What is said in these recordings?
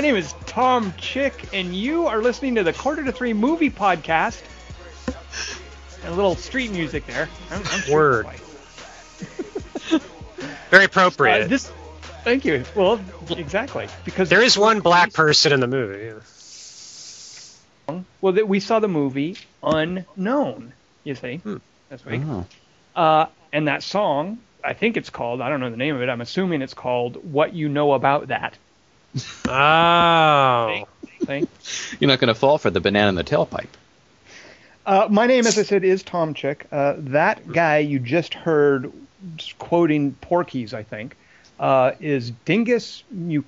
my name is Tom Chick, and you are listening to the Quarter to Three Movie Podcast. A little street music there. I'm, I'm Word. Very appropriate. Uh, this. Thank you. Well, exactly because there is one black person in the movie. Well, that we saw the movie Unknown. You see, Hmm. this week. Oh. Uh, and that song, I think it's called. I don't know the name of it. I'm assuming it's called "What You Know About That." Oh. Thing. You're not going to fall for the banana in the tailpipe. Uh, my name, as I said, is Tom Chick. Uh, that guy you just heard quoting Porky's, I think, uh, is Dingus Muka-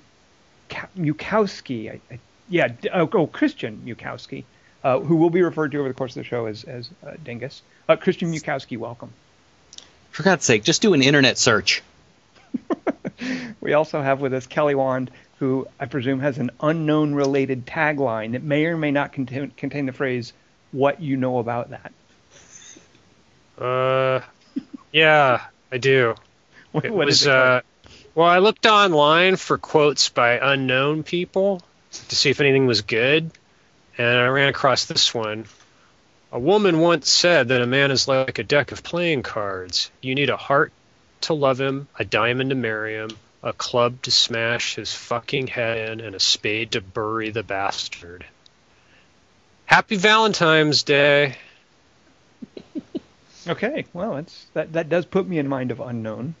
Mukowski. I, I, yeah, oh, oh, Christian Mukowski, uh, who will be referred to over the course of the show as, as uh, Dingus. Uh, Christian Mukowski, welcome. For God's sake, just do an internet search. We also have with us Kelly Wand, who I presume has an unknown related tagline that may or may not contain, contain the phrase "What you know about that." Uh, yeah, I do. What, It what is was, it uh, well, I looked online for quotes by unknown people to see if anything was good, and I ran across this one. A woman once said that a man is like a deck of playing cards. You need a heart to love him, a diamond to marry him, a club to smash his fucking head in, and a spade to bury the bastard. Happy Valentine's Day. Okay, well, that's that that does put me in mind of unknown.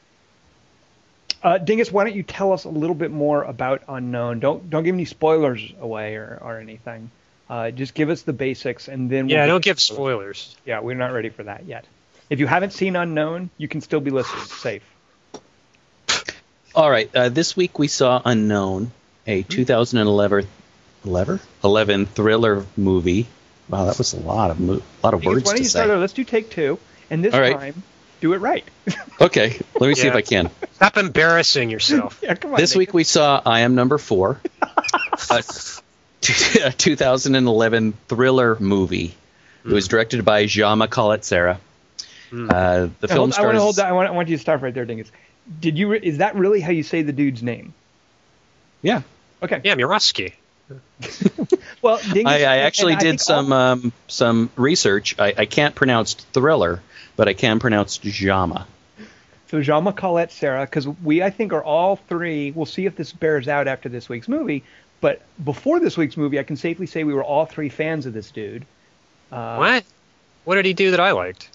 Uh, Dingus, why don't you tell us a little bit more about unknown? Don't don't give any spoilers away or, or anything. Uh, just give us the basics, and then we'll Yeah, don't give spoilers. Yeah, we're not ready for that yet. If you haven't seen Unknown, you can still be listening. Safe. All right, uh, this week we saw Unknown, a 2011 11? 11 thriller movie. Wow, that was a lot of mo- lot of words why don't to you start? say. Let's do take two, and this All right. time, do it right. Okay, let me see if I can. Stop embarrassing yourself. yeah, come on. This week we saw I Am Number Four, a t- a 2011 thriller movie. It was directed by Jaume Collet-Serra. Uh, the Now, film hold, I want to hold that. I want, I want you to stop right there, Dingus. Did you? Re- is that really how you say the dude's name? Yeah, Okay. Yeah, Murawski. Well, Dingus, I, I actually did think some all- um, some research. I, I can't pronounce thriller, but I can pronounce Jama. So Jean Colette, Sarah, because we I think are all three. We'll see if this bears out after this week's movie. But before this week's movie, I can safely say we were all three fans of this dude. Uh, What? What did he do that I liked?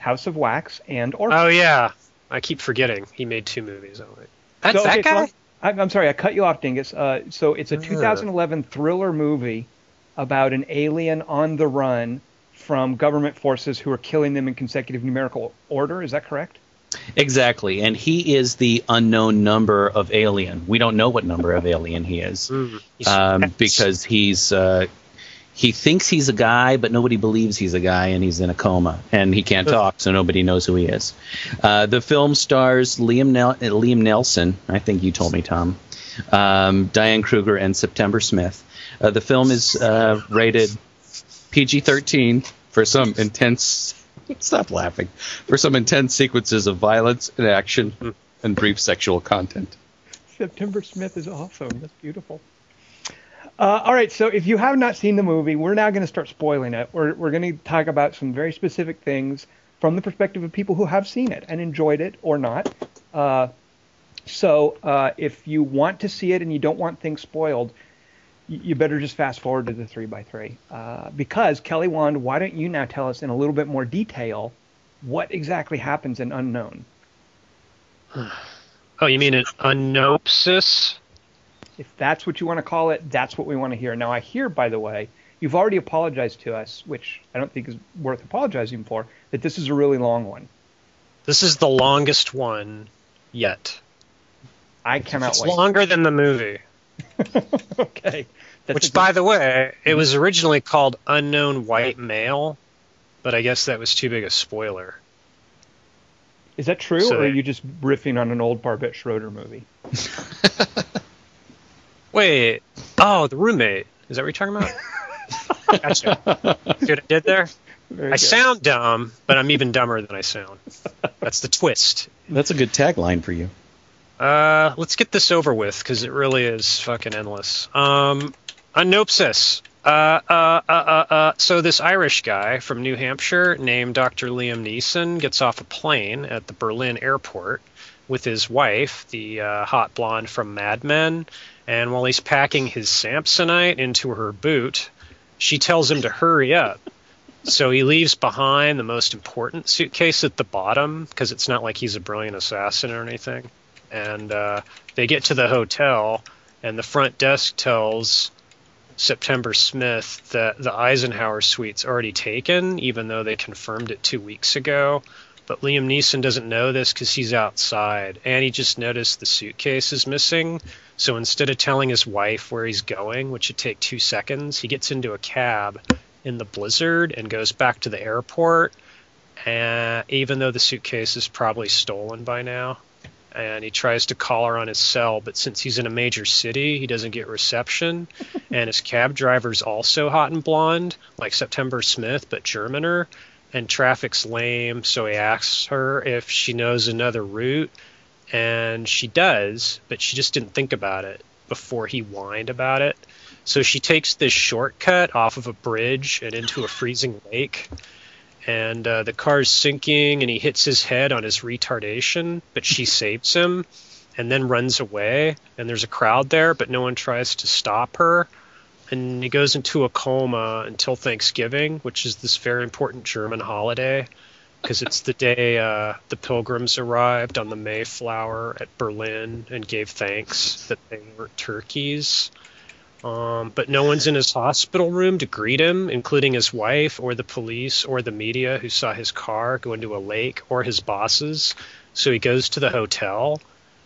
House of Wax and Orphan. Oh yeah, I keep forgetting he made two movies. Oh, wait. That's So, that okay, so guy. I'm- I'm, I'm sorry, I cut you off, Dingus. Uh, so it's a Ugh. 2011 thriller movie about an alien on the run from government forces who are killing them in consecutive numerical order. Is that correct? Exactly, and he is the unknown number of alien. We don't know what number of alien he is Mm, he's- um, because he's uh, he thinks he's a guy, but nobody believes he's a guy, and he's in a coma, and he can't talk, so nobody knows who he is. Uh, the film stars Liam Nel- uh, Liam Nelson. I think you told me, Tom. Um, Diane Kruger and September Smith. Uh, the film is uh, rated PG-13 for some intense. Stop laughing. For some intense sequences of violence and action and brief sexual content. September Smith is awesome. That's beautiful. Uh, all right, so if you have not seen the movie, we're now going to start spoiling it. We're, we're going to talk about some very specific things from the perspective of people who have seen it and enjoyed it or not. Uh, so uh, if you want to see it and you don't want things spoiled, y- you better just fast forward to the three by three. Uh, because Kelly Wand, why don't you now tell us in a little bit more detail what exactly happens in Unknown? Oh, you mean an unopsis? If that's what you want to call it, that's what we want to hear. Now, I hear, by the way, you've already apologized to us, which I don't think is worth apologizing for, that this is a really long one. This is the longest one yet. I cannot It's wait. longer than the movie. okay. That's Which, good- by the way, it was originally called Unknown White Male, but I guess that was too big a spoiler. is that true, so or are you just riffing on an old Barbet Schroeder movie? Wait. Oh, the roommate. Is that what you're talking about? Gotcha. See what I did there? Very I good. sound dumb, but I'm even dumber than I sound. That's the twist. That's a good tagline for you. Uh, let's get this over with because it really is fucking endless. Um, Anopsis. Uh, uh, uh, uh, uh, so this Irish guy from New Hampshire named Dr. Liam Neeson gets off a plane at the Berlin airport with his wife, the uh, hot blonde from Mad Men, and while he's packing his Samsonite into her boot, she tells him to hurry up. So he leaves behind the most important suitcase at the bottom because it's not like he's a brilliant assassin or anything. And uh, they get to the hotel, and the front desk tells September Smith that the Eisenhower suite's already taken, even though they confirmed it two weeks ago. But Liam Neeson doesn't know this because he's outside, and he just noticed the suitcase is missing. So instead of telling his wife where he's going, which would take two seconds, he gets into a cab in the blizzard and goes back to the airport. And even though the suitcase is probably stolen by now, and he tries to call her on his cell, but since he's in a major city, he doesn't get reception. and his cab driver's also hot and blonde, like September Smith, but Germaner. And traffic's lame, so he asks her if she knows another route, and she does, but she just didn't think about it before he whined about it. So she takes this shortcut off of a bridge and into a freezing lake. And uh, the car's sinking, and he hits his head on his retardation, but she saves him and then runs away. And there's a crowd there, but no one tries to stop her. And he goes into a coma until Thanksgiving, which is this very important German holiday because it's the day uh, the pilgrims arrived on the Mayflower at Berlin and gave thanks that they were turkeys. Um, but no one's in his hospital room to greet him, including his wife or the police or the media who saw his car go into a lake or his bosses. So he goes to the hotel,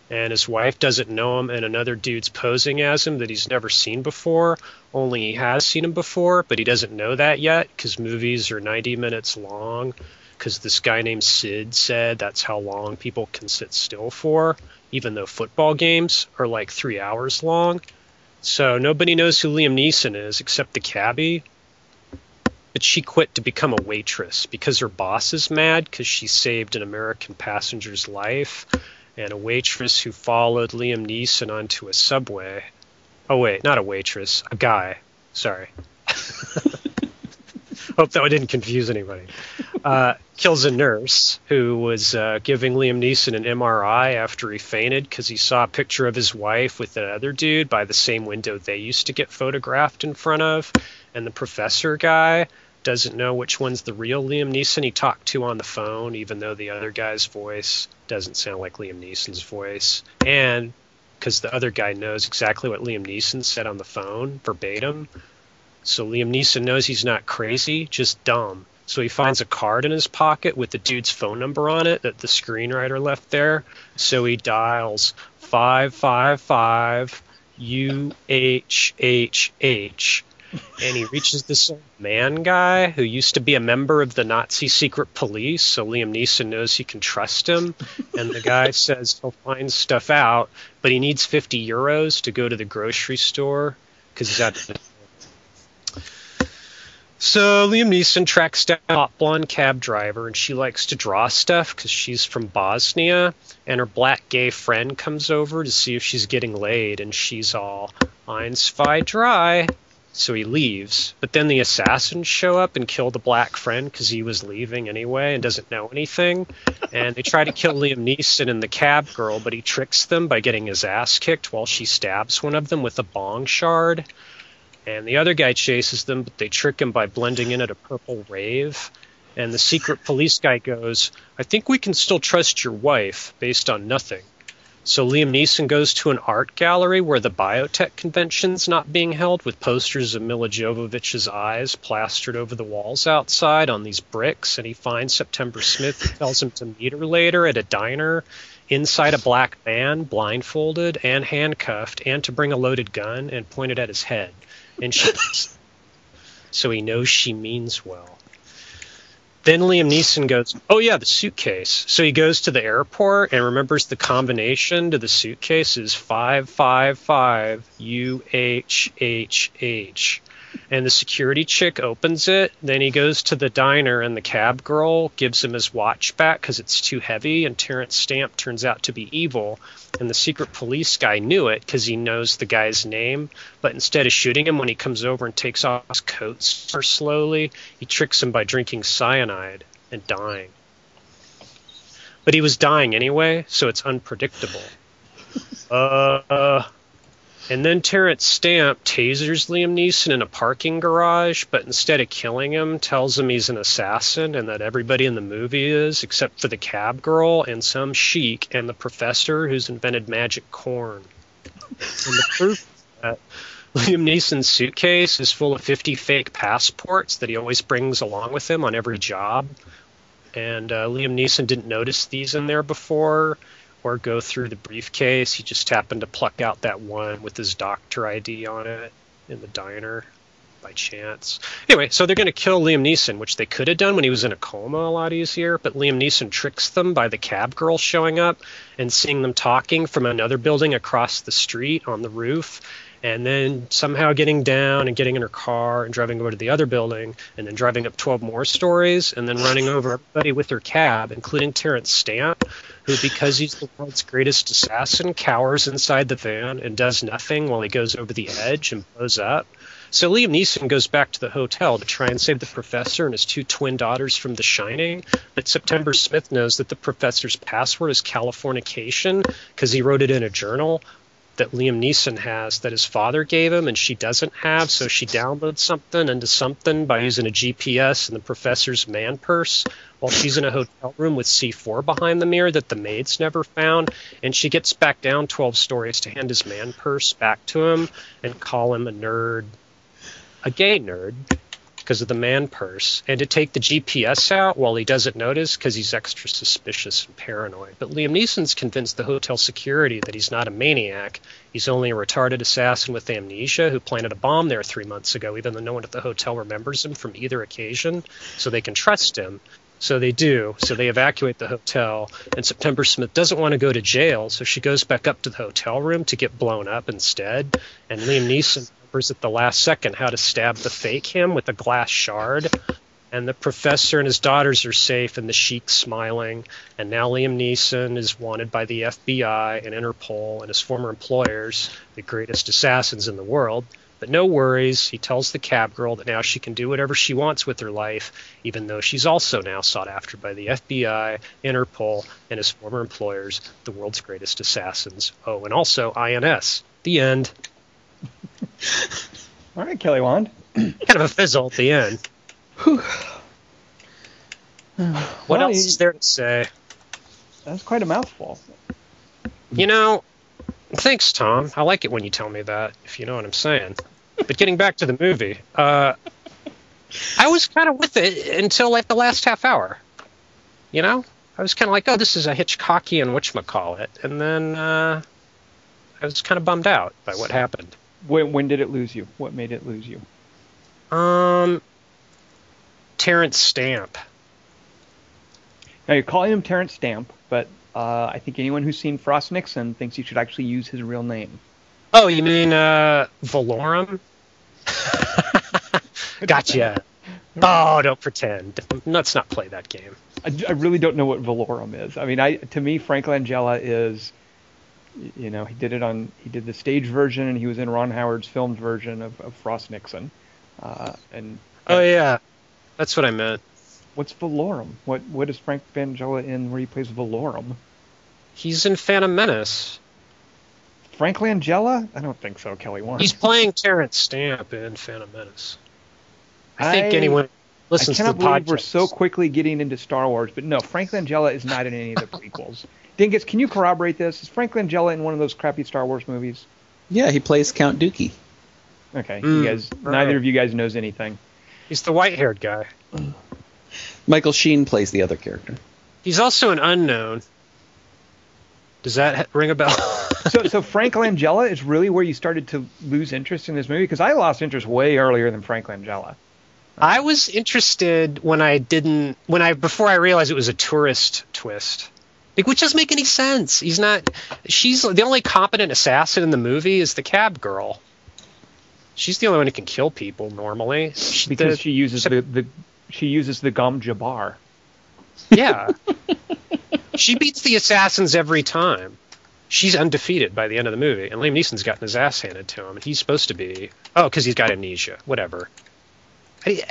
and his wife doesn't know him, and another dude's posing as him that he's never seen before. Only he has seen him before, but he doesn't know that yet because movies are 90 minutes long. Because this guy named Sid said that's how long people can sit still for, even though football games are like three hours long. So nobody knows who Liam Neeson is except the cabbie. But she quit to become a waitress because her boss is mad because she saved an American passenger's life. And a waitress who followed Liam Neeson onto a subway. Oh, wait, not a waitress, a guy. Sorry. Hope that didn't confuse anybody. Uh, kills a nurse who was uh, giving Liam Neeson an MRI after he fainted because he saw a picture of his wife with another dude by the same window they used to get photographed in front of. And the professor guy doesn't know which one's the real Liam Neeson he talked to on the phone, even though the other guy's voice doesn't sound like Liam Neeson's voice. And because the other guy knows exactly what Liam Neeson said on the phone verbatim. So Liam Neeson knows he's not crazy, just dumb. So he finds a card in his pocket with the dude's phone number on it that the screenwriter left there. So he dials 555 UHHH. And he reaches this old man guy who used to be a member of the Nazi secret police. So Liam Neeson knows he can trust him. And the guy says he'll find stuff out, but he needs 50 euros to go to the grocery store because he's out so Liam Neeson tracks down a hot blonde cab driver, and she likes to draw stuff because she's from Bosnia. And her black gay friend comes over to see if she's getting laid, and she's all "Eins, zwei, dry." So he leaves, but then the assassins show up and kill the black friend because he was leaving anyway and doesn't know anything. And they try to kill Liam Neeson and the cab girl, but he tricks them by getting his ass kicked while she stabs one of them with a bong shard and the other guy chases them, but they trick him by blending in at a purple rave. And the secret police guy goes, I think we can still trust your wife based on nothing. So Liam Neeson goes to an art gallery where the biotech convention's not being held with posters of Milla Jovovich's eyes plastered over the walls outside on these bricks, and he finds September Smith who tells him to meet her later at a diner inside a black van, blindfolded and handcuffed, and to bring a loaded gun and point it at his head and she so he knows she means well. Then Liam Neeson goes, "Oh yeah, the suitcase." So he goes to the airport and remembers the combination to the suitcase is five five five U H H H. and the security chick opens it. Then he goes to the diner, and the cab girl gives him his watch back because it's too heavy. And Terence Stamp turns out to be evil, and the secret police guy knew it because he knows the guy's name. But instead of shooting him when he comes over and takes off his coat slowly, he tricks him by drinking cyanide and dying. But he was dying anyway, so it's unpredictable. Uh, and then Terence Stamp tasers Liam Neeson in a parking garage, but instead of killing him, tells him he's an assassin and that everybody in the movie is, except for the cab girl and some sheik and the professor who's invented magic corn. And the proof that Liam Neeson's suitcase is full of 50 fake passports that he always brings along with him on every job. And uh, Liam Neeson didn't notice these in there before or go through the briefcase. He just happened to pluck out that one with his doctor ID on it in the diner by chance. Anyway, so they're going to kill Liam Neeson, which they could have done when he was in a coma a lot easier, but Liam Neeson tricks them by the cab girl showing up and seeing them talking from another building across the street on the roof and then somehow getting down and getting in her car and driving over to the other building and then driving up 12 more stories and then running over everybody with her cab, including Terence Stamp, who, because he's the world's greatest assassin, cowers inside the van and does nothing while he goes over the edge and blows up. So Liam Neeson goes back to the hotel to try and save the professor and his two twin daughters from The Shining. But September Smith knows that the professor's password is Californication because he wrote it in a journal that Liam Neeson has that his father gave him and she doesn't have. So she downloads something into something by using a GPS and the professor's man purse while she's in a hotel room with C4 behind the mirror that the maids never found. And she gets back down 12 stories to hand his man purse back to him and call him a nerd, a gay nerd because of the man purse, and to take the GPS out while he doesn't notice because he's extra suspicious and paranoid. But Liam Neeson's convinced the hotel security that he's not a maniac. He's only a retarded assassin with amnesia who planted a bomb there three months ago, even though no one at the hotel remembers him from either occasion, so they can trust him. So they do. So they evacuate the hotel, and September Smith doesn't want to go to jail, so she goes back up to the hotel room to get blown up instead. And Liam Neeson remembers at the last second how to stab the fake him with a glass shard. And the professor and his daughters are safe, and the sheik's smiling. And now Liam Neeson is wanted by the FBI and Interpol and his former employers, the greatest assassins in the world. But no worries, he tells the cab girl that now she can do whatever she wants with her life, even though she's also now sought after by the FBI, Interpol, and his former employers, the world's greatest assassins. Oh, and also INS. The end. All right, Kelly Wand. kind of a fizzle at the end. what Well, else you- is there to say? That's quite a mouthful. You know, thanks, Tom. I like it when you tell me that, if you know what I'm saying. But getting back to the movie, uh, I was kind of with it until like the last half hour. You know, I was kind of like, oh, this is a Hitchcockian whatchamacallit. And then uh, I was kind of bummed out by what happened. When, when did it lose you? What made it lose you? Um, Terence Stamp. Now you're calling him Terence Stamp, but uh, I think anyone who's seen Frost Nixon thinks you should actually use his real name. Oh, you mean uh, Valorum? gotcha. Oh, don't pretend. Let's not play that game. I, I really don't know what Valorum is. I mean, I to me Frank Langella is, you know, he did it on he did the stage version and he was in Ron Howard's filmed version of, of Frost Nixon. Uh, and Oh yeah, that's what I meant. what's Valorum? What what is Frank Langella in where he plays Valorum? He's in Phantom Menace. Frank Langella? I don't think so, Kelly Wand. He's playing Terence Stamp in Phantom Menace. I think I- anyone I listens to cannot the believe podcast. we're so quickly getting into Star Wars, but no, Frank Langella is not in any of the prequels. Dingus, can you corroborate this? Is Frank Langella in one of those crappy Star Wars movies? Yeah, he plays Count Dookie. Okay, Mm, you guys, right. neither of you guys knows anything. He's the white-haired guy. Michael Sheen plays the other character. He's also an unknown. Does that ring a bell? So, so Frank Langella is really where you started to lose interest in this movie because I lost interest way earlier than Frank Langella. I was interested when I didn't when I before I realized it was a tourist twist. Like, which doesn't make any sense. He's not. She's the only competent assassin in the movie is the cab girl. She's the only one who can kill people normally. because The- she uses the, the she uses the Gom Jabbar. Yeah. she beats the assassins every time. She's undefeated by the end of the movie, and Liam Neeson's gotten his ass handed to him, and he's supposed to be. Oh, because he's got amnesia. Whatever. I,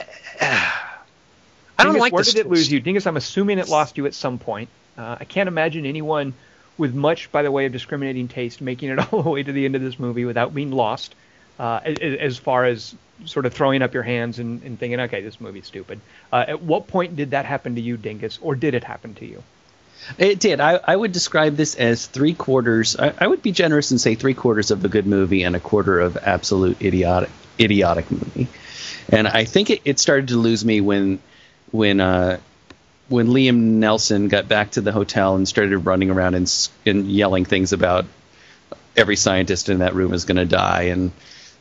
I don't Dingus, like where this. did it lose you, Dingus? I'm assuming it lost you at some point. Uh, I can't imagine anyone with much by the way of discriminating taste making it all the way to the end of this movie without being lost. Uh, as, as far as sort of throwing up your hands and, and thinking, okay, this movie's stupid. Uh, at what point did that happen to you, Dingus, or did it happen to you? It did. I, I would describe this as three quarters. I, I would be generous and say three quarters of a good movie and a quarter of absolute idiotic idiotic movie. And I think it, it started to lose me when when uh, when Liam Nelson got back to the hotel and started running around and, and yelling things about every scientist in that room is going to die and.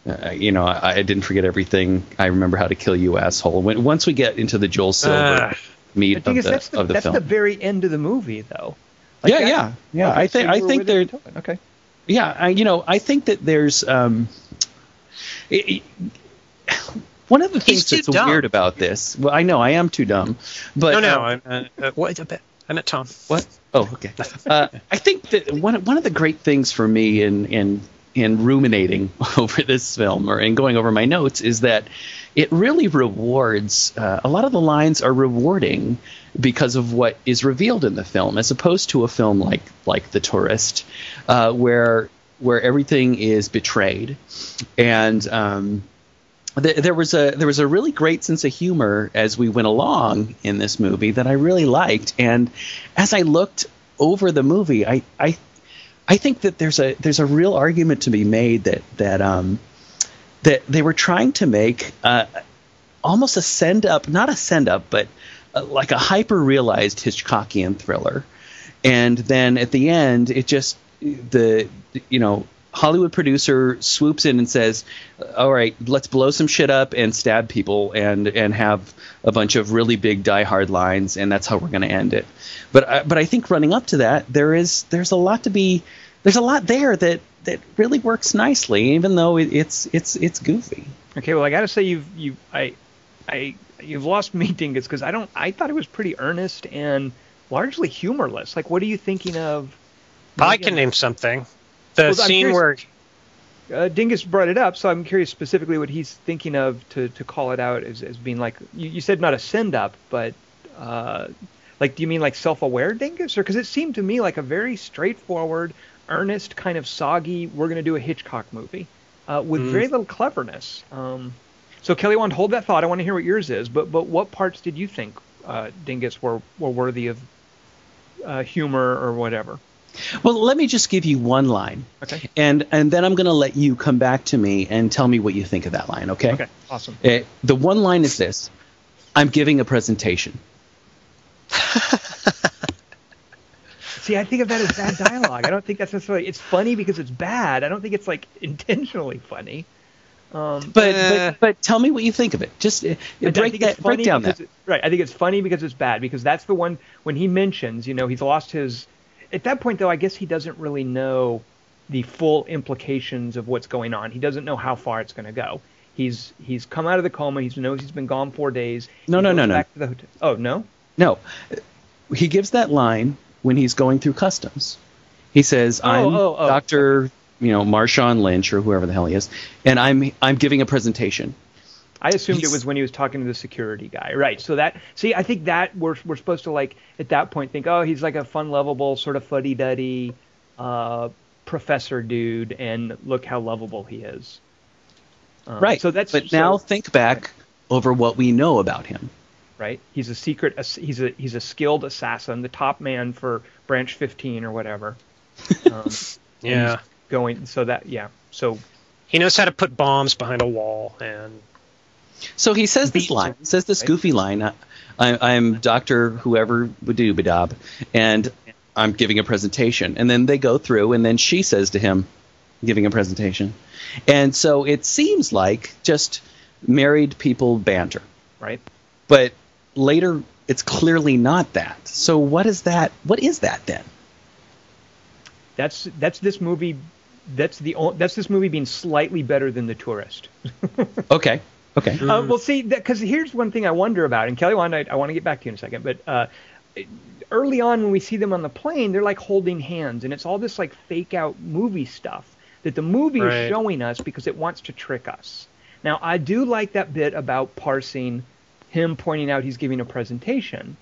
Uh, you know, I, I didn't forget everything. I remember how to kill you, asshole. When, once we get into the Joel Silver Ah. meat of the, that's the, of the that's film, the very end of the movie, though. yeah, that- yeah, yeah. Okay, I think so I think with they're it until then. okay. yeah, I, you know, I think that there's um, it, it- one of the things that's dumb. weird about this. Well, I know I am too dumb, but no, no. uh, I, uh, uh, what? I meant Tom. what? Oh, okay. Uh, I think that one one of the great things for me in in in ruminating over this film or in going over my notes is that it really rewards. Uh, a lot of the lines are rewarding because of what is revealed in the film, as opposed to a film like like The Tourist, uh, where where everything is betrayed, and um, th- there was a there was a really great sense of humor as we went along in this movie that I really liked. And as I looked over the movie, I I I think that there's a there's a real argument to be made that that um that they were trying to make uh, almost a send up, not a send up, but uh, like a hyper realized Hitchcockian thriller. And then at the end, it just the you know Hollywood producer swoops in and says, "All right, let's blow some shit up and stab people and and have a bunch of really big die hard lines, and that's how we're going to end it." But I, but I think running up to that, there is there's a lot to be there's a lot there that that really works nicely, even though it, it's it's it's goofy. Okay, well, I gotta say you've you I I you've lost me, Dingus, because I don't I thought it was pretty earnest and largely humorless. Like, what are you thinking of? I can name something. The Well, scene curious- where Uh, Dingus brought it up, so I'm curious specifically what he's thinking of to, to call it out as, as being like you, you said not a send up, but uh, like do you mean like self aware Dingus, or because it seemed to me like a very straightforward, earnest kind of soggy we're going to do a Hitchcock movie uh, with Mm. very little cleverness. Um, so Kelly, want to hold that thought. I want to hear what yours is, but but what parts did you think uh, Dingus were were worthy of uh, humor or whatever? Well, let me just give you one line, Okay. and and then I'm going to let you come back to me and tell me what you think of that line. Okay. Okay. Awesome. Uh, the one line is this: I'm giving a presentation. See, I think of that as bad dialogue. I don't think that's necessarily. It's funny because it's bad. I don't think it's like intentionally funny. Um, But Uh. but but tell me what you think of it. Just uh, break that break down that. it- right. I think it's funny because it's bad because that's the one when he mentions, you know, he's lost his. At that point, though, I guess he doesn't really know the full implications of what's going on. He doesn't know how far it's going to go. He's he's come out of the coma. He knows he's been gone four days. No, He no, no, no. To the hotel. Oh no. No, he gives that line when he's going through customs. He says, Oh, "I'm oh, oh. Doctor, you know, Marshawn Lynch or whoever the hell he is, and I'm I'm giving a presentation." I assumed He's- it was when he was talking to the security guy, right? So that see, I think that we're we're supposed to like at that point think, oh, he's like a fun, lovable sort of fuddy duddy uh, professor dude, and look how lovable he is. Um, right. So that's But so- now think back over what we know about him. right. He's a secret. He's a he's a skilled assassin, the top man for Branch 15 or whatever. Um, yeah, going so that yeah. So he knows how to put bombs behind a wall, and So he says this line. He says this goofy line. Uh, I, I'm Doctor whoever Badoobadob, and I'm giving a presentation. And then they go through, and then she says to him, giving a presentation. And so it seems like just married people banter. right. But later, it's clearly not that. So what is that? What is that then? that's that's this movie that's the that's this movie being slightly better than The Tourist. Okay. Okay. Uh, well, see, because here's one thing I wonder about, and Kelly, Wand, I, I want to get back to you in a second, but uh, early on when we see them on the plane, they're like holding hands, and it's all this like fake out movie stuff that the movie Right. is showing us because it wants to trick us. Now, I do like that bit about parsing him pointing out he's giving a presentation.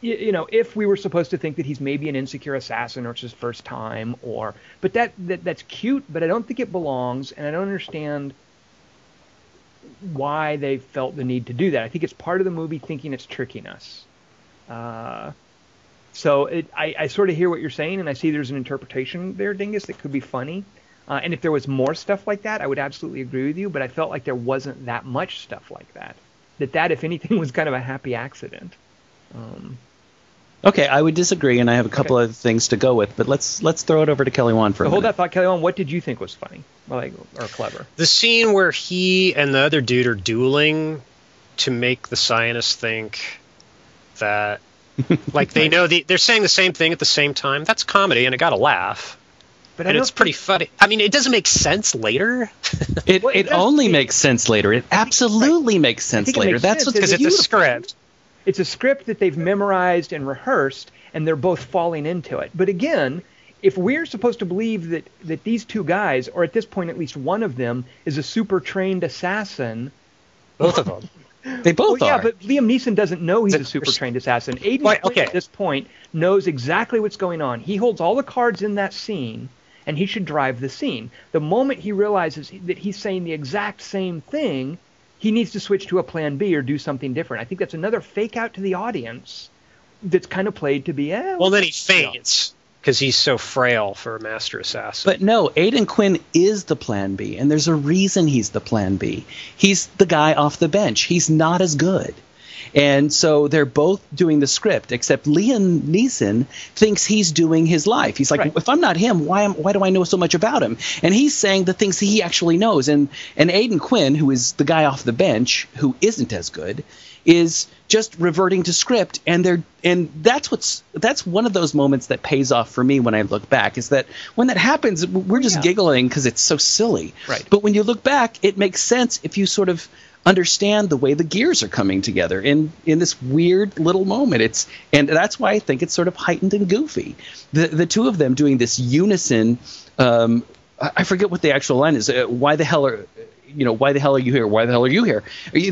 You, you know, if we were supposed to think that he's maybe an insecure assassin or it's his first time, or but that, that that's cute, but I don't think it belongs, and I don't understand why they felt the need to do that. I think it's part of the movie thinking it's tricking us. Uh, so it, I, I sort of hear what you're saying, and I see there's an interpretation there, Dingus, that could be funny. Uh, and if there was more stuff like that, I would absolutely agree with you. But I felt like there wasn't that much stuff like that. That that, if anything, was kind of a happy accident. Um, Okay, I would disagree, and I have a couple of other things to go with, but let's let's throw it over to Kelly Wand for so a hold minute. that thought, Kelly. On what did you think was funny, like, or clever? The scene where he and the other dude are dueling to make the scientists think that, like, they know the, they're saying the same thing at the same time. That's comedy, and it got a laugh. But And it's pretty funny. I mean, it doesn't make sense later It Well, it it only it- makes sense later. It absolutely makes sense think it later. makes That's sense. what's because it's a script. It's a script that they've memorized and rehearsed, and they're both falling into it. But again, if we're supposed to believe that that these two guys, or at this point at least one of them, is a super trained assassin. Both of them. they both well, yeah, are. but Liam Neeson doesn't know he's a super trained assassin. Aidan Quinn okay. at this point knows exactly what's going on. He holds all the cards in that scene, and he should drive the scene. The moment he realizes that he's saying the exact same thing, he needs to switch to a plan B or do something different. I think that's another fake out to the audience that's kind of played to be, eh, Well, then he faints because he's so frail for a master assassin. But no, Aidan Quinn is the plan B, and there's a reason he's the plan B. He's the guy off the bench. He's not as good. And so they're both doing the script, except Liam Neeson thinks he's doing his life. He's like, Right. if I'm not him, why am, why do I know so much about him? And he's saying the things he actually knows. And and Aidan Quinn, who is the guy off the bench, who isn't as good, is just reverting to script. And they're and that's what's that's one of those moments that pays off for me when I look back. Is that when that happens, we're just Yeah. giggling because it's so silly. Right. But when you look back, it makes sense if you sort of understand the way the gears are coming together in in this weird little moment. It's and that's why I think it's sort of heightened and goofy. The the two of them doing this unison. Um, I forget what the actual line is. Uh, why the hell are you know why the hell are you here? Why the hell are you here?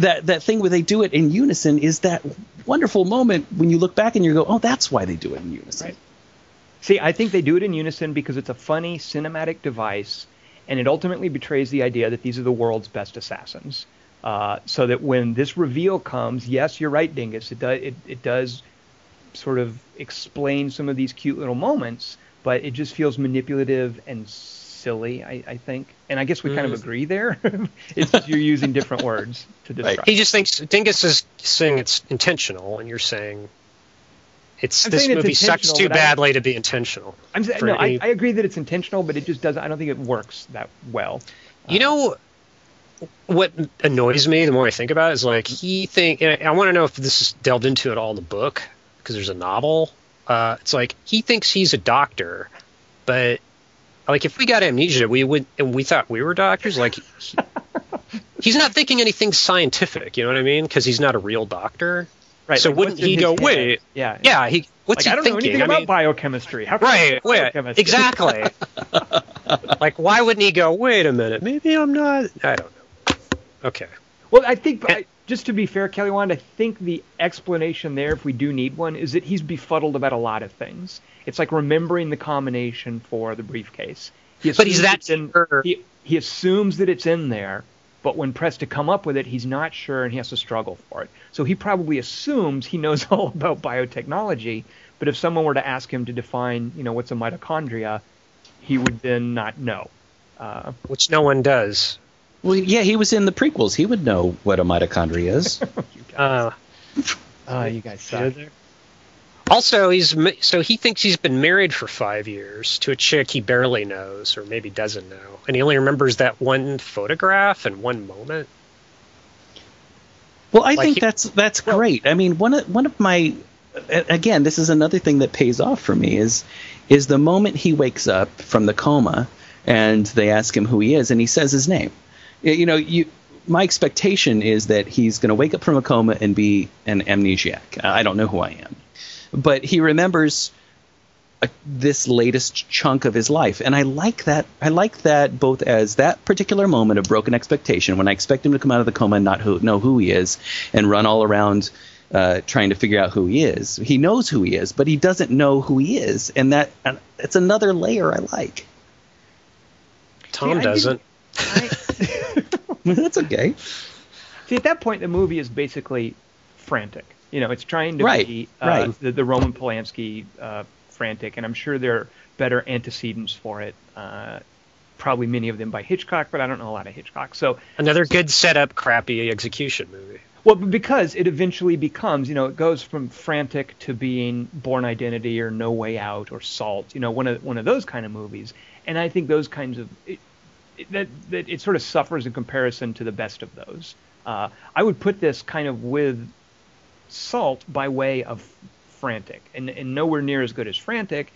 That that thing where they do it in unison is that wonderful moment when you look back and you go, oh, that's why they do it in unison. Right. See, I think they do it in unison because it's a funny cinematic device, and it ultimately betrays the idea that these are the world's best assassins. Uh, so that when this reveal comes, yes, you're right, Dingus. It does it, it does sort of explain some of these cute little moments, but it just feels manipulative and silly. I, I think, and I guess we kind of Mm. agree there. it's just you're using different words to describe. he just thinks Dingus is saying it's intentional, and you're saying it's I'm this saying it's movie sucks too but I- badly to be intentional. I'm saying, for no, I, any- I agree that it's intentional, but it just doesn't. I don't think it works that well. You know what annoys me the more I think about it is like he think and I, I want to know if this is delved into at all in the book because there's a novel. Uh, it's like he thinks he's a doctor, but like if we got amnesia, we would and we thought we were doctors. Like he, he's not thinking anything scientific. You know what I mean? Because he's not a real doctor. Right. So like, wouldn't he go, head? wait, Yeah. Yeah, he what's Like, he I don't thinking? know anything I about mean, biochemistry. How can right, wait, biochemistry? exactly. like why wouldn't he go? Wait a minute, maybe I'm not. I don't know. Okay. Well, I think I, just to be fair, Kelly Wand, I think the explanation there, if we do need one, is that he's befuddled about a lot of things. It's like remembering the combination for the briefcase. He But he's that in, sure. he, he assumes that it's in there, but when pressed to come up with it, he's not sure and he has to struggle for it. So he probably assumes he knows all about biotechnology, but if someone were to ask him to define, you know, what's a mitochondria, he would then not know. Uh, Which no one does. Well, yeah, he was in the prequels. He would know what a mitochondria is. Uh, uh, you guys suck. Also, he's so he thinks he's been married for five years to a chick he barely knows, or maybe doesn't know, and he only remembers that one photograph and one moment. Well, I Like think he- that's that's great. I mean, one of one of my again, this is another thing that pays off for me is is the moment he wakes up from the coma and they ask him who he is, and he says his name. Y- You know, you. My expectation is that he's going to wake up from a coma and be an amnesiac. I don't know who I am, but he remembers uh, this latest chunk of his life, and I like that. I like that both as that particular moment of broken expectation when I expect him to come out of the coma and not who, know who he is and run all around uh, trying to figure out who he is. He knows who he is, but he doesn't know who he is, and that and it's another layer I like. Tom See, I didn't- doesn't. I, That's okay. see, at that point, the movie is basically frantic. You know, it's trying to Right, be uh, right. the, the Roman Polanski uh, frantic, and I'm sure there are better antecedents for it. Uh, probably many of them by Hitchcock, but I don't know a lot of Hitchcock. So Another good setup, crappy execution movie. Well, because it eventually becomes, you know, it goes from frantic to being Bourne Identity or No Way Out or Salt, you know, one of one of those kind of movies. And I think those kinds of it, it, that that it sort of suffers in comparison to the best of those. Uh, I would put this kind of with Salt by way of frantic, and and nowhere near as good as frantic.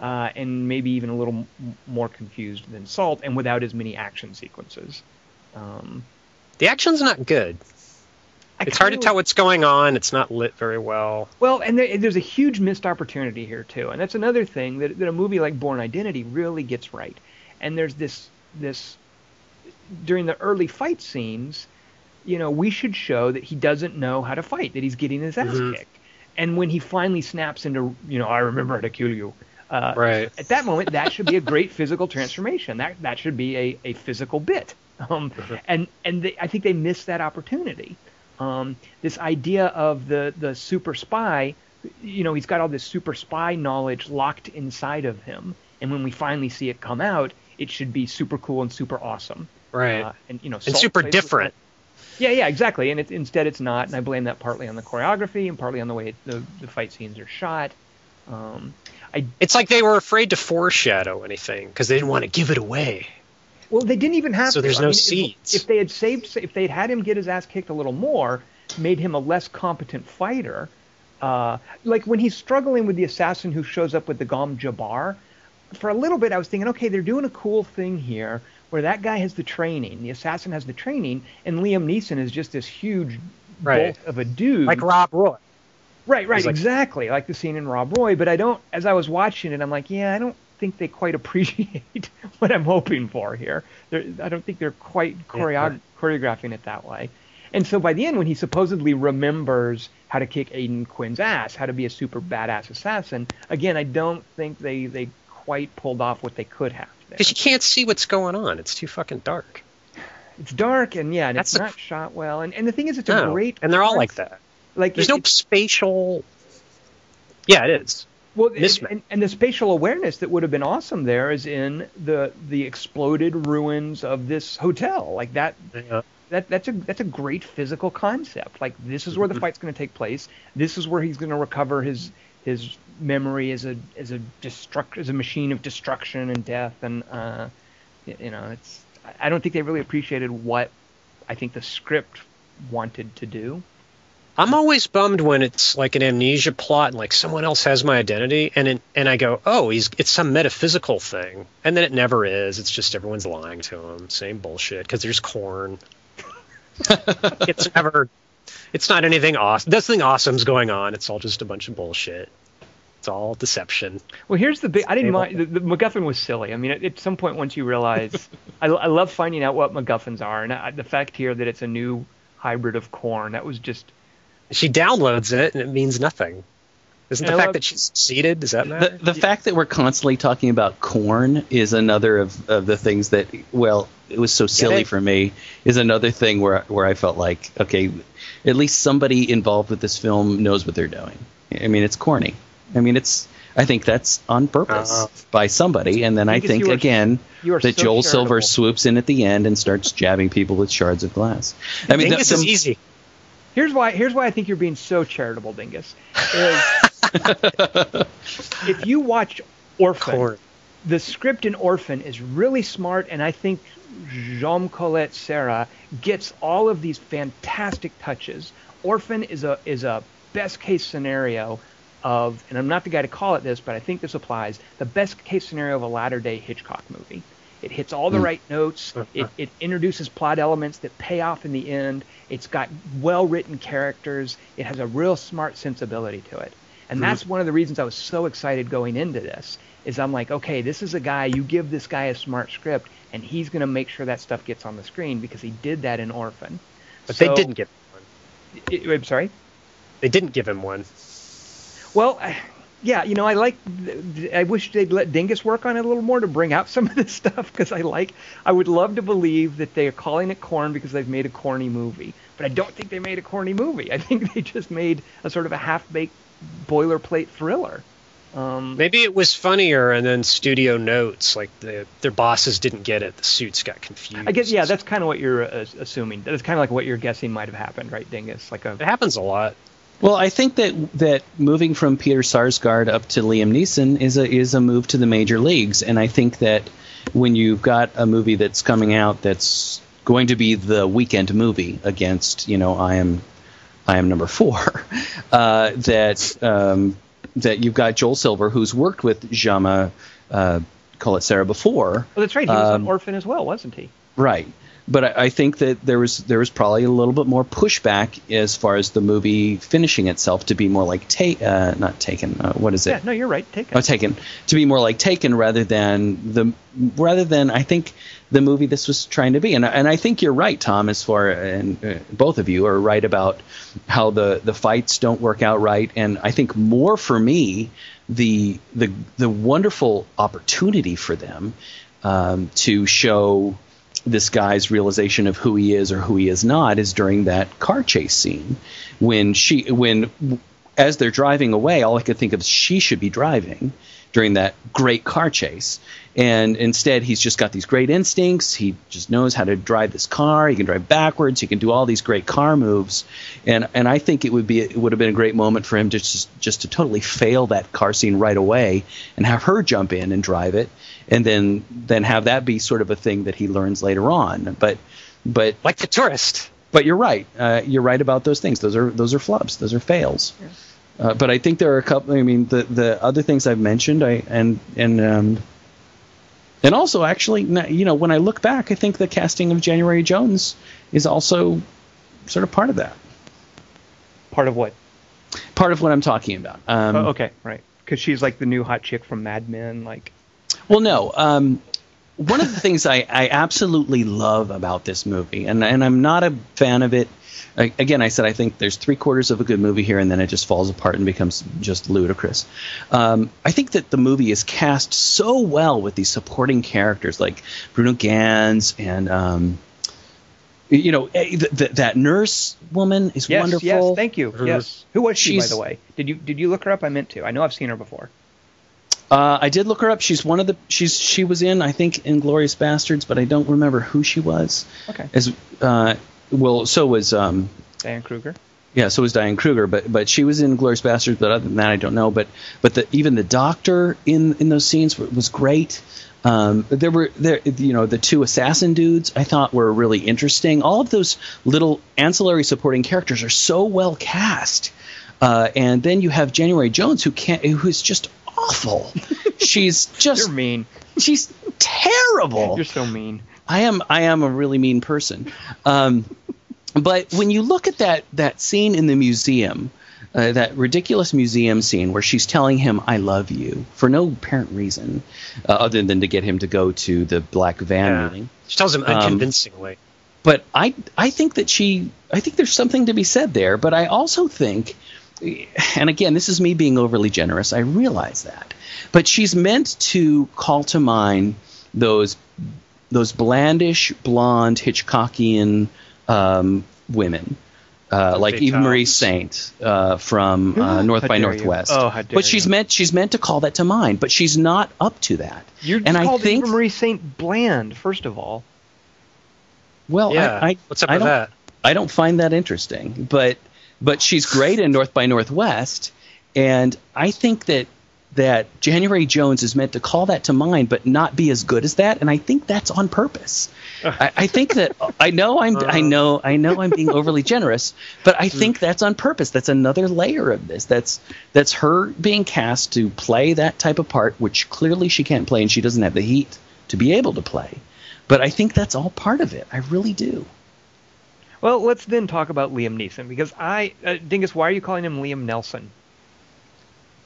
Uh, and maybe even a little m- more confused than Salt, and without as many action sequences. Um, The action's not good. I It's hard to tell what's going on. It's not lit very well. Well, and there, there's a huge missed opportunity here too, and that's another thing that, that a movie like Bourne Identity really gets right. And there's this this during the early fight scenes, you know, we should show that he doesn't know how to fight, that he's getting his ass Mhm. kicked. And when he finally snaps into, you know, I remember how to kill you. Uh, Right. At that moment, that should be a great physical transformation. That that should be a, a physical bit. Um. And and they, I think they missed that opportunity. Um, this idea of the the super spy, you know, he's got all this super spy knowledge locked inside of him, and when we finally see it come out, it should be super cool and super awesome. Right. Uh, and you know, and super different. Yeah, yeah, exactly. And it, instead, it's not. And I blame that partly on the choreography and partly on the way it, the the fight scenes are shot. Um, I It's like they were afraid to foreshadow anything because they didn't want to give it away. Well, they didn't even have So to. there's I no mean, if-. If they had saved, if they had had him get his ass kicked a little more, made him a less competent fighter, uh, like when he's struggling with the assassin who shows up with the Gom Jabbar, for a little bit I was thinking, okay, they're doing a cool thing here where that guy has the training, the assassin has the training, and Liam Neeson is just this huge Right. bulk of a dude. Like Rob Roy. Right, right, like- exactly. Like the scene in Rob Roy, but I don't. As I was watching it, I'm like, yeah, I don't think they quite appreciate what I'm hoping for here. They're, I don't think they're quite choreo- choreographing it that way. And so by the end, when he supposedly remembers how to kick Aidan Quinn's ass, how to be a super badass assassin, again, I don't think they they quite pulled off what they could have. Because you can't see what's going on. It's too fucking dark. It's dark and yeah, and That's it's the- not shot well. And and the thing is, it's a No. great and they're all like that. Like There's it- no spatial. Yeah, it is. Well, and, and, and the spatial awareness that would have been awesome there is in the the exploded ruins of this hotel. Like that, Yeah. that that's a that's a great physical concept. Like this is where the Mhm. fight's going to take place. This is where he's going to recover his his memory is a as a destruct as a machine of destruction and death. And uh, you know, it's I- I don't think they really appreciated what I think the script wanted to do. I'm always bummed when it's like an amnesia plot and like someone else has my identity and it, and I go, oh, he's it's some metaphysical thing, and then it never is. It's just everyone's lying to him. Same bullshit because there's corn. it's never. It's not anything awesome. Nothing awesome's going on. It's all just a bunch of bullshit. It's all deception. Well, here's the big. I didn't mind. The, the MacGuffin was silly. I mean, at, at some point, once you realize, I, I love finding out what MacGuffins are, and I, the fact here that it's a new hybrid of corn. That was just. She downloads it and it means nothing. Isn't the I fact love- that she's succeeded? Does that The, matter? the fact that we're constantly talking about corn is another of, of the things that, well, it was so silly for me, is another thing where, where I felt like, okay, at least somebody involved with this film knows what they're doing. I mean, it's corny. I mean, it's, I think that's on purpose Uh, by somebody. And then I think, are- again, that so Joel Silver swoops in at the end and starts jabbing people with shards of glass. I mean, Dingus the- is easy. Here's why. Here's why I think you're being so charitable, Dingus. Is if you watch Orphan, Corn. the script in Orphan is really smart, and I think Jean Collet-Serra gets all of these fantastic touches. Orphan is a is a best case scenario of, and I'm not the guy to call it this, but I think this applies. The best case scenario of a latter day Hitchcock movie. It hits all the hmm. right notes. It, it introduces plot elements that pay off in the end. It's got well written characters. It has a real smart sensibility to it. And mm-hmm. that's one of the reasons I was so excited going into this. Is I'm like, okay, this is a guy. You give this guy a smart script, and he's going to make sure that stuff gets on the screen because he did that in Orphan. But So- they didn't give him one. I'm sorry. They didn't give him one. Well, I- yeah, you know, I like. I wish they'd let Dingus work on it a little more to bring out some of this stuff because I like. I would love to believe that they are calling it corn because they've made a corny movie, but I don't think they made a corny movie. I think they just made a sort of a half-baked boilerplate thriller. Um, Maybe it was funnier, and then studio notes like the their bosses didn't get it. The suits got confused. I guess yeah, that's kind of what you're uh, assuming. That's kind of like what you're guessing might have happened, right, Dingus? Like a it happens a lot. Well, I think that that moving from Peter Sarsgaard up to Liam Neeson is a is a move to the major leagues, and I think that when you've got a movie that's coming out that's going to be the weekend movie against, you know, I am I am number four, uh, that um, that you've got Joel Silver who's worked with Jama, uh, Collet-Serra before, Oh, that's right. He was Um, Orphan as well, wasn't he? Right. But I, I think that there was there was probably a little bit more pushback as far as the movie finishing itself to be more like ta- uh, not taken. Uh, what is it? Yeah. No, you're right. Take it. Oh, taken to be more like taken rather than the rather than I think the movie this was trying to be. And and I think you're right, Tom. As far and uh, both of you are right about how the the fights don't work out right. And I think more for me the the the wonderful opportunity for them um, to show this guy's realization of who he is or who he is not is during that car chase scene. When she when as they're driving away all i could think of is she should be driving during that great car chase. And instead he's just got these great instincts. He just knows how to drive this car. He can drive backwards. He can do all these great car moves. And and i think it would be it would have been a great moment for him to just just to totally fail that car scene right away and have her jump in and drive it and then then have that be sort of a thing that he learns later on but but Like the tourist. but you're right. Uh, you're right about those things. Those are those are flubs. Those are fails. Uh, but I think there are a couple. I mean, the the other things I've mentioned, I and and um, and also actually, you know, when I look back, I think the casting of January Jones is also sort of part of that. Part of what? Part of what I'm talking about. Um, oh, okay, right. Because she's like the new hot chick from Mad Men. Like, Well, no. Um, one of the things I, I absolutely love about this movie, and and I'm not a fan of it. I- Again, I said I think there's three quarters of a good movie here, and then it just falls apart and becomes just ludicrous. Um, I think that the movie is cast so well with these supporting characters like Bruno Ganz and um, you know eh, th- th- that nurse woman is yes, wonderful. yes, thank you. Yes. Who was she, by the way? Did you did you look her up? I meant to. I know I've seen her before. Uh, I did look her up. She's one of the she's she was in I think Inglourious Basterds, but I don't remember who she was. Okay. As uh, well, so was um, Diane Kruger. yeah, so was Diane Kruger, but but she was in Glorious Bastards. But other than that, I don't know. But but the, even the doctor in in those scenes was great. Um, there were there you know the two assassin dudes I thought were really interesting. All of those little ancillary supporting characters are so well cast. Uh, and then you have January Jones who can't who's just awful. She's just You're mean. she's terrible. You're so mean. I am I am a really mean person. Um, but when you look at that that scene in the museum, uh, that ridiculous museum scene where she's telling him "I love you" for no apparent reason, uh, other than to get him to go to the black van Yeah. meeting. She tells him Um, unconvincingly. But I I think that she I think there's something to be said there. But I also think, and again, this is me being overly generous. I realize that, but she's meant to call to mind those those blandish, blonde, Hitchcockian um, women. Uh, like Eva Marie Saint uh, from uh, North How by dare you. Northwest. Oh, but she's you. meant she's meant to call that to mind, but she's not up to that. You're and I think Eva Marie Saint bland, first of all. well, yeah. I, I, What's up I with don't, that? I don't find that interesting, but but she's great in North by Northwest, and I think that that January Jones is meant to call that to mind, but not be as good as that, and I think that's on purpose. I, I think that I know I'm I uh. know I know I'm being overly generous, but I think mm. that's on purpose. That's another layer of this. That's that's her being cast to play that type of part, which clearly she can't play, and she doesn't have the heat to be able to play. But I think that's all part of it. I really do. Well, let's then talk about Liam Neeson because I, uh, Dingus, why are you calling him Liam Nelson?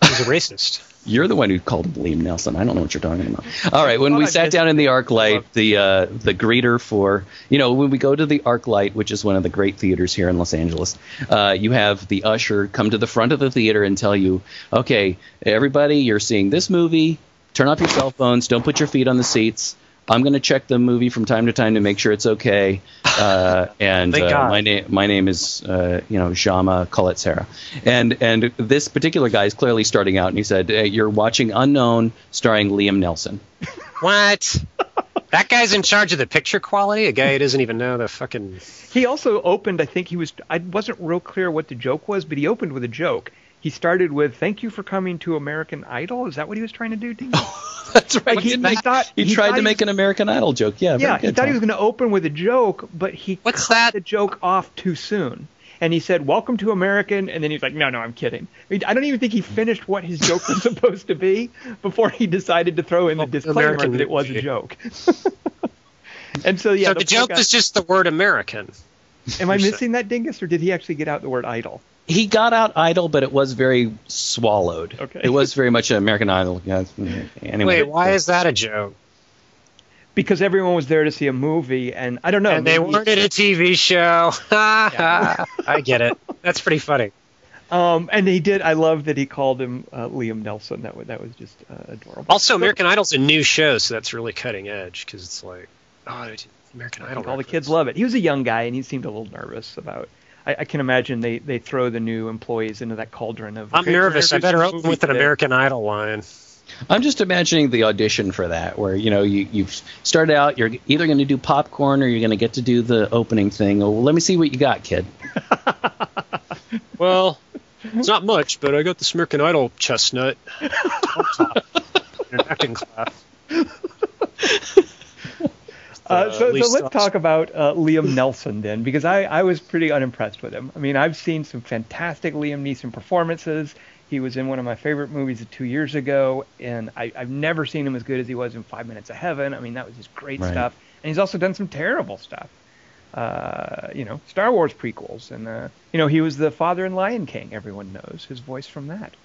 He's a racist. You're the one who called him Liam Nelson. I don't know what you're talking about. All right, when thought we sat down in the ArcLight, the uh, the greeter for you know when we go to the ArcLight, which is one of the great theaters here in Los Angeles, uh, you have the usher come to the front of the theater and tell you, okay, everybody, you're seeing this movie. Turn off your cell phones. Don't put your feet on the seats. I'm going to check the movie from time to time to make sure it's okay. Uh, and Thank uh, God. my name my name is uh, you know Jama Collet-Serra, and and this particular guy is clearly starting out, and he said hey, you're watching Unknown, starring Liam Nelson. What? that guy's in charge of the picture quality. A guy who doesn't even know the fucking. He also opened. I think he was. I wasn't real clear what the joke was, but he opened with a joke. He started with "Thank you for coming to American Idol." Is that what he was trying to do? Dingus? That's right. Like, he- didn't he thought- he, he tried thought to he make was- an American Idol joke. Yeah, very yeah, he good, thought he was going to open with a joke, but he What's cut that? the joke off too soon. And he said, "Welcome to American," and then he's like, "No, no, I'm kidding." I, mean, I don't even think he finished what his joke was supposed to be before he decided to throw in the oh, disclaimer American that it was a joke. and so, yeah, so the, poor joke guy- was just the word American. Am I missing that, Dingus, or did he actually get out the word idol? He got out Idol, but it was very swallowed. Okay. It was very much an American Idol. Yeah. Anyway, Wait, why is that a joke? Because everyone was there to see a movie, and I don't know. and they maybe- weren't at a TV show. I get it. That's pretty funny. Um, and he did. I love that he called him uh, Liam Nelson. That was that was just uh, adorable. Also, American Idol's a new show, so that's really cutting edge because it's like, oh, American Idol. think all the kids love it. He was a young guy, and he seemed a little nervous about. I, I can imagine they, they throw the new employees into that cauldron of. I'm "Okay, nervous. I better introducing open with an today." American Idol line. I'm just imagining the audition for that, where you know you you've started out, you're either going to do popcorn or you're going to get to do the opening thing. Well, let me see what you got, kid. Well, it's not much, but I got this American Idol chestnut on top in an acting class. Uh, so, so let's talk about uh, Liam Nelson then, because I, I was pretty unimpressed with him. I mean, I've seen some fantastic Liam Neeson performances. He was in one of my favorite movies two years ago, and I, I've never seen him as good as he was in Five Minutes of Heaven. I mean, that was just great Right. stuff. And he's also done some terrible stuff. Uh, you know, Star Wars prequels, and uh, you know, he was the father in Lion King. Everyone knows his voice from that.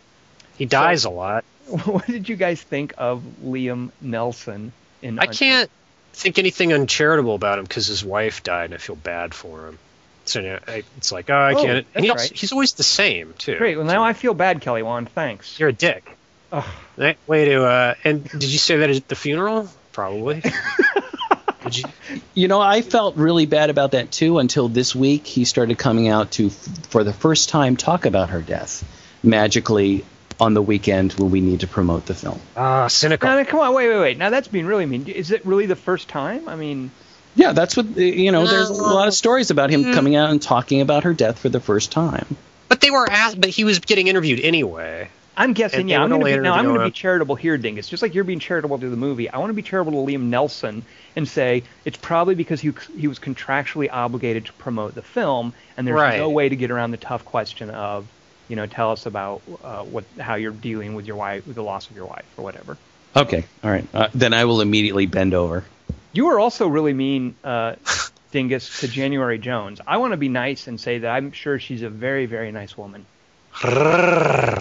He dies a lot. what did you guys think of Liam Nelson in? I can't think anything uncharitable about him because his wife died, and I feel bad for him. So you know, I, it's like, oh, I Oh, can't. And he that's also, right. he's always the same too. Great. Well, now I feel bad, Kelly Wand. Thanks. You're a dick. Ugh. That way to. Uh, and did you say that at the funeral? Probably. did you? You know, I felt really bad about that too until this week he started coming out to, for the first time, talk about her death magically on the weekend when we need to promote the film. Ah, cynical. No, no, come on, wait, wait, wait. Now that's being really mean. Is it really the first time? I mean, Yeah, that's what you know. There's a lot of stories about him Mm. coming out and talking about her death for the first time. But they were asked. But he was getting interviewed anyway. I'm guessing. And yeah, I'm would gonna be, only now I'm going to be charitable here, Dingus. Just like you're being charitable to the movie, I want to be charitable to Liam Nelson and say it's probably because he he was contractually obligated to promote the film, and there's Right. no way to get around the tough question of, you know, tell us about uh, what how you're dealing with your wife, with the loss of your wife, or whatever. Okay, all right. Uh, then I will immediately bend over. You were also really mean, uh, Dingus, to January Jones. I want to be nice and say that I'm sure she's a very, very nice woman. I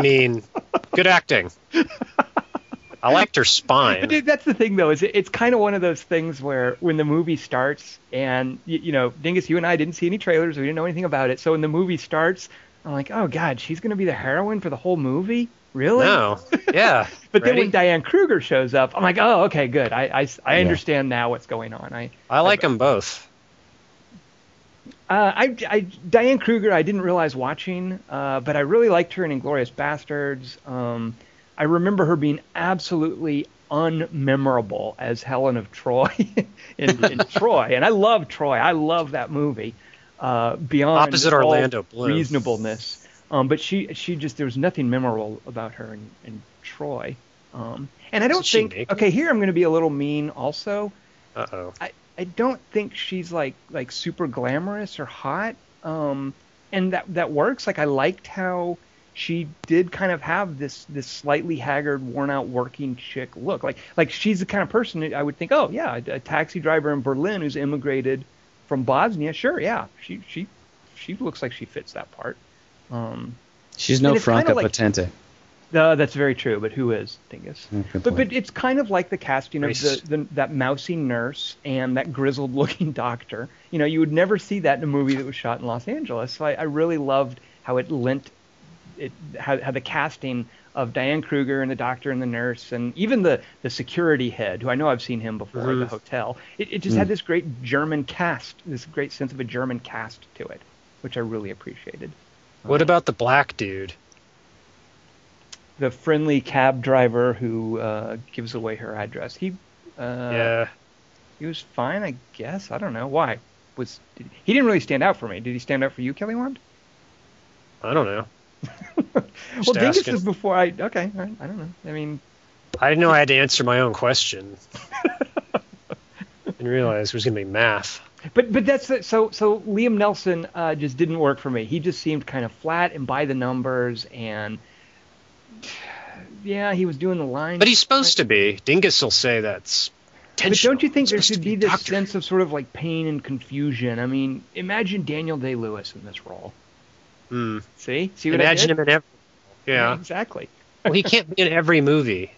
mean, good acting. I liked her spine. dude, that's the thing, though, is it, it's kind of one of those things where when the movie starts, and you, you know, Dingus, you and I didn't see any trailers, we didn't know anything about it. So when the movie starts, I'm like, oh god, she's going to be the heroine for the whole movie, really? No. Yeah. But then when Diane Kruger shows up, I'm like, oh, okay, good. I, I, I Yeah. understand now what's going on. I I like them both. Uh, I, I, Diane Kruger, I didn't realize watching, uh, but I really liked her in Inglourious Basterds. Um, I remember her being absolutely unmemorable as Helen of Troy in, in Troy, and I love Troy. I love that movie. Uh, beyond Opposite Orlando Bloom. reasonableness, um, but she she just there was nothing memorable about her in, in Troy. Um, and I don't think okay here I'm going to be a little mean also. Uh oh. I, I don't think she's like like super glamorous or hot. Um, and that that works. Like I liked how she did kind of have this this slightly haggard, worn out working chick look. Like like she's the kind of person I would think, oh yeah, a, a taxi driver in Berlin who's immigrated from Bosnia. Sure, yeah, she she she looks like she fits that part. Um, She's no And it's kinda Franka like- Potente. uh, that's very true, but who is Dingus? Mm, But point. but it's kind of like the casting of the, the that mousy nurse and that grizzled looking doctor. You know, you would never see that in a movie that was shot in Los Angeles. So I, I really loved how it lent it how, how the casting of Diane Kruger and the doctor and the nurse and even the the security head, who I know I've seen him before at the Mhm. hotel. It, it just had this great German cast, this great sense of a German cast to it, which I really appreciated. What about the black dude? the friendly cab driver who uh, gives away her address. He uh, yeah. he was fine, I guess. I don't know why. Was did, he didn't really stand out for me? Did he stand out for you, Kelly Wand? I don't know. Well, Dingus asking. was before I. Okay, right, I don't know. I mean, I didn't know I had to answer my own question. Didn't realize it was going to be math. but but that's the, so so. Liam Nelson uh, just didn't work for me. He just seemed kind of flat and by the numbers, and yeah, he was doing the line. But he's supposed to be. Dingus will say that's tension. But don't you think there should to be this doctor. sense of sort of like pain and confusion? I mean, imagine Daniel Day Lewis in this role. Hmm. See, see what I Imagine did? him in every. Yeah. exactly. well, he can't be in every movie,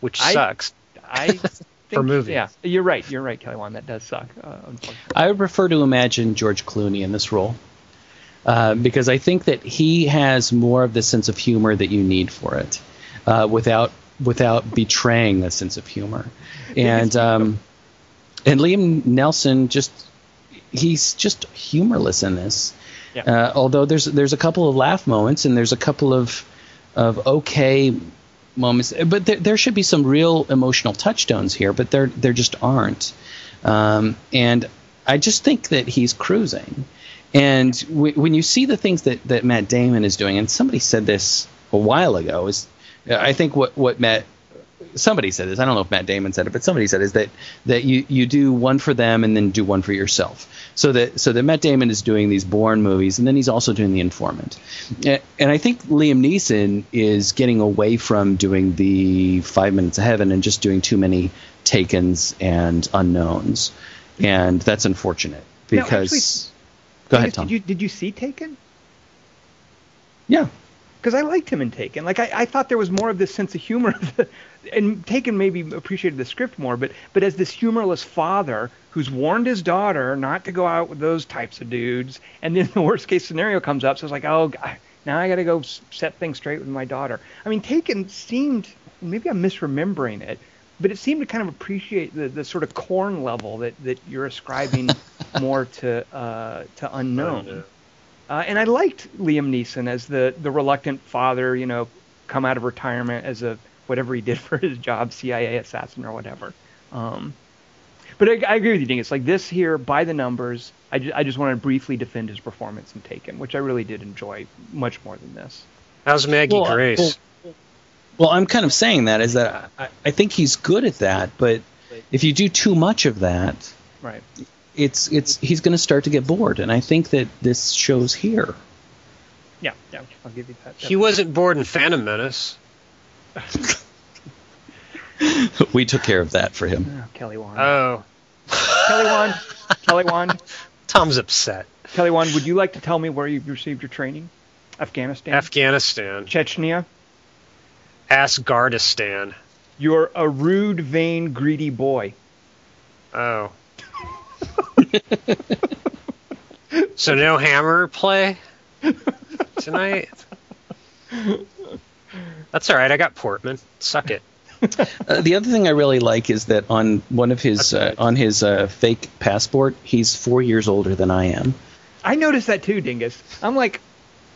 which I- sucks. I think, movies. Yeah, you're right. You're right, Kelly Wand. That does suck. Uh. I would prefer to imagine George Clooney in this role uh, because I think that he has more of the sense of humor that you need for it, uh, without without betraying the sense of humor. And um, and Liam Nelson just he's just humorless in this. Yeah. Uh, although there's there's a couple of laugh moments and there's a couple of of okay moments, but there, there should be some real emotional touchstones here, but there there just aren't. Um, and I just think that he's cruising. And w- when you see the things that, that Matt Damon is doing, and somebody said this a while ago, is I think what what Matt somebody said this. I don't know if Matt Damon said it, but somebody said is that that you you do one for them and then do one for yourself. So that so that Matt Damon is doing these Bourne movies and then he's also doing The Informant. A- And I think Liam Neeson is getting away from doing the Five Minutes of Heaven and just doing too many Takens and unknowns, and that's unfortunate Now, because. actually, go ahead, Tom. Did you did you see Taken? yeah. Because I liked him in Taken. Like I, I thought there was more of this sense of humor, and Taken maybe appreciated the script more. But but as this humorless father who's warned his daughter not to go out with those types of dudes, and then the worst case scenario comes up, so it's like, oh, now I got to go set things straight with my daughter. I mean, Taken seemed maybe I'm misremembering it, but it seemed to kind of appreciate the, the sort of corn level that, that you're ascribing more to uh, to unknown. Unknown. Uh, and I liked Liam Neeson as the the reluctant father, you know, come out of retirement as a whatever he did for his job, CIA assassin or whatever. Um, but I, I agree with you, Dingus. Like this here, by the numbers, I, ju- I just want to briefly defend his performance in Taken, which I really did enjoy much more than this. How's Maggie Well, Grace? well- Well, I'm kind of saying that is that I, I think he's good at that, but if you do too much of that, Right. it's it's he's going to start to get bored, and I think that this shows here. Yeah. Yeah. I'll give you that. he wasn't bored in Phantom Menace. we took care of that for him. Oh, Kelly Wand. Oh, Kelly Wand. Kelly Wand. Tom's upset. Kelly Wand. Would you like to tell me where you received your training? Afghanistan. Afghanistan. Chechnya. Asgardistan. You're a rude, vain, greedy boy. Oh. so no hammer play tonight? That's all right. I got Portman. Suck it. Uh, the other thing I really like is that on one of his uh, on his uh, fake passport, he's four years older than I am. I noticed that too, Dingus. I'm like,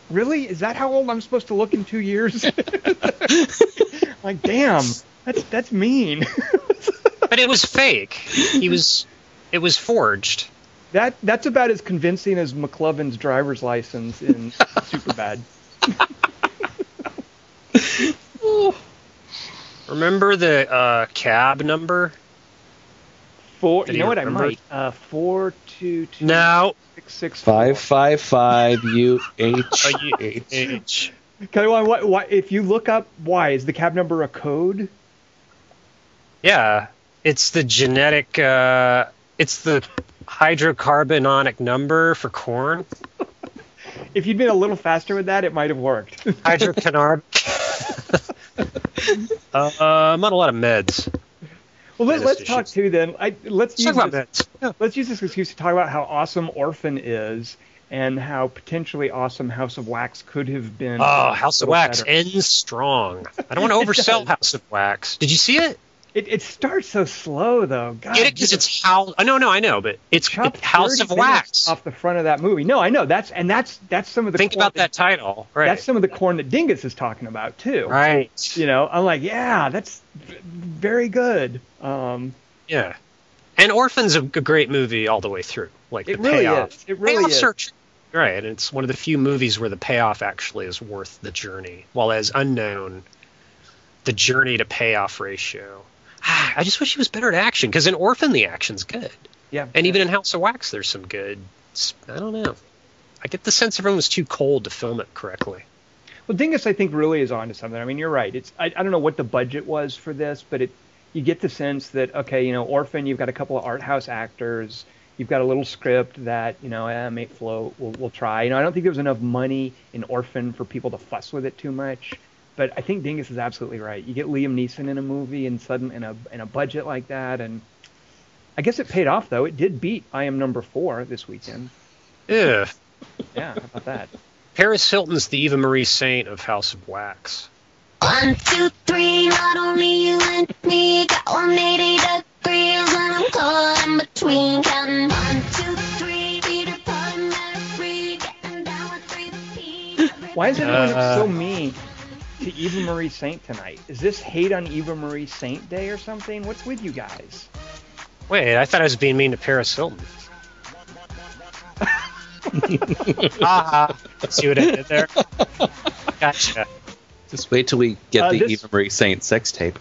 really? Is that how old I'm supposed to look in two years? like, damn, that's that's mean. But it was fake. He was. It was forged. that that's about as convincing as McLovin's driver's license in Superbad. Remember the uh, cab number? Four. Did you know he what? I might. Uh, four two two No. six six Five four. five five U H Oh, H. H. Kelly, why, why, why, if you look up why, is the cab number a code? Yeah, it's the genetic. Uh, it's the hydrocarbonic number for corn. If you'd been a little faster with that, it might have worked. Hydrocanard. uh, I'm on a lot of meds. well, let, let's talk too then. I, let's Let's talk use about this, meds. Yeah. let's use this excuse to talk about how awesome Orphan is and how potentially awesome House of Wax could have been. Oh, House of Wax better. ends strong. I don't want to oversell. House of Wax. Did you see it? It, it starts so slow though. God, Get it because it's House. Oh, no, no, I know, but it's chopped it- House of Wax. off the front of that movie. No, I know that's and that's that's some of the Think corn about that title, right? That's some of the corn that Dingus is talking about too. right. You know, I'm like, yeah, that's v- very good. Um, Yeah. And Orphan's a, a great movie all the way through. Like It the really payoff. is. It really Payoffs is. tr- right. And it's one of the few movies where the payoff actually is worth the journey. While as unknown, the journey to payoff ratio. I just wish he was better at action because in Orphan the action's good, yeah, and even in House of Wax there's some good. I don't know. I get the sense everyone was too cold to film it correctly. Well, Dingus, I think, really is onto something. I mean, you're right. It's I, I don't know what the budget was for this, but it you get the sense that okay, you know, Orphan, you've got a couple of art house actors, you've got a little script that you know, eh, may float. We'll, we'll try. You know, I don't think there was enough money in Orphan for people to fuss with it too much. But I think Dingus is absolutely right. You get Liam Neeson in a movie and sudden in a in a budget like that, and I guess it paid off though. It did beat I Am Number Four this weekend. Ugh. Yeah, how about that? Paris Hilton's the Eva Marie Saint of House of Wax. One, two, three, not only you and me got 180 degrees and I'm caught in between counting one, two, three, Peter Pan, Mary, getting down with three P's. Why is everyone Uh. so mean to Eva Marie Saint tonight? Is this hate on Eva Marie Saint Day or something? What's with you guys? Wait, I thought I was being mean to Paris Hilton. Ah, see what I did there? Gotcha. Just wait till we get Uh, the this- Eva Marie Saint sex tape.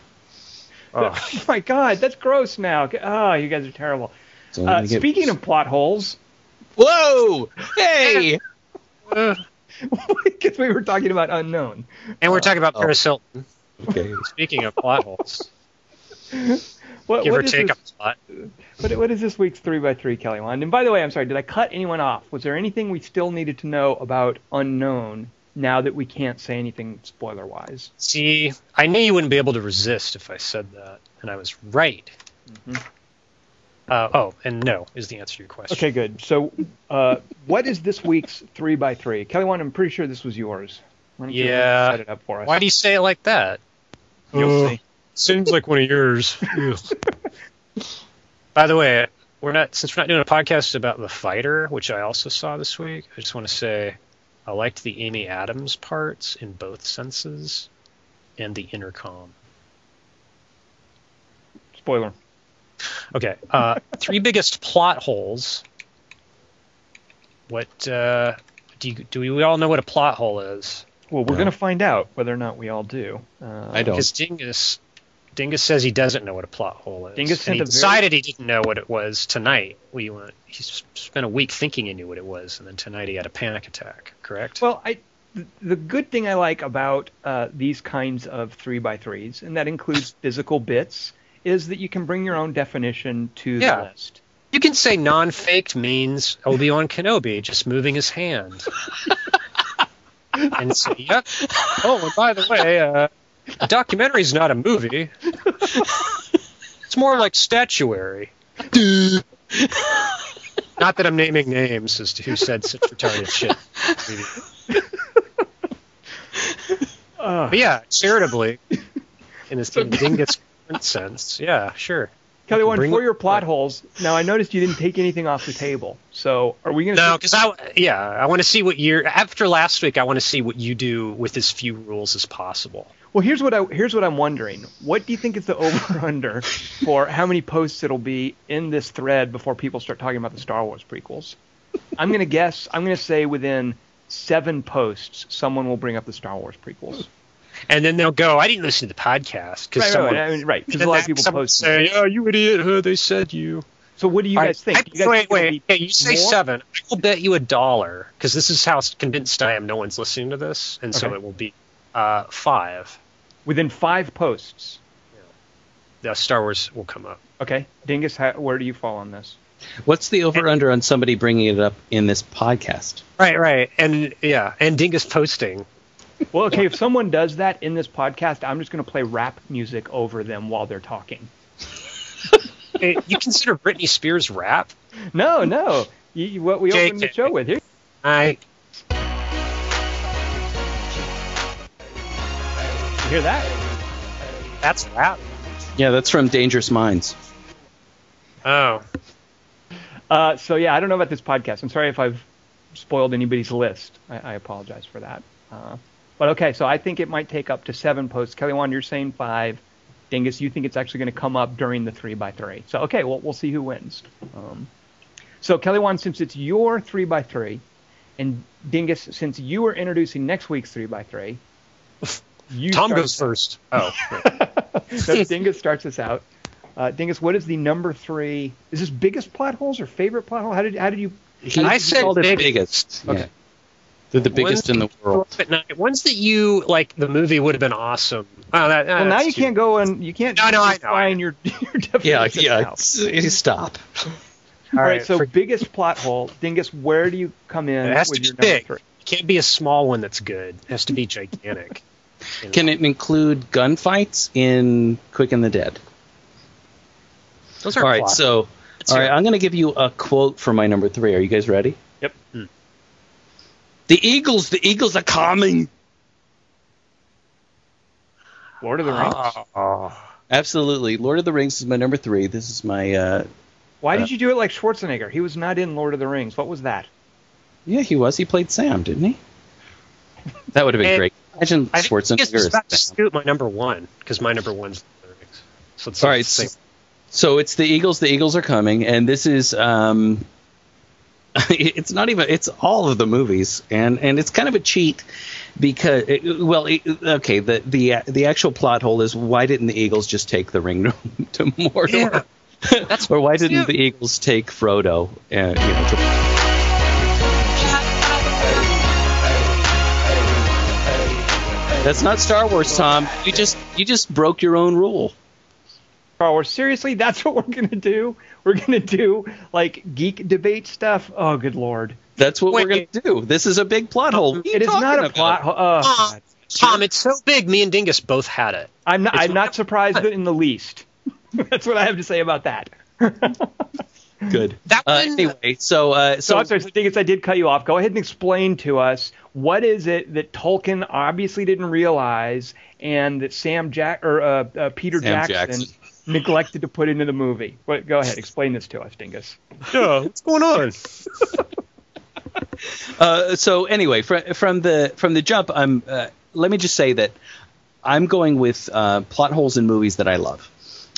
Oh. Oh my God, that's gross now. Oh, you guys are terrible. So Uh, get- speaking of plot holes, whoa, hey, Uh, because we were talking about unknown. and we're talking about Oh. Paris Hilton. okay. Speaking of plot holes, What, give what or take this, a plot. what, what is this week's three by three, Kelly Wand? And by the way, I'm sorry, did I cut anyone off? Was there anything we still needed to know about unknown now that we can't say anything spoiler wise? See, I knew you wouldn't be able to resist if I said that, and I was right. Mhm. Uh, oh, and no is the answer to your question. Okay, good. So, uh, what is this week's three by three? Kelly Wand, I'm pretty sure this was yours. Why don't you Yeah. set it up for us? Why do you say it like that? You'll Uh, see. Seems like one of yours. By the way, we're not since we're not doing a podcast about the fighter, which I also saw this week. I just want to say I liked the Amy Adams parts in both senses, and the intercom. Spoiler. Okay, uh, three biggest plot holes. What uh, do you, do we all know what a plot hole is? Well, we're No. going to find out whether or not we all do. Uh, I don't. Because Dingus, Dingus says he doesn't know what a plot hole is. Dingus and he a very- decided he didn't know what it was tonight. We went. He spent a week thinking he knew what it was, and then tonight he had a panic attack. Correct? Well, I the good thing I like about uh, these kinds of three by threes, and that includes physical bits, is that you can bring your own definition to Yeah. the list. you can say non-faked means Obi Wan Kenobi just moving his hand, and say, "Yep." Oh, and by the way, uh, documentary is not a movie. It's more like statuary. Not that I'm naming names as to who said such retarded shit. Uh, But yeah, charitably, in this in Dingus current sense, yeah, sure. Kelly, one for your plot holes. Now, I noticed you didn't take anything off the table. So, are we going to? No, because I yeah, I want to see what you're after last week. I want to see what you do with as few rules as possible. Well, here's what I here's what I'm wondering. What do you think is the over under for how many posts it'll be in this thread before people start talking about the Star Wars prequels? I'm gonna guess. I'm gonna say within seven posts, someone will bring up the Star Wars prequels. And then they'll go, I didn't listen to the podcast because Right, someone right, I mean, right. Because a lot of people someone post. say, "Oh, you idiot! Huh, they said you." So what do you guys right, think? I- You guys wait, think wait. be Yeah, you say more? seven. I will bet you a dollar because this is how convinced I am. No one's listening to this, and so it will be uh, five. within five posts. The Star Wars will come up. Okay, Dingus, how, where do you fall on this? What's the over under on somebody bringing it up in this podcast? Right, right, and yeah, and Dingus posting. Well, okay, if someone does that in this podcast, I'm just going to play rap music over them while they're talking. Hey, you consider Britney Spears rap? No, no. You, you- what we JK. opened the show with here. I You hear that? that's rap. Yeah, that's from Dangerous Minds. Oh, Uh, so yeah, I don't know about this podcast. I'm sorry if I've spoiled anybody's list. I, I apologize for that. Uh, but okay, so I think it might take up to seven posts. Kelly Wand, you're saying five. Dingus, you think it's actually going to come up during the three by three. So okay, well we'll see who wins. Um, so Kelly Wand, since it's your three by three, and Dingus, since you are introducing next week's three by three, you Tom goes out. first. Oh, So Dingus starts us out. Uh, Dingus, what is the number three? Is this biggest plot holes or favorite plot hole? How did how did you? I said biggest. biggest. Yeah. They're the biggest in the world. At night. Ones that you like, the movie would have been awesome. Oh, that, Well, now you can't go and you can't No, no, I know, define your your Yeah, definition yeah. now. it's- Stop. All right, so for- biggest plot hole, Dingus. Where do you come in it has with to be your big. three? It can't be a small one that's good. It has to be gigantic. You know? Can it include gunfights in Quick and the Dead? Those are All right, plot. so Let's all it. I'm going to give you a quote for my number three. Are you guys ready? Yep. Hmm. The Eagles, the Eagles are coming. Lord of the Rings. Oh. Absolutely, Lord of the Rings is my number three. This is my. uh Why did you do it like Schwarzenegger? He was not in Lord of the Rings. What was that? Yeah, he was. He played Sam, didn't he? That would have been And great. Imagine I Schwarzenegger it's just as about to scoot my number one because my number one's the lyrics. So it's All like the so, so it's the Eagles. The Eagles are coming, and this is um, it's not even. It's all of the movies, and and it's kind of a cheat because it, well, it, okay, the the the actual plot hole is why didn't the Eagles just take the ring to, to Mordor? Yeah. or why didn't Yeah. the Eagles take Frodo? Uh, you know, to, That's not Star Wars, Tom. You just you just broke your own rule. Star Wars. Seriously, that's what we're gonna do. We're gonna do like geek debate stuff. Oh, good lord! That's what we're going to do. This is a big plot hole. What are you It is not a about? plot. hole. Oh, Uh, Tom, it's so big. Me and Dingus both had it. I'm not. it's I'm not surprised in the least. that's what I have to say about that. Good. That Uh, one. anyway, so uh, So, so I'm sorry, so Dingus, I did cut you off. Go ahead and explain to us what is it that Tolkien obviously didn't realize, and that Sam Jack or uh, uh, Peter Sam Jackson, Jackson. Neglected to put into the movie. But go ahead, explain this to us, Dingus. Yeah, what's going on? uh, so anyway, from from the from the jump, I'm. Uh, let me just say that I'm going with uh, plot holes in movies that I love.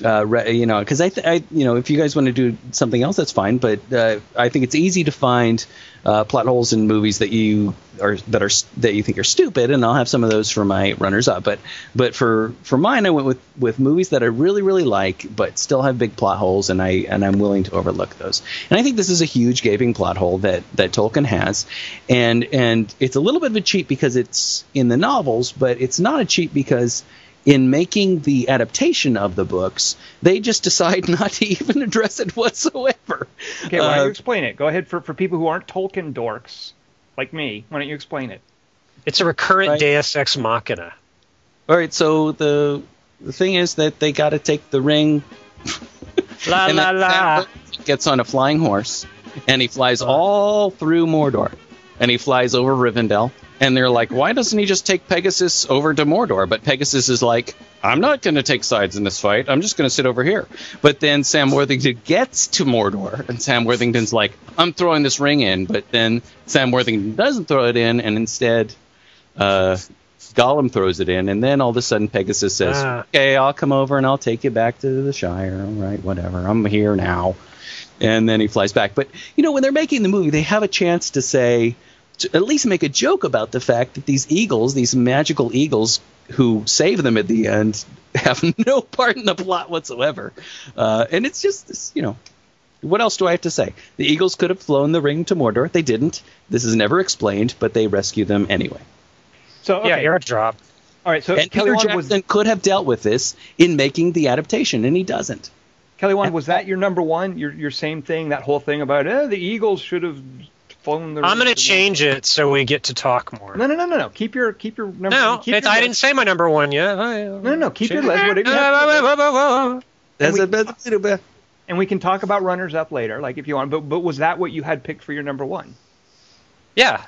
Uh, re- you know, because I, th- I, you know, if you guys want to do something else, that's fine. But uh, I think it's easy to find uh, plot holes in movies that you are that are that you think are stupid, and I'll have some of those for my runners up. But but for for mine, I went with with movies that I really really like, but still have big plot holes, and I and I'm willing to overlook those. And I think this is a huge gaping plot hole that that Tolkien has, and and it's a little bit of a cheat because it's in the novels, but it's not a cheat because in making the adaptation of the books, they just decide not to even address it whatsoever. Okay, why don't Uh, you explain it? Go ahead for for people who aren't Tolkien dorks like me. Why don't you explain it? It's a recurrent Right. Deus Ex Machina. All right, so the the thing is that they got to take the ring, La and la la. Gets on a flying horse, and he flies all through Mordor, and he flies over Rivendell. And they're like, why doesn't he just take Pegasus over to Mordor? But Pegasus is like, I'm not going to take sides in this fight. I'm just going to sit over here. But then Sam Worthington gets to Mordor, and Sam Worthington's like, I'm throwing this ring in. But then Sam Worthington doesn't throw it in, and instead, uh, Gollum throws it in, and then all of a sudden Pegasus says, Ah. "Okay, I'll come over and I'll take you back to the Shire. All right, whatever. I'm here now." And then he flies back. But you know, when they're making the movie, they have a chance to say, at least make a joke about the fact that these eagles, these magical eagles who save them at the end, have no part in the plot whatsoever. Uh, and it's just, this, you know, What else do I have to say? The Eagles could have flown the ring to Mordor. They didn't. This is never explained, but they rescue them anyway. So okay. Yeah, you're a drop. all right. So and Kelly Peter Wand was could have dealt with this in making the adaptation, and he doesn't. Kelly Wand was that your number one? Your your same thing? That whole thing about eh, the Eagles should have flown the. I'm going to the- change it so we get to talk more. No, no, no, no, no. Keep your keep your number. No, keep it, your I didn't say my number one yet. No, no, no. Keep your list. Whatever you have. That's we- a that's a- and we can talk about runners up later, like if you want. But but was that what you had picked for your number one? Yeah.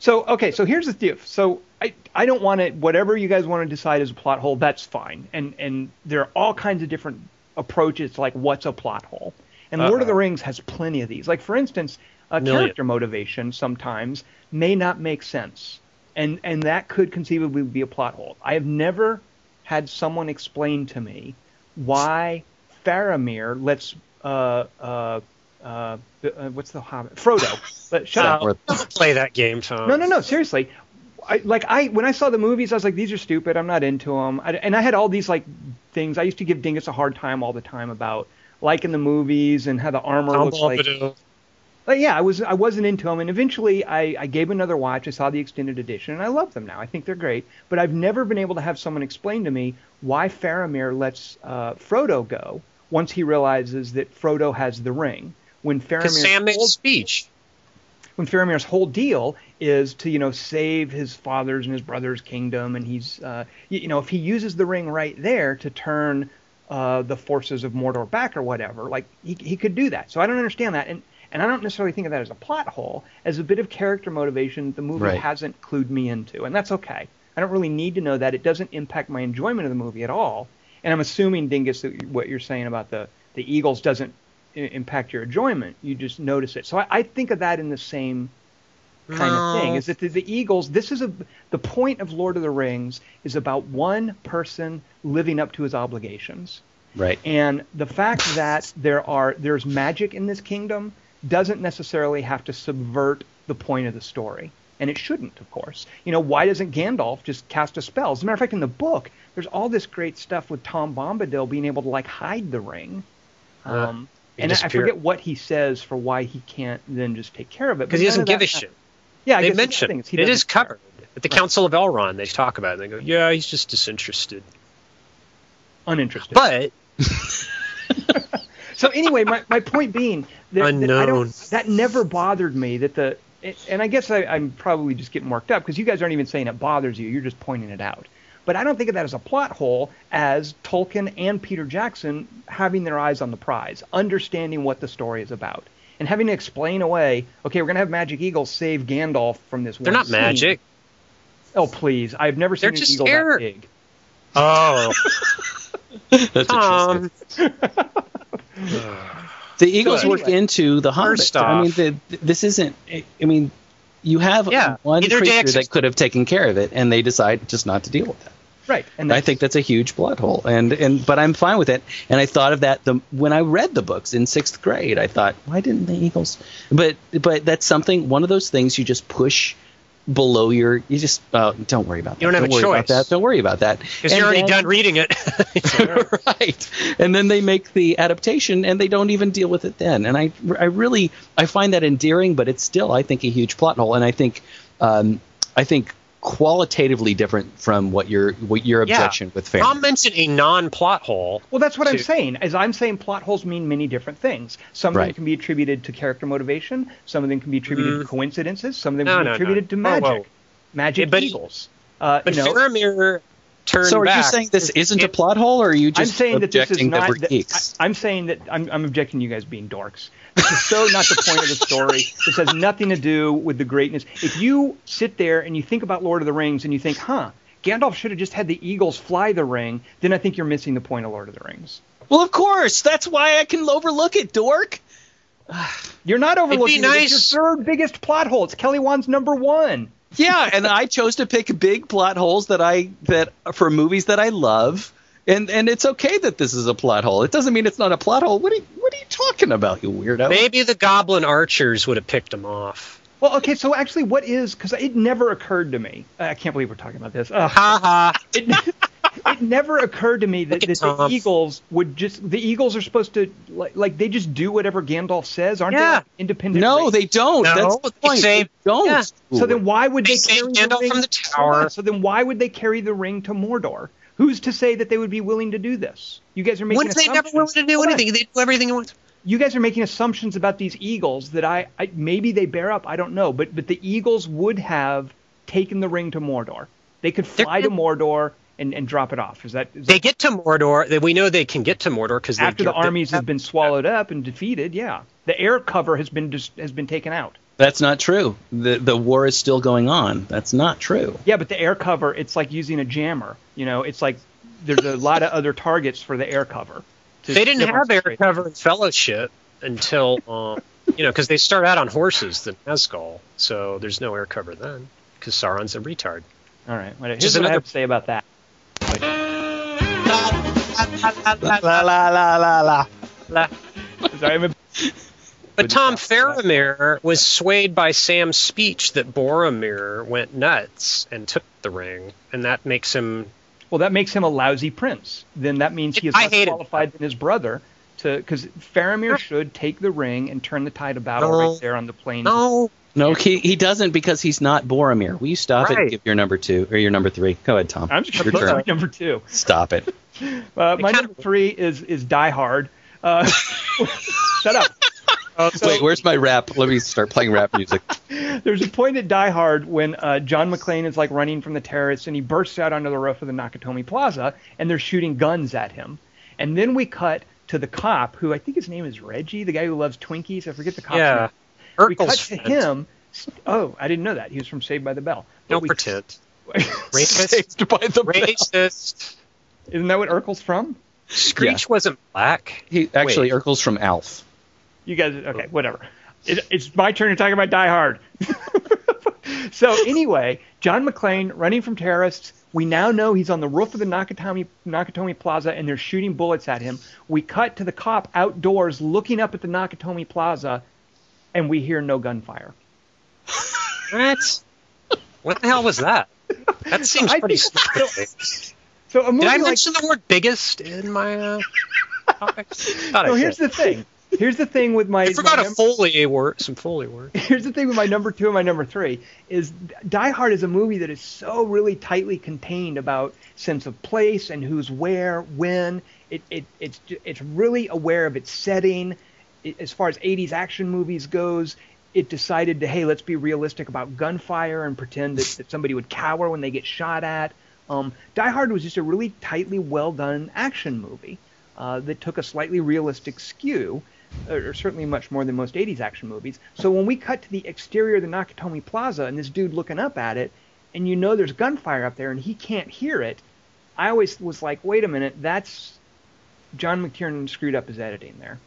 So okay, so here's the deal. So I I don't want to whatever you guys want to decide is a plot hole. That's fine. And and there are all kinds of different approaches to like what's a plot hole. And Lord of the Rings has plenty of these. Like for instance, a Million. character motivation sometimes may not make sense, and and that could conceivably be a plot hole. I have never had someone explain to me why Faramir lets uh uh uh, uh what's the Hobbit Frodo. But shut up. Don't play that game, Tom. No, no, no. Seriously, I, like I when I saw the movies, I was like, these are stupid. I'm not into them. I, and I had all these like things. I used to give Dingus a hard time all the time about liking the movies and how the armor Tom looks like. But yeah, I was I wasn't into them, and eventually I, I gave another watch. I saw the extended edition, and I love them now. I think they're great. But I've never been able to have someone explain to me why Faramir lets uh, Frodo go once he realizes that Frodo has the ring. When Because Faramir Sam made a speech. when Faramir's whole deal is to you know save his father's and his brother's kingdom, and he's uh, you, you know if he uses the ring right there to turn uh, the forces of Mordor back or whatever, like he he could do that. So I don't understand that, and and I don't necessarily think of that as a plot hole, as a bit of character motivation the movie Right. hasn't clued me into, and that's okay. I don't really need to know that. It doesn't impact my enjoyment of the movie at all. And I'm assuming, Dingus, that what you're saying about the the Eagles doesn't i- impact your enjoyment. You just notice it. So I, I think of that in the same kind of thing. Is that the, the Eagles? This is a the point of Lord of the Rings is about one person living up to his obligations. right. And the fact that there are there's magic in this kingdom doesn't necessarily have to subvert the point of the story. And it shouldn't, of course. You know, why doesn't Gandalf just cast a spell? As a matter of fact, in the book, there's all this great stuff with Tom Bombadil being able to like hide the ring. Uh, Um, he and I- I forget what he says for why he can't then just take care of it. Because he doesn't give a shit. Yeah, I they guess that's the mention thing, he it care. covered at the Council of Elrond. They talk about it. and They go, "Yeah, he's just disinterested." Uninterested. But So anyway, my, my point being that, that I Unknown. don't that never bothered me that the and I guess I, I'm probably just getting worked up because you guys aren't even saying it bothers you. You're just pointing it out. But I don't think of that as a plot hole as Tolkien and Peter Jackson having their eyes on the prize, understanding what the story is about, and having to explain away. Okay, we're gonna have magic eagles save Gandalf from this. they're one not scene." magic. Oh please! I've never seen They're seen an just eagle air- that big. Oh, That's Tom. The Eagles So work anyway, into the Hobbit. first I mean, the, this isn't. I mean, you have Yeah, one creature Jackson- that could have taken care of it, and they decide just not to deal with it. Right, and I think that's a huge plot hole, and and but I'm fine with it. And I thought of that the when I read the books in sixth grade. I thought, why didn't the Eagles? But but that's something. One of those things you just push below your. You just uh, don't worry about that. You don't have a worry about choice. that. Don't worry about that because you're already then- done reading it. right. And then they make the adaptation, and they don't even deal with it then. And I, I really, I find that endearing, but it's still, I think, a huge plot hole. And I think, um, I think qualitatively different from what your what your Yeah. objection with fair. Tom mentioned a non-plot hole. Well, that's what I'm saying. As I'm saying, plot holes mean many different things. Some of them can be attributed to character motivation. Some of them can be attributed to coincidences. Some of them Mm. No, can be no, no. attributed to magic. whoa. Magic Yeah, but- eagles. Uh, But you know, Faramir turned so are back. you saying this It- isn't a plot hole, or are you I'm just saying that this objecting is not. we're that- geeks? I, am saying that I'm, I'm objecting to you guys being dorks. This is so not the point of the story. This has nothing to do with the greatness. If you sit there and you think about Lord of the Rings and you think, huh, Gandalf should have just had the eagles fly the ring, then I think you're missing the point of Lord of the Rings. well, of course. That's why I can overlook it, dork. You're not overlooking it. nice- It's your third biggest plot hole. It's Kelly Wand's number one. Yeah, and I chose to pick big plot holes that I that for movies that I love. And and it's okay that this is a plot hole. It doesn't mean it's not a plot hole. What are you, what are you talking about, you weirdo? Maybe the Goblin Archers would have picked him off. Well, okay, so actually, what is? Because it never occurred to me. I can't believe we're talking about this. Ugh. Ha ha. It, it never occurred to me that, that the Eagles would just the Eagles are supposed to like, like they just do whatever Gandalf says, aren't they? Yeah. Like independent. No, race? they don't. No, That's the they point. say- They don't. Yeah. So then why would They they, carry Gandalf the ring from the Hold on. tower. So then why would they carry the ring to Mordor? Who's to say that they would be willing to do this? You guys are making When they never assumptions. to do Hold anything, they do everything at once. You guys are making assumptions about these Eagles that I, I maybe they bear up. I don't know, but but the Eagles would have taken the ring to Mordor. They could They're fly to Mordor and, and drop it off. Is that, is They that get to Mordor. We know they can get to Mordor because after the armies have been swallowed up and defeated? Yeah, the air cover has been just has been taken out. That's not true. The the war is still going on. That's not true. Yeah, but the air cover, it's like using a jammer. You know, it's like there's a lot of other targets for the air cover. They didn't have air cover in Fellowship until, um, you know, because they start out on horses, the Nazgul. So there's no air cover then because Sauron's a retard. All right, whatever. Just Here's what I have to say about that. La la la la la. Sorry, I'm a- But Tom stuff. Faramir was swayed by Sam's speech that Boromir went nuts and took the ring, and that makes him. well, that makes him a lousy prince. Then that means he is less hated qualified than his brother to because Faramir should take the ring and turn the tide of battle No. right there on the plains. No, No, he, he doesn't because he's not Boromir. Will you stop it Right. and give your number two or your number three? Go ahead, Tom. I'm just your turn. number two. Stop it. Uh, my kinda- number three is is Die Hard. Uh, shut up. So- Wait, where's my rap? Let me start playing rap music. There's a point at Die Hard when uh, John McClane is like running from the terrorists and he bursts out onto the roof of the Nakatomi Plaza and they're shooting guns at him. And then we cut to the cop, who I think his name is Reggie, the guy who loves Twinkies. I forget the cop's yeah. name. We cut to him. Oh, I didn't know that. He was from Saved by the Bell. But Don't we- pretend. Racist. Saved by the bell. Racist. Isn't that what Urkel's from? Screech wasn't black. He actually Wait. Urkel's from Alf. You guys, okay, whatever. It, it's my turn to talk about Die Hard. so anyway, John McClane running from terrorists. We now know he's on the roof of the Nakatomi, Nakatomi Plaza and they're shooting bullets at him. We cut to the cop outdoors looking up at the Nakatomi Plaza and we hear no gunfire. What? What the hell was that? That seems I pretty stupid. So a movie Did I like mention the word biggest in my uh, topic? Thought I here's the thing. Here's the thing with my I forgot my a num- Foley word, some Foley word. here's the thing with my number two and my number three is Die Hard is a movie that is so really tightly contained about sense of place and who's where, when. It, it it's it's really aware of its setting. It, as far as 80s action movies goes, it decided to hey let's be realistic about gunfire and pretend that, that somebody would cower when they get shot at. Um, Die Hard was just a really tightly well done action movie uh, that took a slightly realistic skew or certainly much more than most 80s action movies. So when we cut to the exterior of the Nakatomi Plaza and this dude looking up at it, and you know there's gunfire up there and he can't hear it, I always was like, wait a minute, that's John McTiernan screwed up his editing there.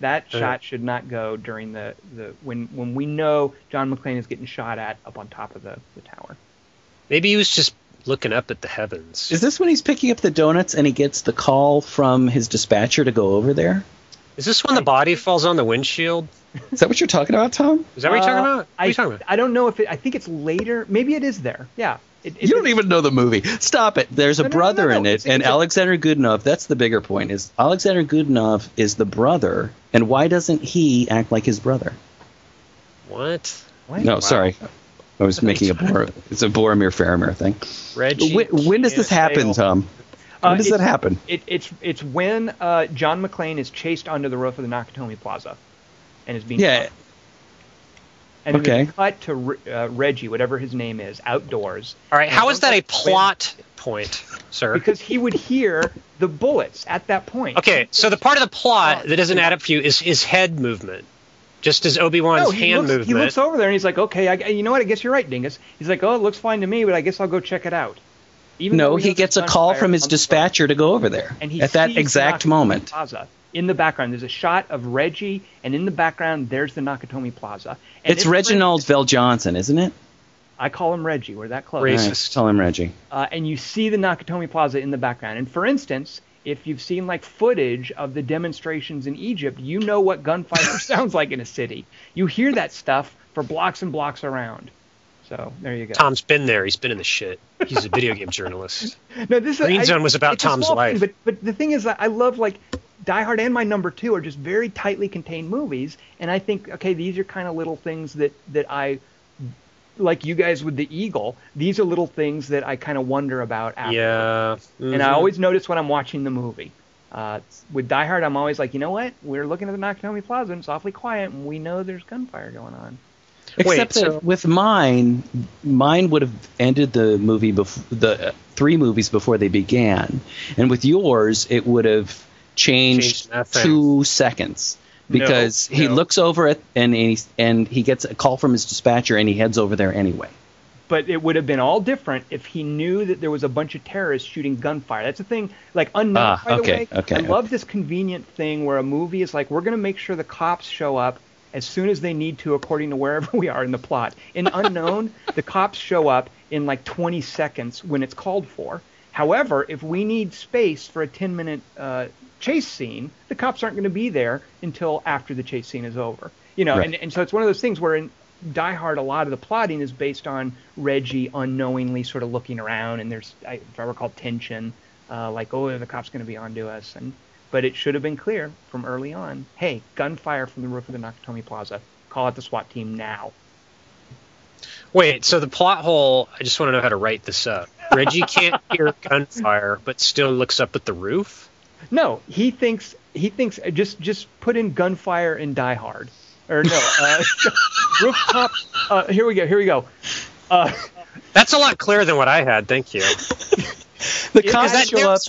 That Uh. shot should not go during the, the when when we know John McClane is getting shot at up on top of the, the tower. Maybe he was just looking up at the heavens. Is this when he's picking up the donuts and he gets the call from his dispatcher to go over there? Is this when the body falls on the windshield? Is that what you're talking about, Tom? Is that what you're talking Uh, about? What are I, you talking about? I don't know if it. I think it's later. Maybe it is there. Yeah. It, it, You don't even know the movie. Stop it. There's a No, no, no, brother no, in it, It's- and it's Alexander Goodenough. That's the bigger point. Is Alexander Goodenough is the brother, and why doesn't he act like his brother? What? What? No, sorry, I was making a Bor- it's a Boromir Faramir thing. Reggie. When, when does this happen, Hale. Tom? When Uh, does it's- that happen? It, it's it's when uh, John McClane is chased under the roof of the Nakatomi Plaza, and is being Yeah. shot. And Okay. cut to uh, Reggie, whatever his name is, outdoors. All right. How is that a when- plot point, sir? Because he would hear the bullets at that point. Okay, so the part of the plot that doesn't add up for you is his head movement, just as Obi Wan's No, hand looks, movement. he looks over there and he's like, okay, I, you know what? I guess you're right, Dingus. He's like, oh, it looks fine to me, but I guess I'll go check it out. Even No, he gets a call from his on the roof. dispatcher to go over there and he at that sees the exact Nakatomi moment. Plaza. In the background, there's a shot of Reggie, and in the background, there's the Nakatomi Plaza. And It's Reginald Vel Johnson, isn't it? I call him Reggie. We're that close. Racist. All right, tell him Reggie. Uh, and you see the Nakatomi Plaza in the background. And for instance, if you've seen like footage of the demonstrations in Egypt, you know what gunfire sounds like in a city. You hear that stuff for blocks and blocks around. So there you go. Tom's been there. He's been in the shit. He's a video game journalist. No, this is- Green I- Zone was about Tom's life. Thing, but but the thing is, I love like Die Hard and my number two are just very tightly contained movies, and I think okay, these are kind of little things that that I like you guys with the Eagle. These are little things that I kind of wonder about. After. Yeah. And I mhm. always notice when I'm watching the movie. Uh, with Die Hard, I'm always like, you know what? We're looking at the Nakatomi Plaza, and it's awfully quiet, and we know there's gunfire going on. Except so- that with mine, mine would have ended the movie before the uh, three movies before they began, and with yours, it would have changed, Changed two seconds because he no. looks over it and he and he gets a call from his dispatcher and he heads over there anyway. but it would have been all different if he knew that there was a bunch of terrorists shooting gunfire. That's the thing. Like unknown, Ah, by the way. okay, I okay. love this convenient thing where a movie is like, we're going to make sure the cops show up as soon as they need to, according to wherever we are in the plot. In unknown, the cops show up in like 20 seconds when it's called for. However, if we need space for a 10 minute uh, chase scene, the cops aren't going to be there until after the chase scene is over. You know, Right. and, and so it's one of those things where in Die Hard, a lot of the plotting is based on Reggie unknowingly sort of looking around, and there's, I- if I recall, tension, uh, like, oh, the cop's going to be onto us, and but it should have been clear from early on. Hey, gunfire from the roof of the Nakatomi Plaza. Call out the SWAT team now. Wait, so the plot hole, I just want to know how to write this up. Reggie can't hear gunfire, but still looks up at the roof? No, he thinks he thinks just just put in gunfire and Die Hard, or no, uh, rooftop. Uh, here we go. Here we go. Uh, That's a lot clearer than what I had, thank you. The Yeah, cops show up.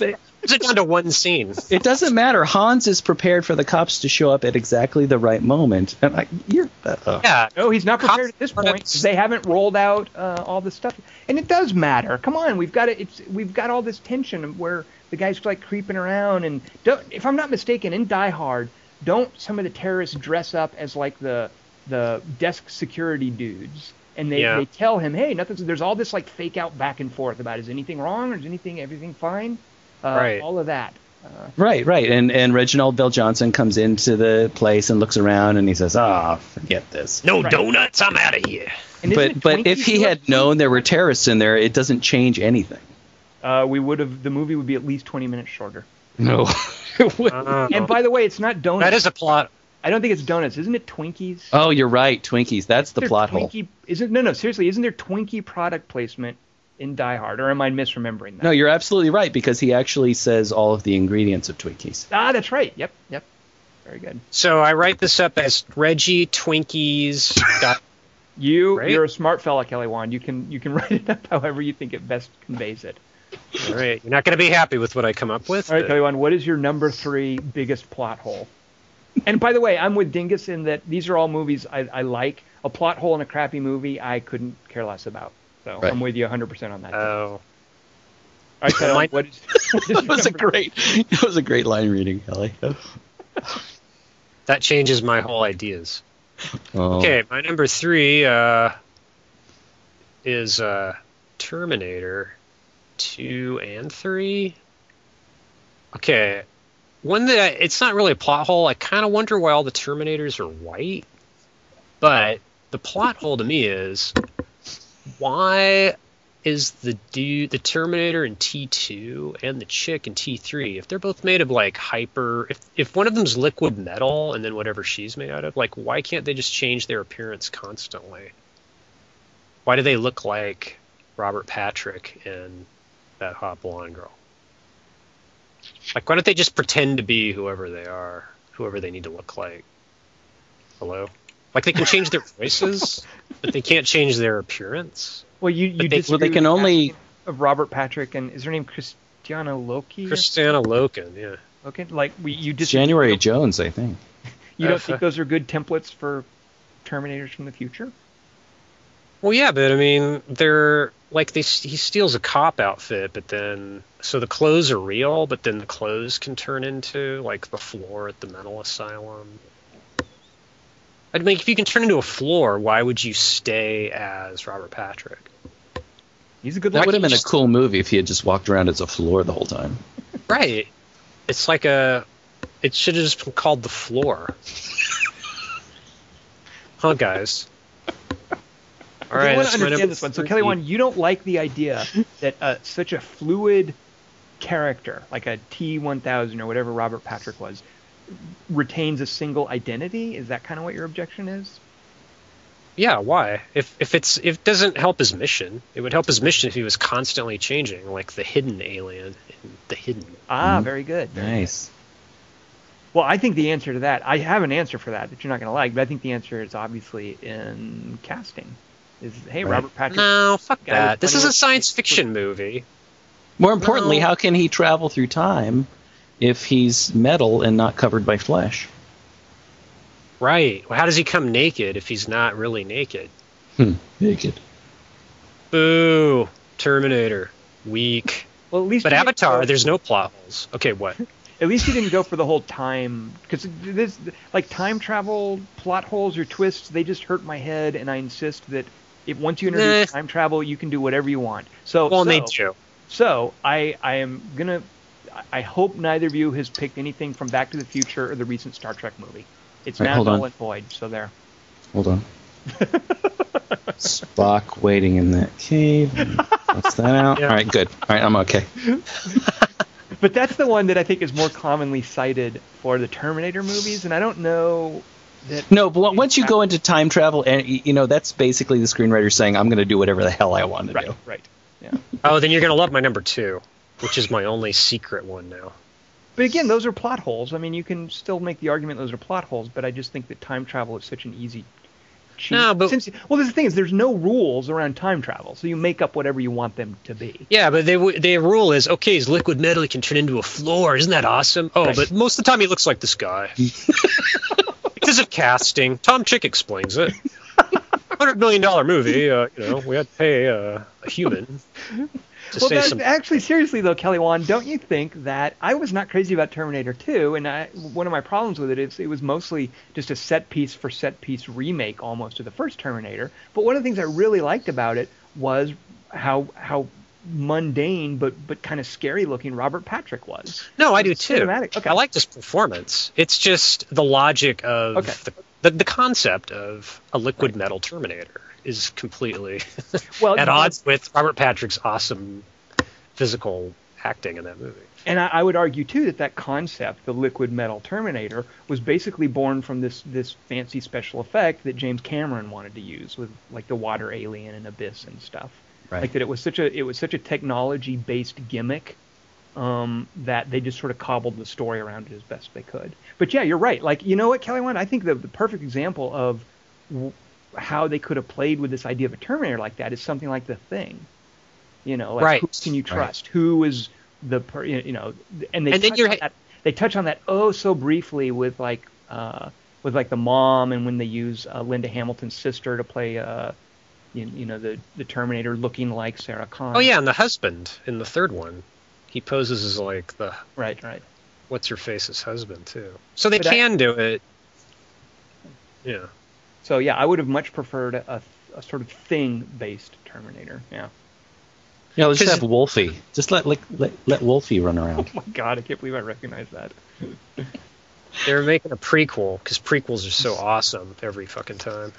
Narrows- it down to one scene? It doesn't matter. Hans is prepared for the cops to show up at exactly the right moment. And I, you're uh, Yeah. no, he's not prepared Cops- at this point. They haven't rolled out uh, all this stuff, and it does matter. Come on, we've got it. It's we've got all this tension where the guy's like creeping around, and don't, if I'm not mistaken, in Die Hard, don't some of the terrorists dress up as like the the desk security dudes? And they, Yeah. they tell him, hey, nothing's. There's all this like fake out back and forth about is anything wrong or is anything everything fine? Uh, Right. All of that. Uh, right, right. And and Reginald Vel Johnson comes into the place and looks around and he says, "Ah, forget this." No Right. donuts, I'm out of here. But but if he had are- known there were terrorists in there, it doesn't change anything. uh, we would have. The movie would be at least 20 minutes shorter. No. Uh, And by the way, it's not donuts. that is a plot. I don't think it's donuts. Isn't it Twinkies? oh, you're right. Twinkies. That's the Is there plot hole. Twinkie, Isn't no no seriously? Isn't there Twinkie product placement in Die Hard, or am I misremembering that? No, you're absolutely right because he actually says all of the ingredients of Twinkies. Ah, that's right. Yep, yep. Very good. So I write this up as Reggie Twinkies. dot- You Right? you're a smart fella, Kelly Wand. You can you can write it up however you think it best conveys it. All right, you're not going to be happy with what I come up with. All right, but- Kelly Wand. What is your number three biggest plot hole? And by the way, I'm with Dingus in that these are all movies I, I like. A plot hole in a crappy movie, I couldn't care less about. So Right. I'm with you 100% on that. Oh, All right, Kelly, Mine- what is, what is That was a great. That was a great line reading, Kelly. that changes my whole ideas. Oh. Okay, my number three uh, is uh, Terminator 2 and 3. Okay, one that I, it's not really a plot hole. I kind of wonder why all the Terminators are white. But the plot hole to me is why is the dude, the Terminator in T2 and the chick in T3, if they're both made of like hyper, if if one of them's liquid metal and then whatever she's made out of, like why can't they just change their appearance constantly? Why do they look like Robert Patrick and that hot blonde girl? Like why don't they just pretend to be whoever they are, whoever they need to look like? Hello? Like they can change their voices, but they can't change their appearance. Well, you you But they- well, they can only- of Robert Patrick and is her name Christiana Loki? or Kristanna Loken, yeah. Okay, like we you It's disagree- January Jones, I think. You don't Uh, think those are good templates for Terminators from the future? Well, yeah, but I mean, they're like they he steals a cop outfit, but then so the clothes are real, but then the clothes can turn into like the floor at the mental asylum. I mean, if you can turn into a floor, why would you stay as Robert Patrick? He's a good That would have been a just- cool movie if he had just walked around as a floor the whole time. Right. It's like a. It should have just been called the floor. huh, guys? All Okay, right, I want that's to understand this one. So. Kelly, one, you don't like the idea that uh, such a fluid character, like a T1000 or whatever Robert Patrick was, retains a single identity. Is that kind of what your objection is? Yeah, why? If if it's if it doesn't help his mission, it would help his mission if he was constantly changing, like the hidden alien the hidden. Ah, Mhm. very good. very good. Nice. Well, I think the answer to that, I have an answer for that that you're not going to like, but I think the answer is obviously in casting. Is hey, Right. Robert Patrick? No, fuck that. This is a science fiction movie. More importantly, No. how can he travel through time if he's metal and not covered by flesh? Right. Well, how does he come naked if he's not really naked? Hmm. Naked. Boo. Terminator. Weak. Well, at least But you didn't Avatar, go- there's no plot holes. Okay, what? At least he didn't go for the whole time because this like time travel plot holes or twists. They just hurt my head, and I insist that if once you introduce Nah. time travel, you can do whatever you want. So, Well, so, they do. so I I am gonna. I hope neither of you has picked anything from Back to the Future or the recent Star Trek movie. It's Right, now hold null and void. So there. Hold on. Spock waiting in that cave. What's that out? Yeah. All right, good. All right, I'm okay. But that's the one that I think is more commonly cited for the Terminator movies, and I don't know that. No, but once you go into time travel, and you know that's basically the screenwriter saying, "I'm going to do whatever the hell I want to Right, do." right. Yeah. Oh, then you're gonna love my number two, which is my only secret one now. But again, those are plot holes. I mean, you can still make the argument those are plot holes, but I just think that time travel is such an easy. Cheat. No, but- Since, well, the thing is, there's no rules around time travel, so you make up whatever you want them to be. Yeah, but they w- their rule is okay. He's liquid metal. He can turn into a floor. Isn't that awesome? Oh, Right. but most of the time he looks like this guy because of casting. Tom Chick explains it. Hundred million dollar movie. Uh, you know, we had to pay uh, a human to well, that, some. actually, seriously though, Kelly Wand, don't you think that I was not crazy about Terminator 2, and I, one of my problems with it is it was mostly just a set piece for set piece remake almost of the first Terminator. But one of the things I really liked about it was how how mundane but but kind of scary looking Robert Patrick was. No, I do too. Cinematic, okay. I like this performance. It's just the logic of Okay. the, the the concept of a liquid metal Terminator is completely Well, at odds with Robert Patrick's awesome physical acting in that movie. And I, I would argue too that that concept, the liquid metal Terminator, was basically born from this this fancy special effect that James Cameron wanted to use with like the water alien and abyss and stuff. Right. Like that, it was such a it was such a technology based gimmick um, that they just sort of cobbled the story around it as best they could. But yeah, you're right. Like you know what, Kelly Wand, I think the the perfect example of w- how they could have played with this idea of a Terminator like that is something like the Thing. You know, like Right. who can you trust? Who is the per, you know? And they And touch on that, they touch on that oh so briefly with like uh, with like the mom and when they use uh, Linda Hamilton's sister to play uh, you, you know the the Terminator looking like Sarah Connor. Oh yeah, and the husband in the third one, he poses as like the right, right. what's her face's husband too. So they But I- can do it. Yeah. So yeah, I would have much preferred a, a sort of thing based Terminator. Yeah. Yeah, let's just 'Cause- have Wolfie. Just let let let, let Wolfie run around. Oh my God, I can't believe I recognize that. They're making a prequel because prequels are so awesome every fucking time.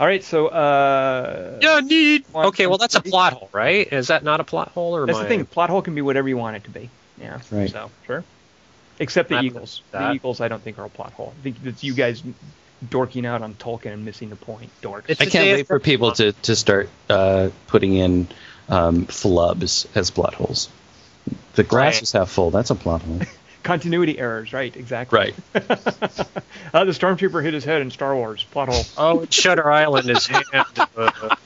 All right, so uh, Yeah, need. One, Okay, well two, that's a plot hole, right? Is that not a plot hole, or that's am the I- thing. Plot hole can be whatever you want it to be. Yeah. Right. So sure. Except the I'm Eagles. The. Eagles, I don't think are a plot hole. I think it's you guys dorking out on Tolkien and missing the point. Dorks. It's I a can't wait for people to to start uh, putting in um, flubs as plot holes. The glass Right. is half full. That's a plot hole. Continuity errors, right? Exactly. Right. Uh, the stormtrooper hit his head in Star Wars. Plot hole. Oh, it's Shutter Island is hand. Uh,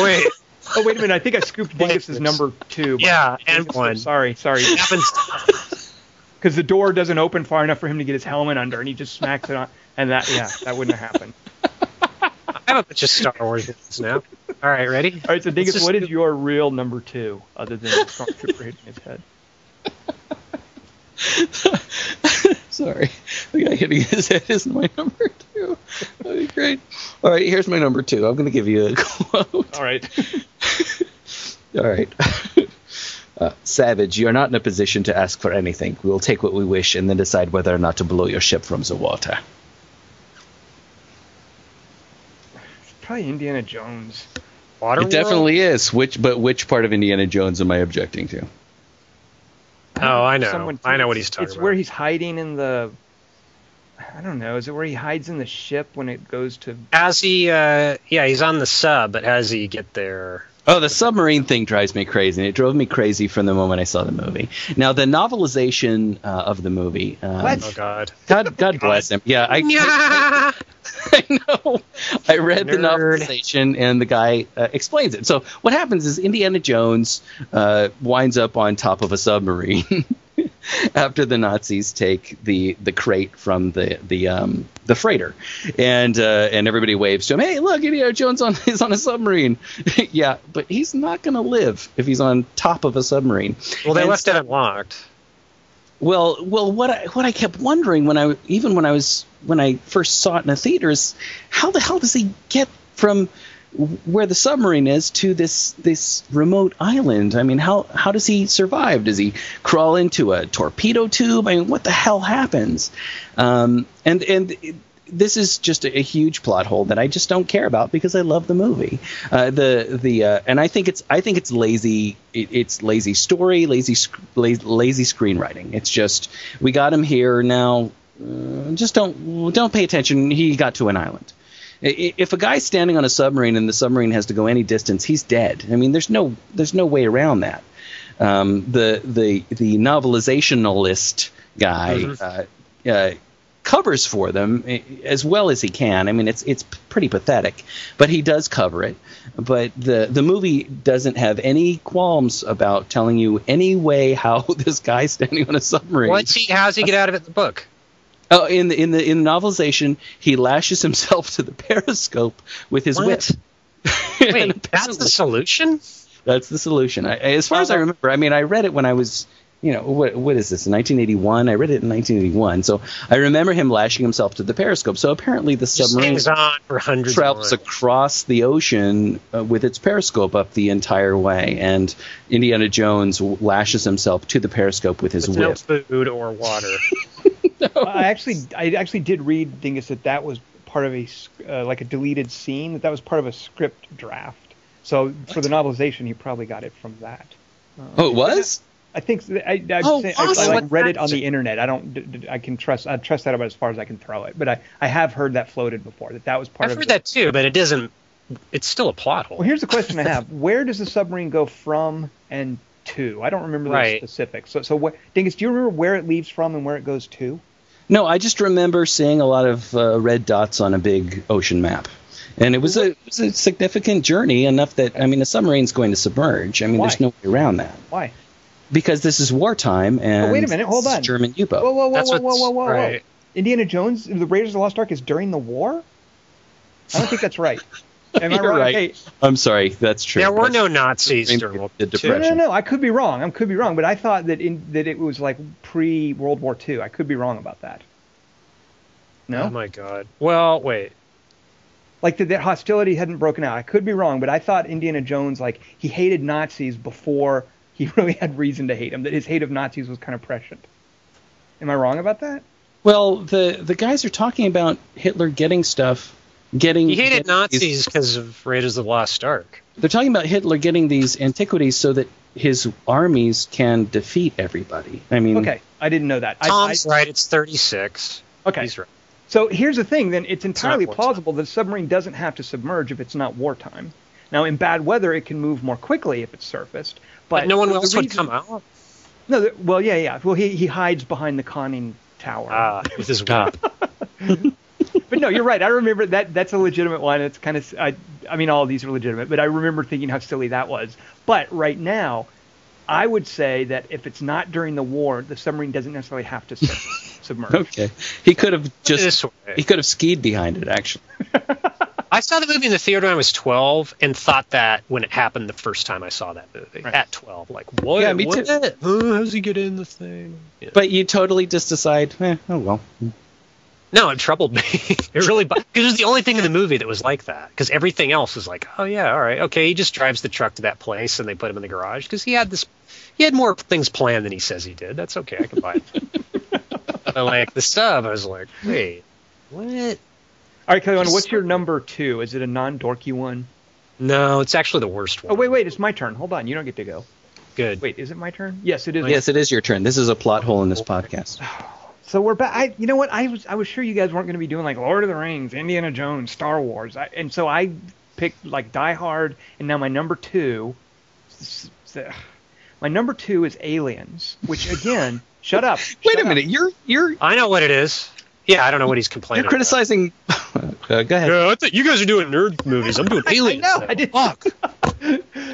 wait, Oh wait a minute, I think I scooped Dingus's Wait, number two. Yeah, and one. Sorry, sorry. it happens. Because the door doesn't open far enough for him to get his helmet under, and he just smacks it on. And that, yeah, that wouldn't have happened. I have a bunch of Star Wars ones now. All right, ready? All right, so Dingus, just what is your real number two, other than the stormtrooper hitting his head? Sorry, the guy hitting his head is my number two. That'd be great. All right, here's my number two. I'm going to give you a quote. All right. All right. Uh, Savage, you're not in a position to ask for anything. We will take what we wish and then decide whether or not to blow your ship from the water. probably Indiana Jones. Waterworld? It definitely is. Which, but which part of Indiana Jones am I objecting to? Oh, I know. Someone- I know what it's- he's talking It's about. where he's hiding in the. I don't know. Is it where he hides in the ship when it goes to? Has he? Uh, yeah, he's on the sub, but has he get there? Oh, the submarine thing drives me crazy. and It drove me crazy from the moment I saw the movie. Now, the novelization uh, of the movie. Um, What? Oh God. God, God bless him. Yeah, I, Yeah. I know. I read the novelization, and the guy uh, explains it. So what happens is Indiana Jones uh, winds up on top of a submarine after the Nazis take the the crate from the the um, the freighter, and uh, and everybody waves to him. Hey, look, Indiana Jones on is on a submarine. yeah, but he's not going to live if he's on top of a submarine. Well, they And left so- it unlocked. well, well, what I what I kept wondering when I even when I was when I first saw it in the theater is how the hell does he get from where the submarine is to this this remote island? I mean, how how does he survive? Does he crawl into a torpedo tube? I mean, what the hell happens? Um, and and. it- this is just a, a huge plot hole that I just don't care about because I love the movie. Uh, the the uh, and I think it's I think it's lazy. It, it's lazy story, lazy sc- lazy, screenwriting. It's just we got him here now. Uh, just don't don't pay attention. He got to an island. If a guy's standing on a submarine and the submarine has to go any distance, he's dead. I mean, there's no there's no way around that. Um, the the the novelizationalist guy Mhm. uh, uh, covers for them eh, as well as he can. I mean, it's it's pretty pathetic, but he does cover it. But the the movie doesn't have any qualms about telling you any way how this guy standing on a submarine. What's he? How's he get out of it the book? Oh, in the in the in the novelization, he lashes himself to the periscope with his whip. What? And Wait, that's the solution? that's the solution. I, as far as I remember, I mean, I read it when I was, you know, what what is this? 1981. I read it in 1981, so I remember him lashing himself to the periscope. So apparently, the submarine hangs on for hundreds travels across the ocean uh, with its periscope up the entire way, and Indiana Jones lashes himself to the periscope with his with no whip. food or water. I actually, I actually did read Dingus that that was part of a uh, like a deleted scene. That that was part of a script draft. So for the novelization, he probably got it from that. Oh, it was. I think I, I, Oh, say, I, I like read it on the internet. I don't. D- d- I can trust. I trust that about as far as I can throw it. But I, I have heard that floated before. That that was part of I've of. heard the- that too, but it doesn't. It's still a plot hole. Well, here's the question I have: Where does the submarine go from and to? I don't remember Right. the specifics. So, so what, Dingus, do you remember where it leaves from and where it goes to? No, I just remember seeing a lot of uh, red dots on a big ocean map. And it was, a, it was a significant journey, enough that, I mean, a submarine's going to submerge. I mean, Why? there's no way around that. Why? Because this is wartime, and Oh, wait a minute, hold this is on. German U-boat. Whoa, whoa, whoa, That's whoa, whoa, what's- whoa, whoa, whoa! right. Indiana Jones, the Raiders of the Lost Ark is during the war. I don't think that's right. Am I You're wrong? right. Hey, I'm sorry, that's true. There were That's- no Nazis During during World the War II. no, no, no, I could be wrong. I could be wrong, but I thought that in that it was like pre World War II. I could be wrong about that. No, Oh my god. Well, wait. like that, that hostility hadn't broken out. I could be wrong, but I thought Indiana Jones like he hated Nazis before he really had reason to hate them. That his hate of Nazis was kind of prescient. Am I wrong about that? Well, the, the guys are talking about Hitler getting stuff, getting. He hated getting Nazis because of Raiders of the Lost Ark. they're talking about Hitler getting these antiquities so that his armies can defeat everybody. I mean, Okay, I didn't know that. I- Tom's I, right. It's 36. Okay. He's right. So here's the thing. Then it's entirely wartime. plausible that a submarine doesn't have to submerge if it's not wartime. Now, in bad weather, it can move more quickly if it's surfaced. But, But no one the else would come out. No, the, well, yeah, yeah. Well, he he hides behind the conning tower. Ah, with his. whip. But no, you're right. I remember that. That's a legitimate one. It's kind of. I, I mean, all of these are legitimate, but I remember thinking how silly that was. But right now, I would say that if it's not during the war, the submarine doesn't necessarily have to submerge. Okay, he could have just he could have skied behind it. Actually, I saw the movie in the theater when I was 12 and thought that when it happened the first time I saw that movie Right. at 12. Like, what? Yeah, me what? too. Uh, how's he get in the thing? Yeah. but you totally just decide, eh, oh well. No, it troubled me. it really, because it was the only thing in the movie that was like that. Because everything else was like, oh yeah, all right, okay. He just drives the truck to that place, and they put him in the garage because he had this, he had more things planned than he says he did. That's okay, I can buy it. but like the stuff. I was like, wait, what? All right, Kelly, what's your number two? Is it a non-dorky one? No, it's actually the worst one. Oh wait, wait, it's my turn. Hold on, you don't get to go. Good. Wait, is it my turn? Yes, it is. Yes, it is your turn. This is a plot hole in this podcast. So we're back. I, you know what? I was I was sure you guys weren't going to be doing like Lord of the Rings, Indiana Jones, Star Wars, I, and so I picked like Die Hard, and now my number two, s- s- my number two is Aliens, which again, shut up. Wait shut a up. minute. You're you're I know what it is. Yeah, I don't know what he's complaining. you're criticizing. uh, go ahead. Yeah, I thought you guys are doing nerd movies. I'm doing I aliens. know. now. I did. Fuck.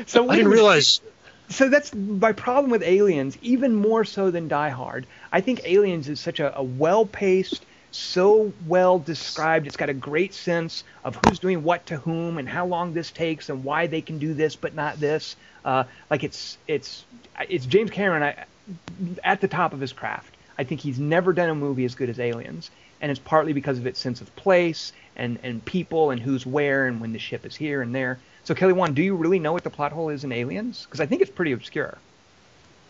So I didn't minute. realize. So that's my problem with Aliens, even more so than Die Hard. I think Aliens is such a, a well-paced, so well described. It's got a great sense of who's doing what to whom and how long this takes and why they can do this but not this. Uh, like it's it's it's James Cameron at the top of his craft. I think he's never done a movie as good as Aliens, and it's partly because of its sense of place and and people and who's where and when the ship is here and there. So Kelly, one, do you really know what the plot hole is in Aliens? Because I think it's pretty obscure.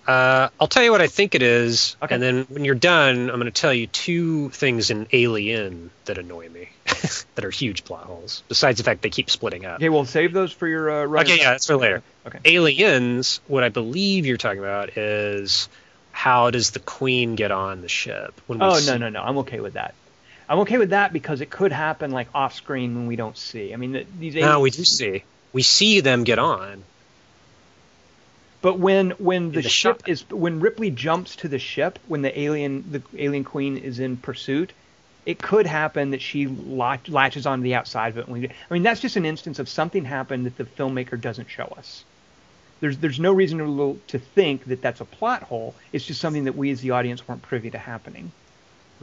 Uh, I'll tell you what I think it is, Okay. and then when you're done, I'm going to tell you two things in Alien that annoy me, that are huge plot holes. Besides the fact they keep splitting up. Okay, we'll save those for your uh. Okay, yeah, that's for later. Okay. Aliens, what I believe you're talking about is how does the Queen get on the ship? Oh see- no, no, no. I'm okay with that. I'm okay with that because it could happen like off screen when we don't see. I mean, the, these. No, we do see. We see them get on. But when when the, the ship shot. is when Ripley jumps to the ship when the alien the alien queen is in pursuit, it could happen that she latch, latches onto the outside of it. When we, I mean, that's just an instance of something happened that the filmmaker doesn't show us. There's there's no reason to to think that that's a plot hole. It's just something that we as the audience weren't privy to happening.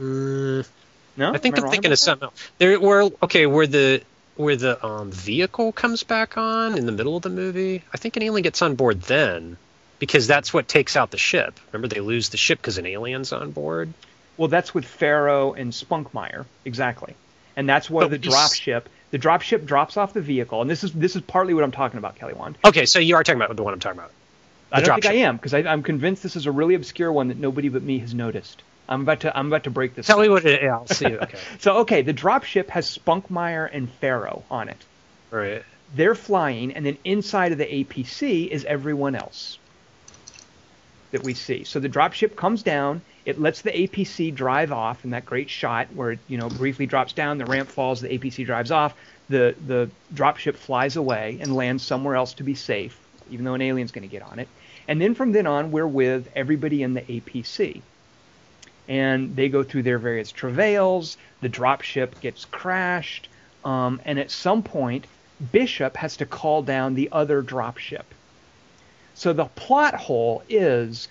Mm, No, I think I'm thinking of something else. There, where okay, where the where the um, vehicle comes back on in the middle of the movie. I think an alien gets on board then, because that's what takes out the ship. Remember, they lose the ship because an alien's on board. Well, that's with Ferro and Spunkmeyer, exactly. And that's where But the drop ship, the drop ship drops off the vehicle, and this is this is partly what I'm talking about, Kelly Wand. Okay, so you are talking about the one I'm talking about. I don't think I am because I'm convinced this is a really obscure one that nobody but me has noticed. I'm about to I'm about to break this. Tell me what it. Yeah, I'll see. Okay, So okay, the drop ship has Spunkmeyer and Ferro on it. right. They're flying, and then inside of the APC is everyone else that we see. So the dropship comes down. It lets the APC drive off in that great shot where it, you know, briefly drops down. The ramp falls. The APC drives off. The the dropship flies away and lands somewhere else to be safe, even though an alien's going to get on it. And then from then on, we're with everybody in the APC. And they go through their various travails. The dropship gets crashed. Um, and at some point, Bishop has to call down the other dropship. So the plot hole is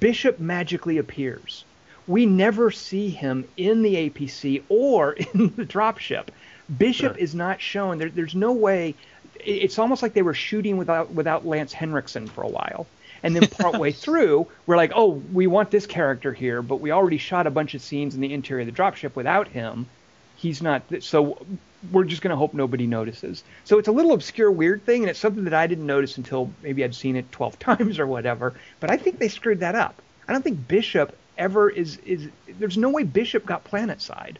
Bishop magically appears. We never see him in the APC or in the dropship. Bishop Sure. is not shown. There, there's no way. It's almost like they were shooting without without Lance Henriksen for a while. And then partway through, we're like, oh, we want this character here, but we already shot a bunch of scenes in the interior of the dropship without him. He's not. So we're just going to hope nobody notices. So it's a little obscure, weird thing, and it's something that I didn't notice until maybe I'd seen it 12 times or whatever. But I think they screwed that up. I don't think Bishop ever is is. There's no way Bishop got planet side.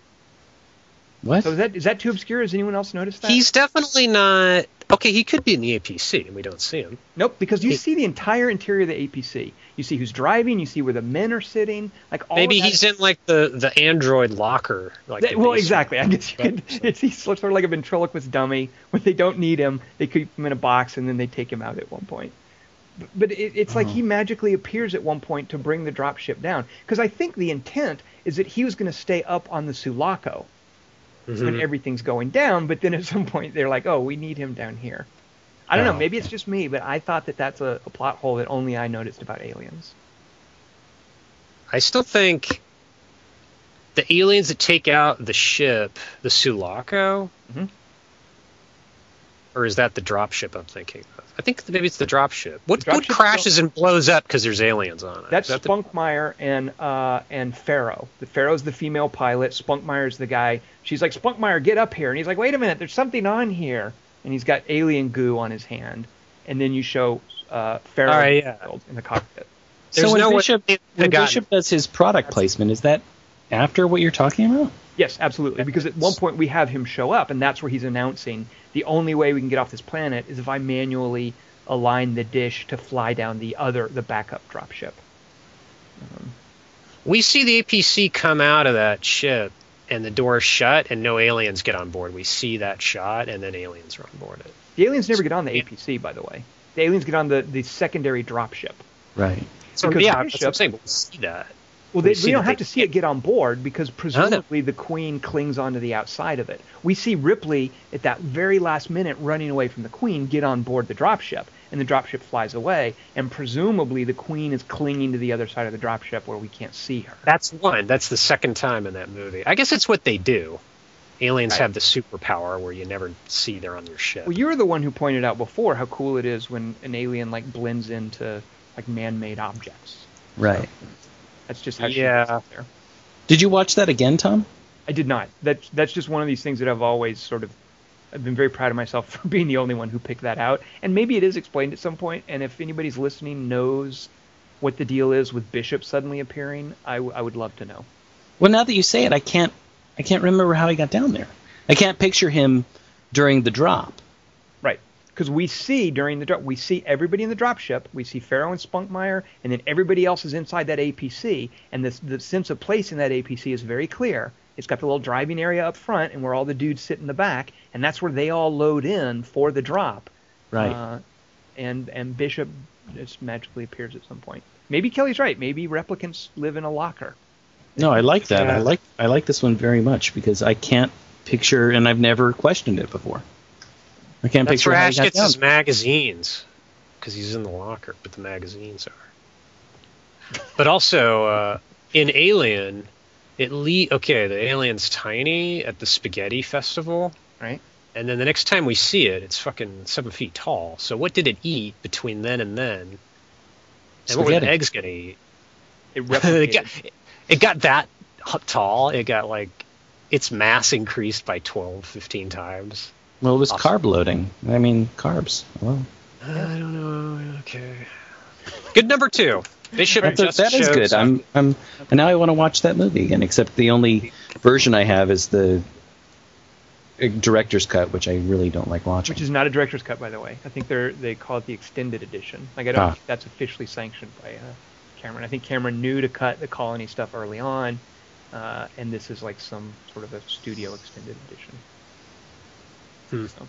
What? So is that is that too obscure? Has anyone else noticed that? He's definitely not. Okay, he could be in the APC, and we don't see him. Nope, because you He- see the entire interior of the APC. You see who's driving. You see where the men are sitting. Like all Maybe of that- he's in like the the android locker. Like That- the well, exactly. I guess you could. It's he's sort of like a ventriloquist dummy. When they don't need him, they keep him in a box and then they take him out at one point. But, but it, it's like uh-huh. he magically appears at one point to bring the dropship down. Because I think the intent is that he was going to stay up on the Sulaco when Mhm. everything's going down. But then at some point they're like, oh, we need him down here. I don't Oh, know. Maybe it's just me, but I thought that that's a, a plot hole that only I noticed about aliens. I still think the aliens that take out the ship, the Sulaco, Mhm. Or is that the drop ship I'm thinking of? I think maybe it's the drop ship. What, The drop what crashes and blows up because there's aliens on it? That's Is that the- Spunkmeyer and uh, and Ferro. The Ferro's the female pilot. Spunkmeyer's the guy. She's like, Spunkmeyer, get up here. And he's like, wait a minute, there's something on here. And he's got alien goo on his hand. And then you show uh, Ferro All right, yeah. in the cockpit. There's so when no Bishop, they- they when Bishop does his product placement, is that after what you're talking about? Yes, absolutely. Because at one point we have him show up, and that's where he's announcing the only way we can get off this planet is if I manually align the dish to fly down the other, the backup dropship. We see the APC come out of that ship and the door shut and no aliens get on board. We see that shot and then aliens are on board it. The aliens never get on the APC, by the way. The aliens get on the, the secondary dropship. Right. So Because yeah, that's what I'm Bishop- saying. But we see that. Well, We they, see we don't that have they- to see it get on board because presumably the queen clings onto the outside of it. We see Ripley at that very last minute running away from the queen get on board the dropship, and the dropship flies away, and presumably the queen is clinging to the other side of the dropship where we can't see her. That's one. That's the second time in that movie. I guess it's what they do. Aliens Right. have the superpower where you never see they're on your ship. Well, you were the one who pointed out before how cool it is when an alien like blends into like man-made objects. Right. That's just how she Yeah. is up there. Did you watch that again, Tom? I did not. That's that's just one of these things that I've always sort of. I've been very proud of myself for being the only one who picked that out. And maybe it is explained at some point. And if anybody's listening knows what the deal is with Bishop suddenly appearing, I, w- I would love to know. Well, now that you say it, I can't. I can't remember how he got down there. I can't picture him during the drop. Right. Because we see during the drop, we see everybody in the drop ship. We see Ferro and Spunkmeyer, and then everybody else is inside that APC. And the, the sense of place in that APC is very clear. It's got the little driving area up front, and where all the dudes sit in the back, and that's where they all load in for the drop. Right. Uh, and and Bishop just magically appears at some point. Maybe Kelly's right. Maybe replicants live in a locker. no, I like that. I like. I like this one very much because I can't picture, and I've never questioned it before. I can't That's picture where how Ash he got gets down. his magazines because he's in the locker, but the magazines are. But also uh, in Alien, it le- okay. The alien's tiny at the spaghetti festival, Right. and then the next time we see it, it's fucking seven feet tall. So what did it eat between then and then? And what were the eggs gonna eat? It it, got, it got that tall. It got like its mass increased by 12, 15 times. Well, it was Awesome. carb loading. I mean, carbs. Well, I don't know. Okay. Good number two. Bishop that's just that is good. up. I'm. I'm. And now I want to watch that movie again. Except the only version I have is the uh, director's cut, which I really don't like watching. which is not a director's cut, by the way. I think they're they call it the extended edition. Like I don't Ah. think that's officially sanctioned by uh, Cameron. I think Cameron knew to cut the colony stuff early on, uh, and this is like some sort of a studio extended edition. Hmm. So.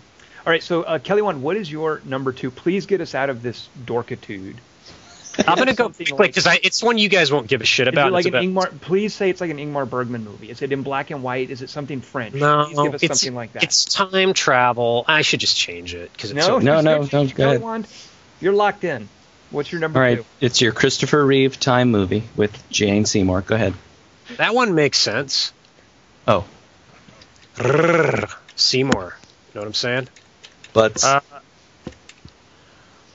All right, so uh, Kelly, one, what is your number two? Please get us out of this dorkitude. I'm gonna go Something quick like- because it's one you guys won't give a shit Is about. it like It's an about- Ingmar? Please say it's like an Ingmar Bergman movie. Is it in black and white? Is it something French? No, Please give us it's, something like that. it's time travel. I should just change it because it's no, so No, no, Kelly no, go ahead. Wand, You're locked in. What's your number All right, two? it's your Christopher Reeve time movie with Jane Seymour. Go ahead. that one makes sense. Oh, Seymour. You know what I'm saying? but Uh,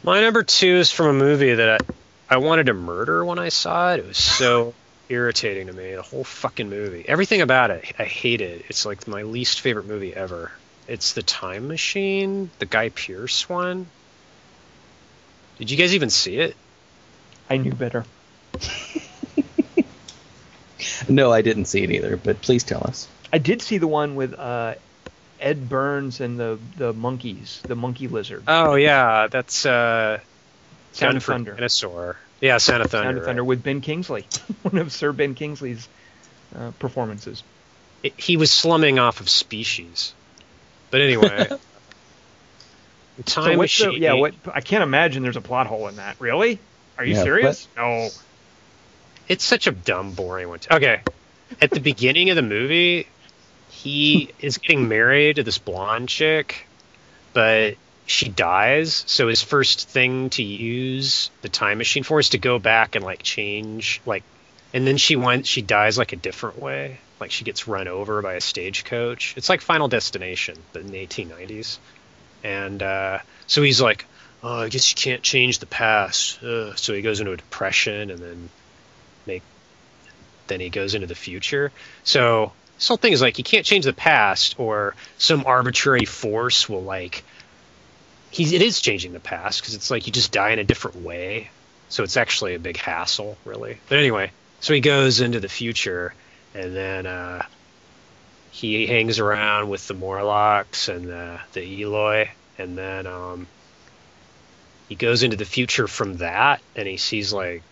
My number two is from a movie that I, I wanted to murder when I saw it. It was so irritating to me. The whole fucking movie. Everything about it, I hate it. It's like my least favorite movie ever. It's The Time Machine, the Guy Pearce one. Did you guys even see it? I knew better. no, I didn't see it either. But please tell us. I did see the one with uh, Ed Burns and the the monkeys, the monkey lizard. Oh yeah, that's uh, Sound of Thunder. Dinosaur. Yeah, Sound of Thunder. Sound of Thunder right. with Ben Kingsley, one of Sir Ben Kingsley's uh, performances. It- he was slumming off of Species. But anyway, Time so what's the, Machine. yeah, what I can't imagine there's a plot hole in that. Really? Are you Yeah, serious? No. It's such a dumb, boring one. Okay, at the beginning of the movie, he is getting married to this blonde chick, but she dies. So his first thing to use the time machine for is to go back and like change, like, and then she went, she dies like a different way. Like she gets run over by a stagecoach. It's like Final Destination but in the 1890s, and uh, so he's like, "Oh, I guess you can't change the past." Ugh. So he goes into a depression, and then make then he goes into the future. So this thing is like you can't change the past, or some arbitrary force will like. He's it is changing the past because it's like you just die in a different way. So it's actually a big hassle, really. But anyway, so he goes into the future, and then uh, he hangs around with the Morlocks and the the Eloi, and then um, he goes into the future from that, and he sees like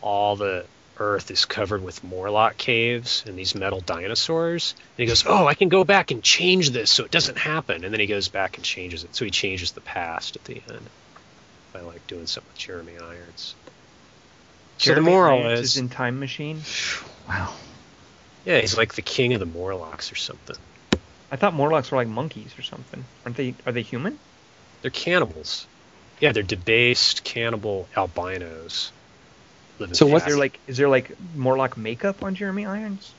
all the Earth is covered with Morlock caves and these metal dinosaurs. And he goes, "Oh, I can go back and change this so it doesn't happen." And then he goes back and changes it, so he changes the past at the end by like doing something with Jeremy Irons. So the Jeremy moral Irons is, in Time Machine. Wow. yeah, he's like the king of the Morlocks or something. I thought Morlocks were like monkeys or something. Aren't they? Are they human? They're cannibals. Yeah, they're debased cannibal albinos. Living So Is what's- there like is there like Morlock makeup on Jeremy Irons?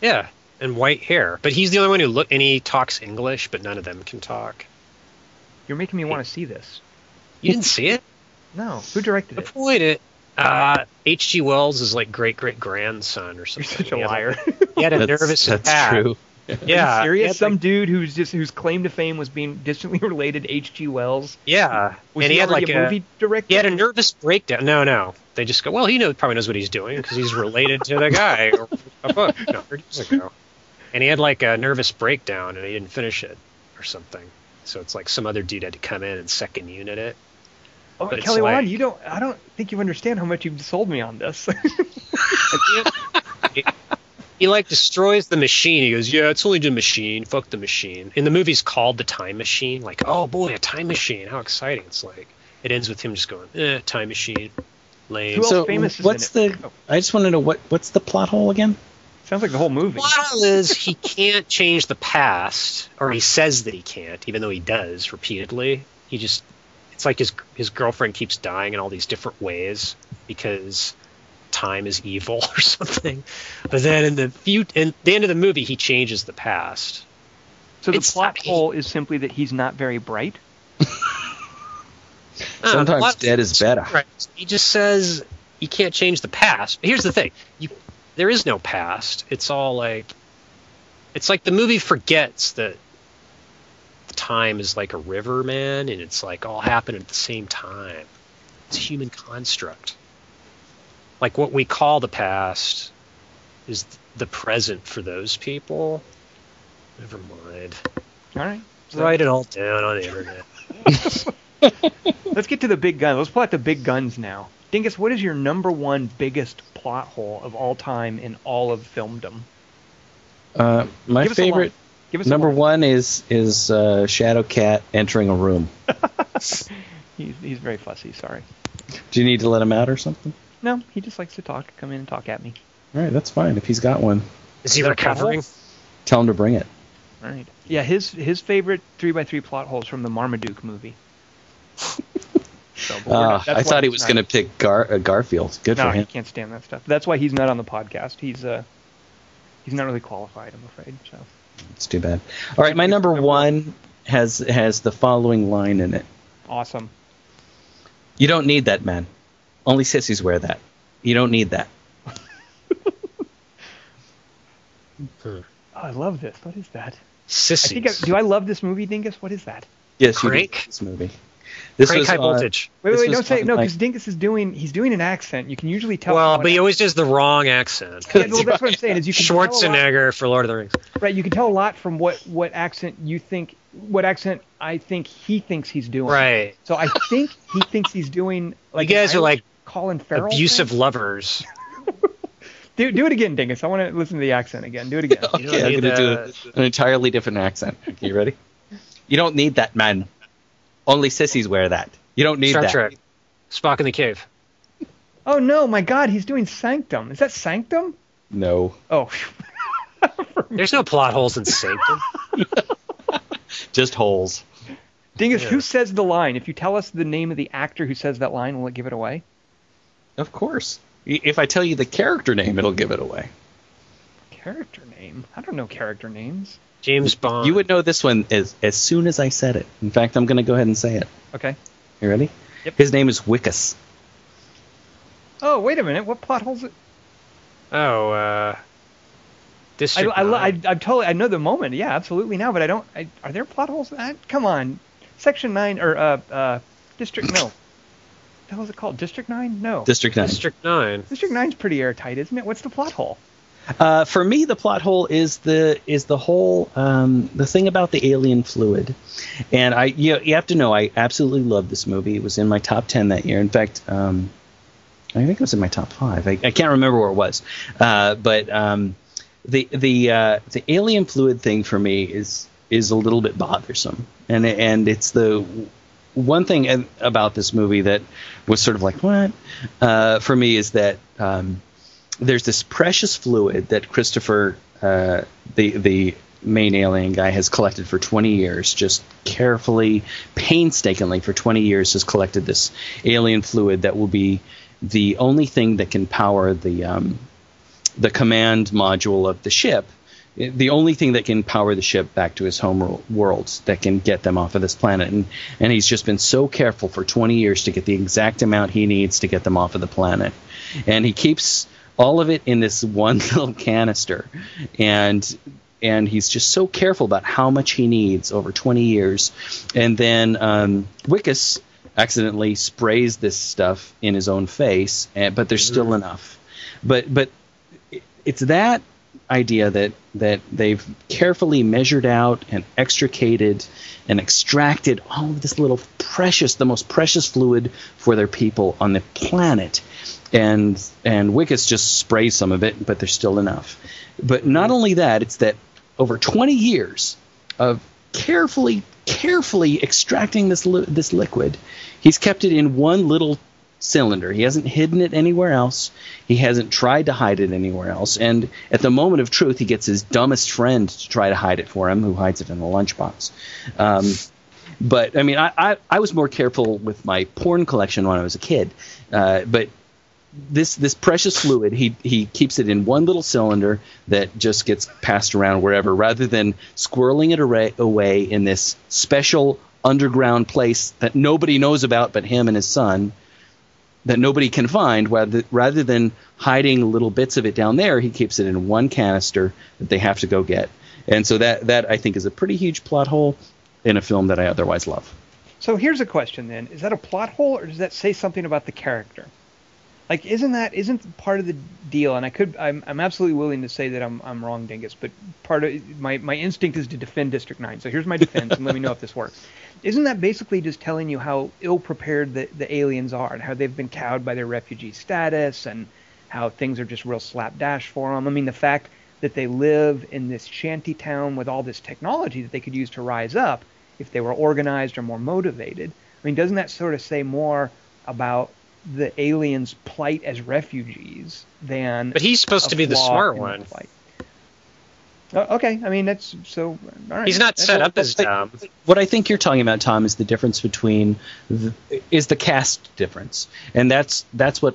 Yeah, and white hair. But he's the only one who look and he talks English, but none of them can talk. You're making me want to see this. You didn't see it? No, who directed it? Avoid it. Uh, H.G. Wells is like great great grandson or something. You're something. such a He had, liar. like- He had a That's, nervous that's attack. true. Yeah, serious? Some like- dude who's just whose claim to fame was being distantly related to H.G. Wells. yeah, Was and he, he had like a movie director? he had a nervous breakdown. No, no, they just go, well, he knows probably knows what he's doing because he's related to the guy or a book no, years ago. And he had like a nervous breakdown and he didn't finish it or something. So it's like some other dude had to come in and second unit it. Oh, but Kelly like- Wand, you don't. I don't think you understand how much you've sold me on this. he, he like destroys the machine. He goes, "Yeah, it's only the machine. Fuck the machine." And the movie's called the Time Machine. Like, oh boy, a time machine! How exciting! It's like it ends with him just going, "Eh, time machine." Lame. Who else So famous is what's in it? the? Oh. I just want to know what what's the plot hole again? Sounds like the whole movie. The Plot is he can't change the past, or he says that he can't, even though he does repeatedly. He just, it's like his his girlfriend keeps dying in all these different ways because time is evil or something. But then in the few, in the end of the movie, he changes the past. So the It's- plot hole is simply that he's not very bright. Uh, Sometimes lots- dead is better. Right. He just says you can't change the past. But Here's the thing: you, there is no past. It's all like, it's like the movie forgets that time is like a river, man, and it's like all happen at the same time. It's a human construct. Like what we call the past is the present for those people. Never mind. All right. So Write it all down on the internet. let's get to the big guns. Let's pull out the big guns now. Dingus, what is your number one biggest plot hole of all time in all of filmdom? Uh, my Give us favorite Give us number one is is uh, Shadow Cat entering a room. He's, he's very fussy. Sorry. Do you need to let him out or something? No, he just likes to talk. Come in and talk at me. All right, that's fine. If he's got one, Is he Is that recovering? tell him to bring it. All right. Yeah, his his favorite three by three plot holes from the Marmaduke movie. So, Uh, not- I thought he was going to pick Gar- uh, Garfield. Good No, for him. No, he can't stand that stuff. That's why he's not on the podcast. He's uh, he's not really qualified, I'm afraid. So It's too bad. All right, my number one has has the following line in it. awesome. You don't need that, man. Only sissies wear that. You don't need that. Oh, I love this. What is that? Sissies. I think I, do I love this movie, Dingus? What is that? Yes, you Crank? did this movie. This Crank was high on- voltage. Wait, wait, wait, don't say on, no, like- because Dingus is doing he's doing an accent. You can usually tell. Well, but he always does the wrong accent. Yeah, well, that's what I'm saying. Is you can tell a lot- Schwarzenegger for Lord of the Rings. right? You can tell a lot from what what accent you think, what accent I think he thinks he's doing. Right. So I think he thinks he's doing like you guys are like Colin Farrell. abusive thing? lovers. Do, do it again, Dingus. I want to listen to the accent again. Do it again. You Okay, I'm going to do an entirely different accent. Okay, you ready? You don't need that, man. Only sissies wear that. You don't need Star that. Trek. Spock in the cave. Oh no, my God, he's doing Sanctum. Is that Sanctum? No. Oh, There's no plot holes in Sanctum. Just holes. Dingus, Yeah. who says the line? If you tell us the name of the actor who says that line, will it give it away? Of course. If I tell you the character name, it'll give it away. Character name? I don't know character names. James Bond. You would know this one as as soon as I said it. In fact, I'm going to go ahead and say it. Okay. You ready? Yep. His name is Wikus. Oh, wait a minute. What plot holes? It? Oh, uh. I, District I, I, Nine. I'm totally. I know the moment. Yeah, absolutely now, but I don't. I, are there plot holes? I, come on, Section Nine or uh, uh, District no. What the hell is it called? District Nine? No. District 9. District Nine. District Nine's pretty airtight, isn't it? What's the plot hole? Uh, for me, the plot hole is the is the whole um, the thing about the alien fluid, and I you, you have to know I absolutely love this movie. It was in my top ten that year. In fact, um, I think it was in my top five. I, I can't remember where it was, uh, but um, the the uh, the alien fluid thing for me is is a little bit bothersome, and and it's the one thing about this movie that was sort of like what uh, for me is that um, there's this precious fluid that Christopher, uh, the the main alien guy, has collected for 20 years, just carefully, painstakingly for 20 years has collected this alien fluid that will be the only thing that can power the um, the command module of the ship. The only thing that can power the ship back to his home world that can get them off of this planet, and and he's just been so careful for 20 years to get the exact amount he needs to get them off of the planet, and he keeps all of it in this one little canister, and and he's just so careful about how much he needs over 20 years, and then um, Wikus accidentally sprays this stuff in his own face, and, but there's still enough. But but it's that idea that that they've carefully measured out and extricated and extracted all of this little precious, the most precious fluid for their people on the planet, and and Wikus just sprays some of it, but there's still enough. But not only that, it's that over 20 years of carefully carefully extracting this li- this liquid, he's kept it in one little cylinder. He hasn't hidden it anywhere else. He hasn't tried to hide it anywhere else. And at the moment of truth, he gets his dumbest friend to try to hide it for him, who hides it in the lunchbox. Um, but I mean, I, I, I, was more careful with my porn collection when I was a kid. Uh, but this this precious fluid, he he keeps it in one little cylinder that just gets passed around wherever, rather than squirreling it array, away in this special underground place that nobody knows about but him and his son that nobody can find rather, rather than hiding little bits of it down there he keeps it in one canister that they have to go get. And so that that i think is a pretty huge plot hole in a film that i otherwise love. So here's a question then. Is that a plot hole or does that say something about the character? Like isn't that isn't part of the deal? And i could i'm, I'm absolutely willing to say that i'm, I'm wrong dingus but part of my, my instinct is to defend district 9 so here's my defense and let me know if this works isn't that basically just telling you how ill prepared the, the aliens are and how they've been cowed by their refugee status and how things are just real slapdash for them i mean the fact that they live in this shanty town with all this technology that they could use to rise up if they were organized or more motivated i mean doesn't that sort of say more about the aliens' plight as refugees than. But he's supposed to be the smart one. Oh, okay, I mean that's so. All right. He's not set up as dumb. What I think you're talking about, Tom, is the difference between the, is the cast difference, and that's that's what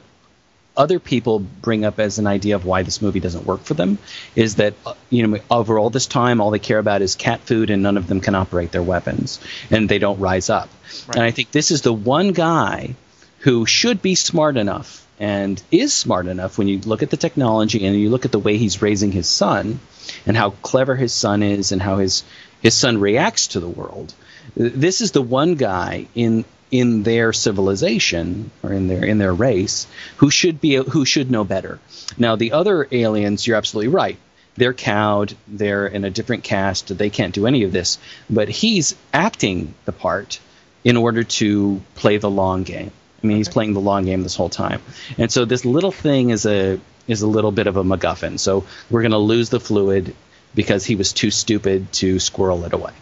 other people bring up as an idea of why this movie doesn't work for them is that uh, you know over all this time all they care about is cat food and none of them can operate their weapons and they don't rise up right. and i think this is the one guy who should be smart enough and is smart enough when you look at the technology and you look at the way he's raising his son and how clever his son is and how his his son reacts to the world. This is the one guy in in their civilization or in their in their race who should be who should know better. Now the other aliens, you're absolutely right. They're cowed. They're in a different caste. They can't do any of this. But he's acting the part in order to play the long game. I mean, okay. he's playing the long game this whole time. And so this little thing is a is a little bit of a MacGuffin. So we're going to lose the fluid because he was too stupid to squirrel it away.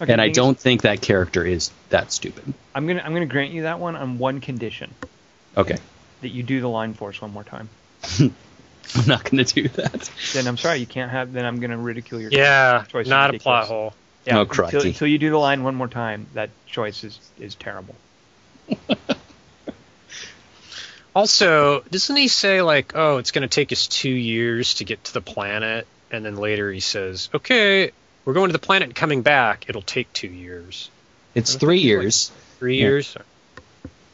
Okay, and I don't think that character is that stupid. I'm gonna I'm gonna grant you that one on one condition. Okay. That you do the line force one more time. I'm not gonna do that. Then I'm sorry, you can't have. Then I'm gonna ridicule your yeah, choice. Not a plot hole. Yeah, oh, until, until you do the line one more time, that choice is is terrible. Also, doesn't he say like, "Oh, it's going to take us two years to get to the planet," and then later he says, "Okay, we're going to the planet and coming back. It'll take two years." It's three years. Like three yeah. years.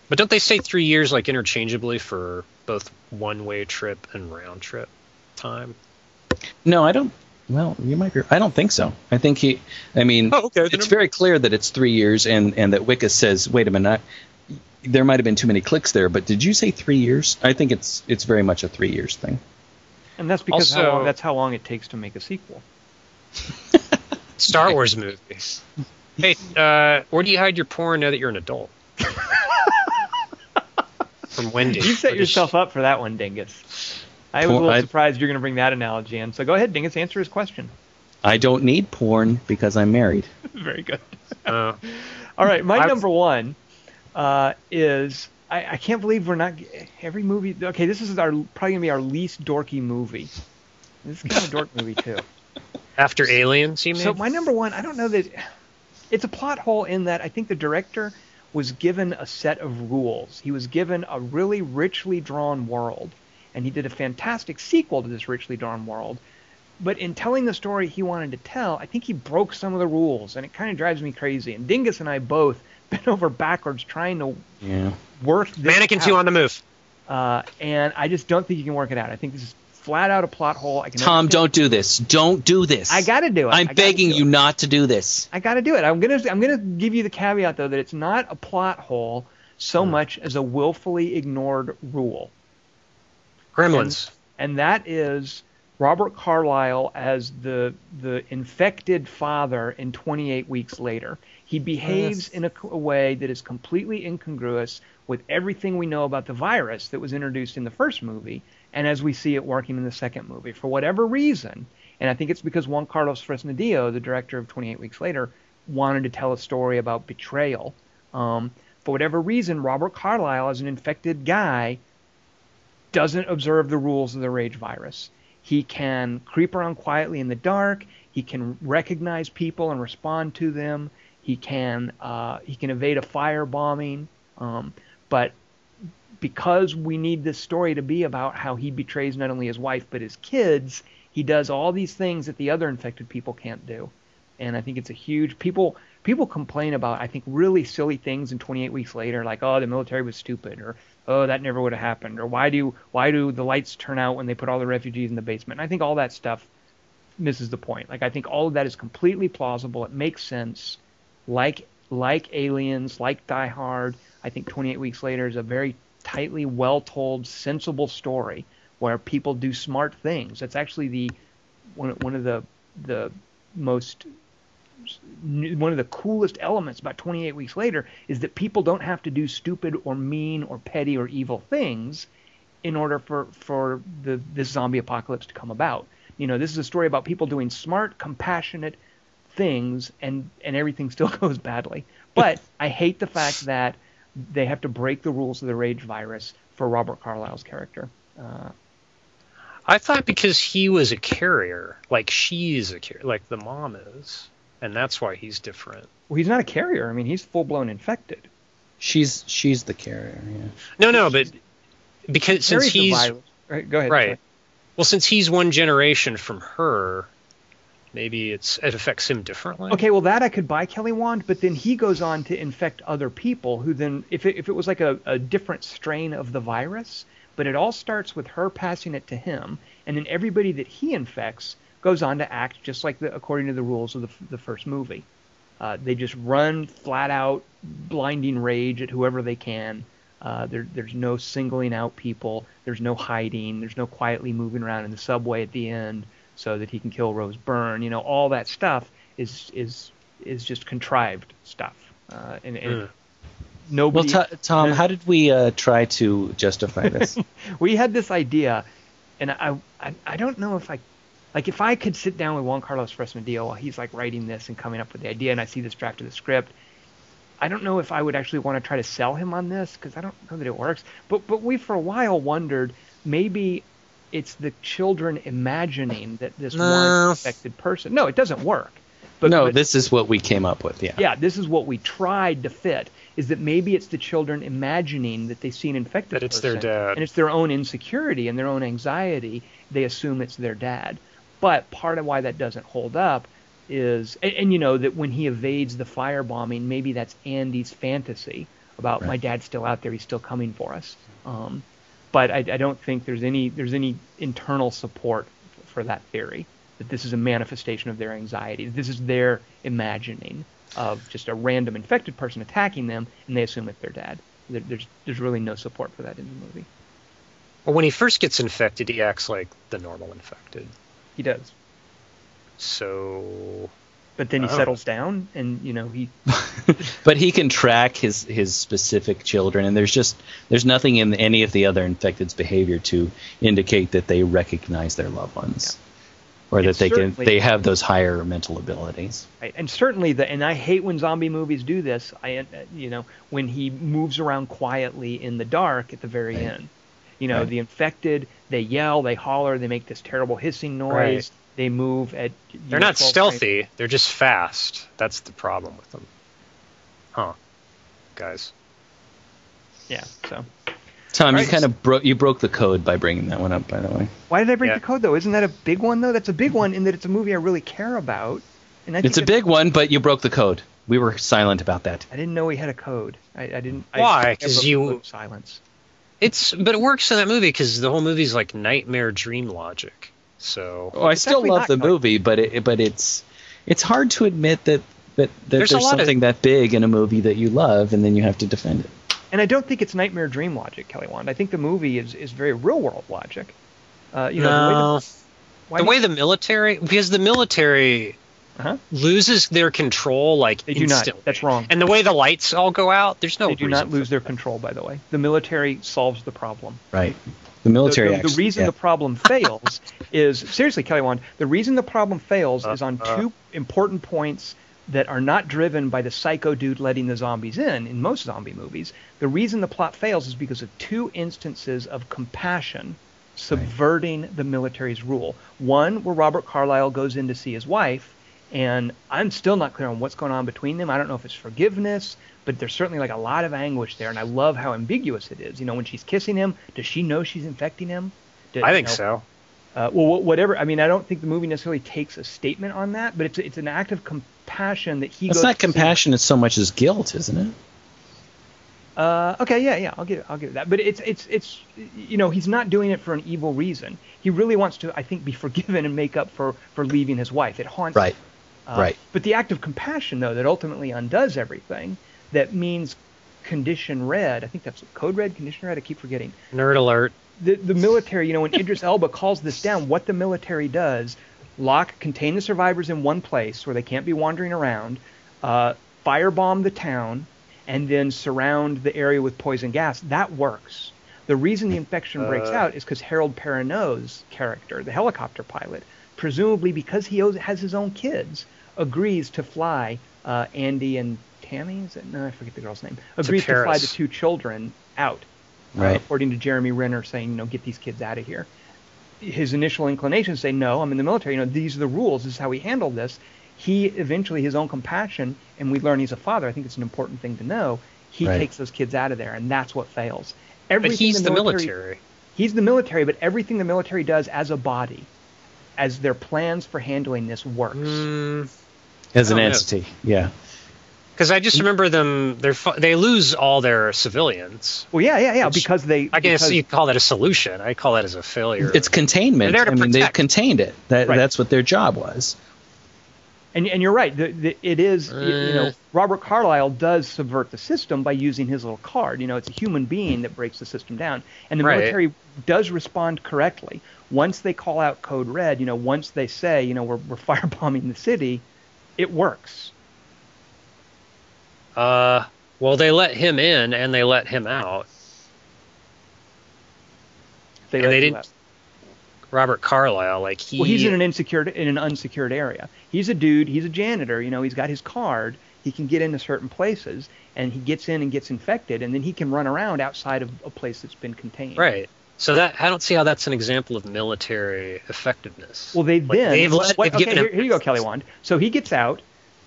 But don't they say three years like interchangeably for both one-way trip and round trip time? No, I don't. Well, you might be. I don't think so. I think he. I mean, oh, okay, it's very clear that it's three years, and and that Wikus says, "Wait a minute, there might have been too many clicks there, but did you say three years? I think it's it's very much a three years thing. And that's because how long, that's how long it takes to make a sequel. Star Wars movie. Hey, uh, where do you hide your porn now that you're an adult? From Wendy. You set yourself up for that one, Dingus. I was a little surprised you're going to bring that analogy in. So go ahead, Dingus, answer his question. I don't need porn because I'm married. Very good. uh, All right, my I- number one uh, is I, I can't believe we're not every movie. Okay, this is our probably gonna be our least dorky movie. This is kind of a dork movie too. after Aliens, you mean? So my number one, I don't know that it's a plot hole in that I think the director was given a set of rules. He was given a really richly drawn world, and he did a fantastic sequel to this richly drawn world. But in telling the story he wanted to tell, I think he broke some of the rules, and it kind of drives me crazy. And Dingus and I both bent over backwards trying to Yeah. work this Mannequin out. 2 on the move. uh, and I just don't think you can work it out. I think this is flat out a plot hole. I can Tom, understand- don't do this. Don't do this. I got to do it. I I'm begging do it. you not to do this. I got to do it. I'm gonna I'm gonna give you the caveat though that it's not a plot hole so Hmm. much as a willfully ignored rule, Gremlins. and that is Robert Carlyle as the the infected father in 28 weeks later. He behaves Yes. in a way that is completely incongruous with everything we know about the virus that was introduced in the first movie, and as we see it working in the second movie. For whatever reason, and I think it's because Juan Carlos Fresnadillo, the director of 28 Weeks Later, wanted to tell a story about betrayal. Um, for whatever reason, Robert Carlyle, as an infected guy, doesn't observe the rules of the rage virus. He can creep around quietly in the dark. He can recognize people and respond to them. He can uh, he can evade a fire bombing. Um, but because we need this story to be about how he betrays not only his wife but his kids, he does all these things that the other infected people can't do. And I think it's a huge people people complain about I think really silly things in 28 weeks later like oh the military was stupid or oh that never would have happened or why do why do the lights turn out when they put all the refugees in the basement. And I think all that stuff misses the point. Like I think all of that is completely plausible. It makes sense. Like like Aliens, like Die Hard, I think 28 Weeks Later is a very tightly well told, sensible story where people do smart things. That's actually the one one of the the most one of the coolest elements about 28 weeks later is that people don't have to do stupid or mean or petty or evil things in order for for the this zombie apocalypse to come about. You know, this is a story about people doing smart, compassionate things and and everything still goes badly. But I hate the fact that they have to break the rules of the rage virus for Robert Carlyle's character. Uh, I thought because he was a carrier, like she's a carrier, like the mom is, and that's why he's different. well, he's not a carrier. I mean, he's full blown infected. She's she's the carrier. Yeah. No, no, but because since he's virus. right, go ahead. right, sorry. well, since he's one generation from her, maybe it's it affects him differently. Okay, well that I could buy Kelly Wand, but then he goes on to infect other people who then, if it, if it was like a, a different strain of the virus, but it all starts with her passing it to him, and then everybody that he infects goes on to act just like the according to the rules of the, the first movie. Uh, they just run flat out, blinding rage at whoever they can. Uh, there, there's no singling out people. There's no hiding. There's no quietly moving around in the subway at the end so that he can kill Rose Byrne. You know, all that stuff is is is just contrived stuff. Uh, and, and Mm. Well. T- Tom, how did we uh, try to justify this? we had this idea, and I, I I don't know if I like if I could sit down with Juan Carlos Fresnadillo while he's like writing this and coming up with the idea, and I see this draft of the script. I don't know if I would actually want to try to sell him on this because I don't know that it works. But but we for a while wondered maybe it's the children imagining that this No. one infected person. No, it doesn't work. But no, but- this is what we came up with. Yeah. yeah, this is what we tried to fit. Is that maybe it's the children imagining that they see an infected That it's their dad. and it's their own insecurity and their own anxiety. They assume it's their dad. But part of why that doesn't hold up is, and, and you know that when he evades the firebombing, maybe that's Andy's fantasy about my Right. dad's still out there, he's still coming for us. Um, but I, I don't think there's any there's any internal support for that theory that this is a manifestation of their anxiety. This is their imagining of just a random infected person attacking them, and they assume it's their dad. There, there's there's really no support for that in the movie. Well, when he first gets infected, he acts like the normal infected. He does. So But then he Oh. settles down, and you know he. but he can track his his specific children, and there's just there's nothing in any of the other infected's behavior to indicate that they recognize their loved ones, or that they can they have those higher mental abilities. Right. And certainly the and I hate when zombie movies do this. I uh, you know when he moves around quietly in the dark at the very Right. end. You know Right. the infected, they yell, they holler, they make this terrible hissing noise. Right. They move at. they're know, not 12 stealthy. They're just fast. That's the problem with them. Huh, guys. Yeah. So Tom, you kind of broke you broke the code by bringing that one up, by the way. why did I break Yeah. the code though? Isn't that a big one though? That's a big one in that it's a movie I really care about. And I It's a big one, but you broke the code. We were silent about that. I didn't know we had a code. I, I didn't. I- Why? I 'Cause have a you- silence. It's but it works in that movie because the whole movie's like nightmare dream logic. So Oh, I still love the code. movie, but it, but it's it's hard to admit that that, that There's there's, a lot of- something that big in a movie that you love, and then you have to defend it. And I don't think it's nightmare dream logic, Kelly Wand. I think the movie is, is very real world logic. Uh, you know, the way no, the, the way you- the military because the military Uh-huh. loses their control like They do not. instantly. That's wrong. And the way the lights all go out, there's no. they do not lose their control. By the way, the military solves the problem. Right. The The, military. the- the actually- reason yeah. the problem fails is seriously, Kelly Wand. The reason the problem fails is on Uh, two important points that are not driven by the psycho dude letting the zombies in. In most zombie movies, the reason the plot fails is because of two instances of compassion subverting the military's rule. One where Robert Carlyle goes in to see his wife, and I'm still not clear on what's going on between them. I don't know if it's forgiveness, but there's certainly like a lot of anguish there, and I love how ambiguous it is. You know, when she's kissing him, does she know she's infecting him? Do- I you think know, so. uh, well, whatever. I mean, I don't think the movie necessarily takes a statement on that, but it's it's an act of compassion that he It's not compassion it's so much as guilt, isn't it? Uh, okay, yeah, yeah, I'll give it, I'll give it that. But it's it's it's you know he's not doing it for an evil reason. He really wants to, I think, be forgiven and make up for for leaving his wife. It haunts. Right. Uh, right. But the act of compassion, though, that ultimately undoes everything, that means condition red. I think that's code red, condition red. I keep forgetting. Nerd alert. the, the military, you know, when Idris Elba calls this down, what the military does, lock, contain the survivors in one place where they can't be wandering around, uh, firebomb the town, and then surround the area with poison gas. That works. The reason the infection breaks Uh. out is because Harold Perrineau's character, the helicopter pilot, presumably because he has his own kids, agrees to fly uh, Andy and Tammy. Is it? No, I forget the girl's name. Agrees to fly the two children out uh, Right. according to Jeremy Renner, saying, you know, get these kids out of here. His initial inclination is say, no, I'm in the military. You know, these are the rules. This is how we handle this. He eventually, his own compassion, and we learn he's a father. I think it's an important thing to know. He Right. takes those kids out of there, and that's what fails. But Everything he's the military. He's the military, but everything the military does as a body, as their plans for handling this works. Mm, As an Oh, yeah. entity. Yeah. Because I just remember them. They're they lose all their civilians. Well, yeah, yeah, yeah, Which- because they. I guess because- you call that a solution. I call that as a failure. It's containment. They're there I mean, they've contained it. That, Right. That's what their job was. And, and you're right. The, the, it is, y- you know, Uh. Robert Carlyle does subvert the system by using his little card. You know, it's a human being that breaks the system down. And the Right. military does respond correctly. Once they call out code red, you know, once they say, you know, we're, we're firebombing the city, it works. uh, well, they let him in and they let him out. They let they didn't- out. Robert Carlyle, like he. Well, he's in an insecure in an unsecured area. He's a dude. He's a janitor. You know, he's got his card. He can get into certain places, and he gets in and gets infected, and then he can run around outside of a place that's been contained. right. So that I don't see how that's an example of military effectiveness. Well, they've Like, been. they've let- what- they've okay, here, here you go, Kelly Wand. So he gets out.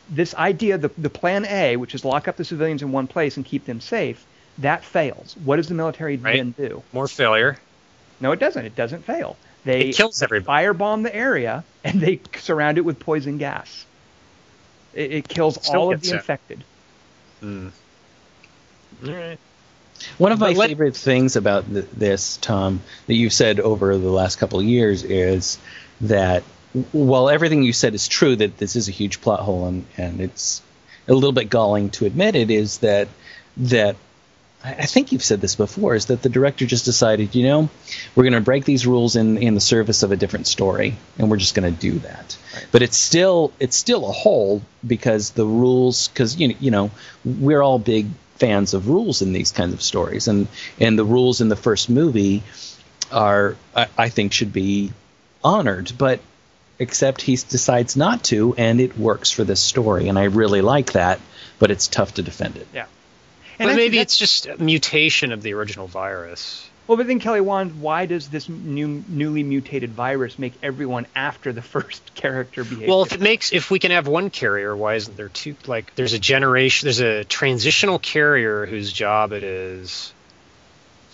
This idea, the, the plan A, which is lock up the civilians in one place and keep them safe, that fails. What does the military Right. then do? More failure. No, it doesn't. It doesn't fail. They It kills everybody. firebomb the area and they surround it with poison gas. It, it kills Still all of the infected. Mm. All right. One of my let- favorite things about th- this, Tom, that you've said over the last couple of years is that while everything you said is true, that this is a huge plot hole and, and it's a little bit galling to admit it, is that that I think you've said this before, is that the director just decided, you know, we're going to break these rules in in the service of a different story, and we're just going to do that. But it's still it's still a hole because the rules, because you you know, we're all big fans of rules in these kinds of stories, and and the rules in the first movie are, I, I think, should be honored, but except he decides not to, and it works for this story, and I really like that. But it's tough to defend it. Yeah. But I maybe it's just a mutation of the original virus. Well, but then Kelly Wand, why does this new newly mutated virus make everyone after the first character behave? Well, if it makes if we can have one carrier, why isn't there two? Like, there's a generation, there's a transitional carrier whose job it is,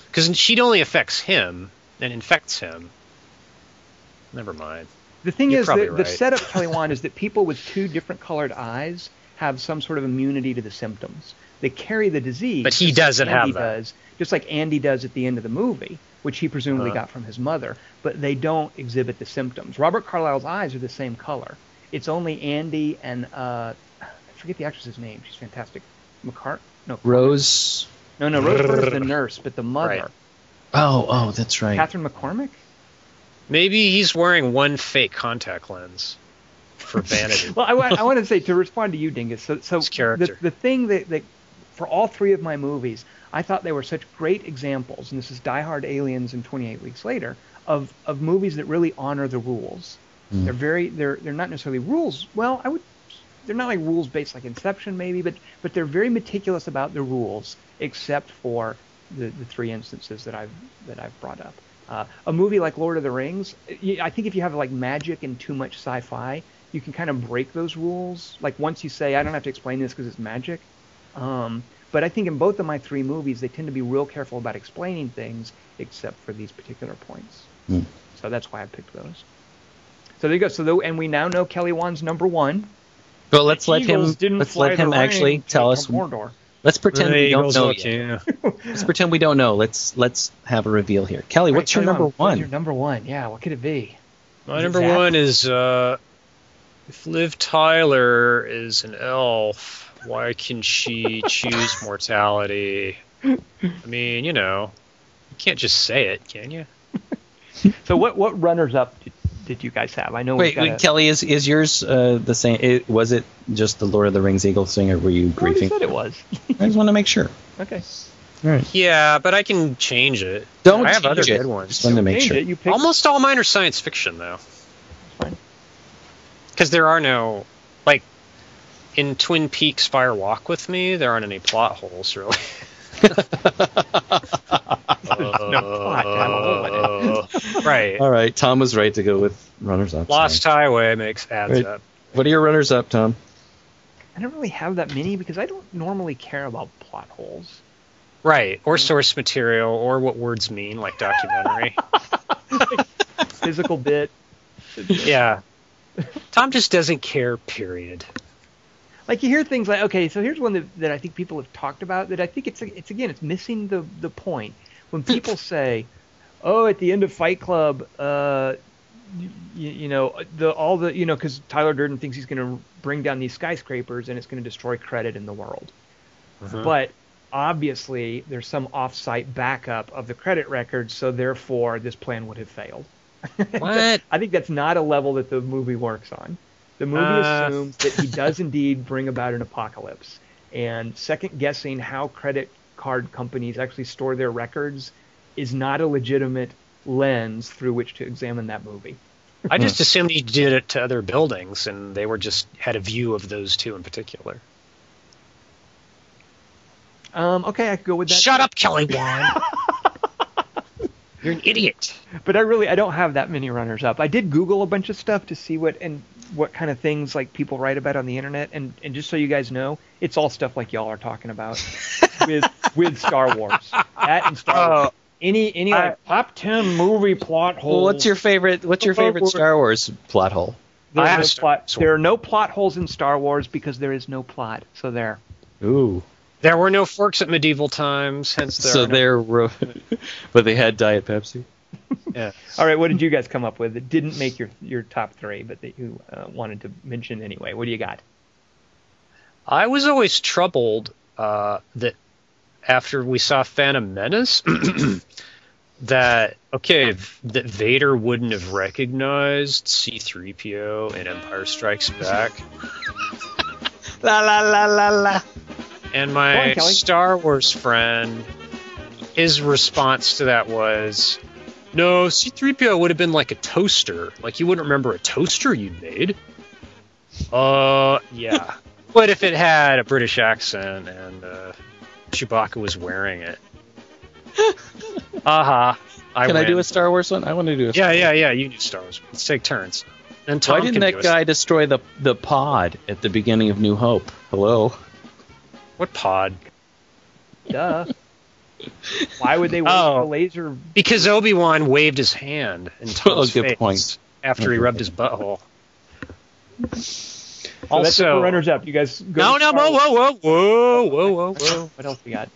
because she only affects him and infects him. Never mind. the thing you're is, the, the setup Kelly Wand is that people with two different colored eyes have some sort of immunity to the symptoms. They carry the disease, But he doesn't Andy have that. Does, just like Andy does at the end of the movie, which he presumably Uh-huh. got from his mother. But they don't exhibit the symptoms. Robert Carlyle's eyes are the same color. It's only Andy and uh, I forget the actress's name. She's fantastic. McCart? No, Rose. no, no. Rose Byrne's the nurse, but the mother, Right. Oh, oh, that's right. Catherine McCormack. Maybe he's wearing one fake contact lens for vanity. Well, I, I want to say to respond to you, Dingus. So, so character. The, the thing that, that for all three of my movies, I thought they were such great examples, and this is Die Hard, Aliens, and 28 Weeks Later, of of movies that really honor the rules. They're very they're they're not necessarily rules. Well, I would they're not like rules based like Inception maybe, but but they're very meticulous about the rules, except for the, the three instances that I've that I've brought up. Uh, a movie like Lord of the Rings, I think if you have like magic and too much sci-fi, you can kind of break those rules. Like once you say I don't have to explain this because it's magic. Um, but I think in both of my three movies, they tend to be real careful about explaining things, except for these particular points. Hmm. So that's why I picked those. So there you go. So though, and we now know Kelly Wand's number one. But let's let Eagles him. didn't Let's let him actually tell us. Mordor. Let's pretend we don't know yet. yeah. Let's pretend we don't know. Let's let's have a reveal here. Kelly, Right, what's your number Wand, one? Your number one. Yeah. What could it be? My number Zap? one is uh, if Liv Tyler is an elf, why can she choose mortality? I mean, you know, you can't just say it, can you? So what what runners up did, did you guys have? I know Wait, we've wait, a, Kelly, is is yours uh, the same? It, was it just the Lord of the Rings Eagle Singer? were you I already griefing? said it was. I just want to make sure. okay. All right. Yeah, but I can change it. Don't I have change other it. good Just ones. wanted to make sure. it. You picked. Almost all mine are science fiction, though, Fine. because there are no like in Twin Peaks: Fire Walk with Me. There aren't any plot holes, really. no plot to have a hole in Uh, right. All right, Tom was right to go with runners up. Lost Highway makes adds Right. up. What are your runners up, Tom? I don't really have that many because I don't normally care about plot holes. Right, or source material, or what words mean, like documentary. Physical bit. yeah. Tom just doesn't care, period. Like you hear things like, okay, so here's one that, that I think people have talked about that I think it's it's again it's missing the the point when people say, oh, at the end of Fight Club, uh, you, you know the all the you know because Tyler Durden thinks he's going to bring down these skyscrapers and it's going to destroy credit in the world, but obviously there's some off-site backup of the credit records, so therefore this plan would have failed. What? I think that's not a level that the movie works on. The movie Uh. assumes that he does indeed bring about an apocalypse, and second guessing how credit card companies actually store their records is not a legitimate lens through which to examine that movie. I just assumed he did it to other buildings, and they were just had a view of those two in particular. Um, okay, I could go with that. Shut up, Kelly Wand. You're an idiot. But I really I don't have that many runners up. I did Google a bunch of stuff to see what and what kind of things like people write about on the internet, and and just so you guys know, it's all stuff like y'all are talking about with with Star Wars. That and Star Wars. Oh. Any any like top ten movie plot hole Well, what's your favorite? What's your favorite Star Wars plot hole? There I are, no plot, there are no plot holes in Star Wars because there is no plot. So there. Ooh, There were no forks at medieval times, hence there so no- they're, but they had Diet Pepsi. Yeah. All right, what did you guys come up with that didn't make your your top three, but that you uh, wanted to mention anyway? What do you got? I was always troubled uh, that after we saw Phantom Menace that okay that Vader wouldn't have recognized C3PO in Empire Strikes Back. La la la la la. And my on, Star Wars friend, his response to that was, "No, C-3PO would have been like a toaster. Like you wouldn't remember a toaster you'd made." Uh, yeah. but if it had a British accent and uh, Chewbacca was wearing it, aha! I Can I do a Star Wars one? I want to do a. Yeah, yeah, yeah. You do Star Wars. Let's take turns. And Tom Why didn't that do a- guy destroy the the pod at the beginning of New Hope? Hello. What pod? Duh. Why would they waste Oh. a laser? Because Obi Wan waved his hand in Tom's Oh, good face point. after he rubbed his butthole. So that's it for also, runners up. You guys go. no, no, whoa, whoa, whoa, whoa, whoa, whoa, whoa. What else we got?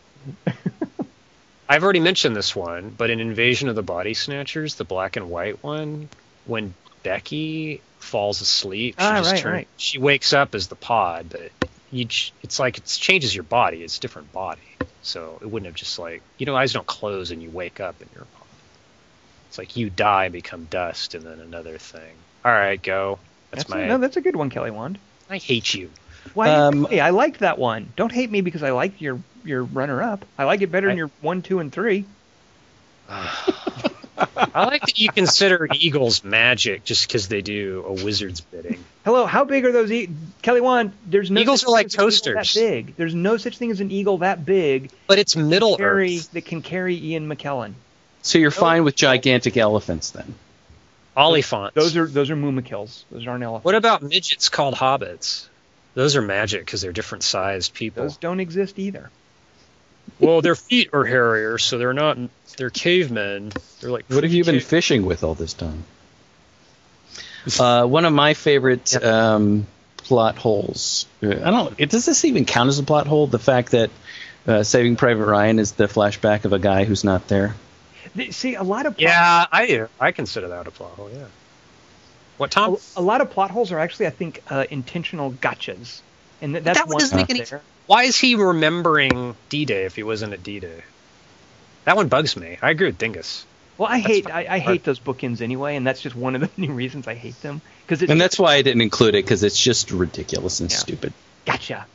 I've already mentioned this one, but in Invasion of the Body Snatchers, the black and white one, when Becky falls asleep, she Ah, just right, turn- right. she wakes up as the pod, but you, it's like it changes your body. It's a different body, so it wouldn't have just like you know eyes don't close and you wake up and you're. It's like you die, and become dust, and then another thing. All right, go. That's, That's my. a, no, that's a good one, Kelly Wand. I hate you. Why? Um, hey, I like that one. Don't hate me because I like your your runner up. I like it better I- than your one, two, and three. I like that you consider eagles magic just because they do a wizard's bidding. Hello, how big are those? E- Kelly Wand, there's no Eagles such are like thing as an eagle toasters. That big. There's no such thing as an eagle that big But it's Middle carry Earth. that can carry Ian McKellen. So you're fine with gigantic elephants then? Oliphants. Those are those are Mumakils. Those aren't elephants. What about midgets called hobbits? Those are magic because they're different sized people. Those don't exist either. well, their feet are hairier, so they're not. They're cavemen. They're like. What have you been pre-cave- fishing with all this time? Uh, one of my favorite um, plot holes. uh, I don't. It, does this even count as a plot hole? The fact that uh, Saving Private Ryan is the flashback of a guy who's not there. Th- See, a lot of plot, Yeah, I. I consider that a plot hole. Yeah. What Tom? a lot of plot holes are actually, I think, uh, intentional gotchas, and th- that's that one one doesn't make any- there. Why is he remembering D-Day if he wasn't at D-Day? That one bugs me. I agree with Dingus. Well, I hate. I, I hate those bookends anyway, and that's just one of the many reasons I hate them because it's And that's why I didn't include it because it's just ridiculous and Yeah. stupid. gotcha.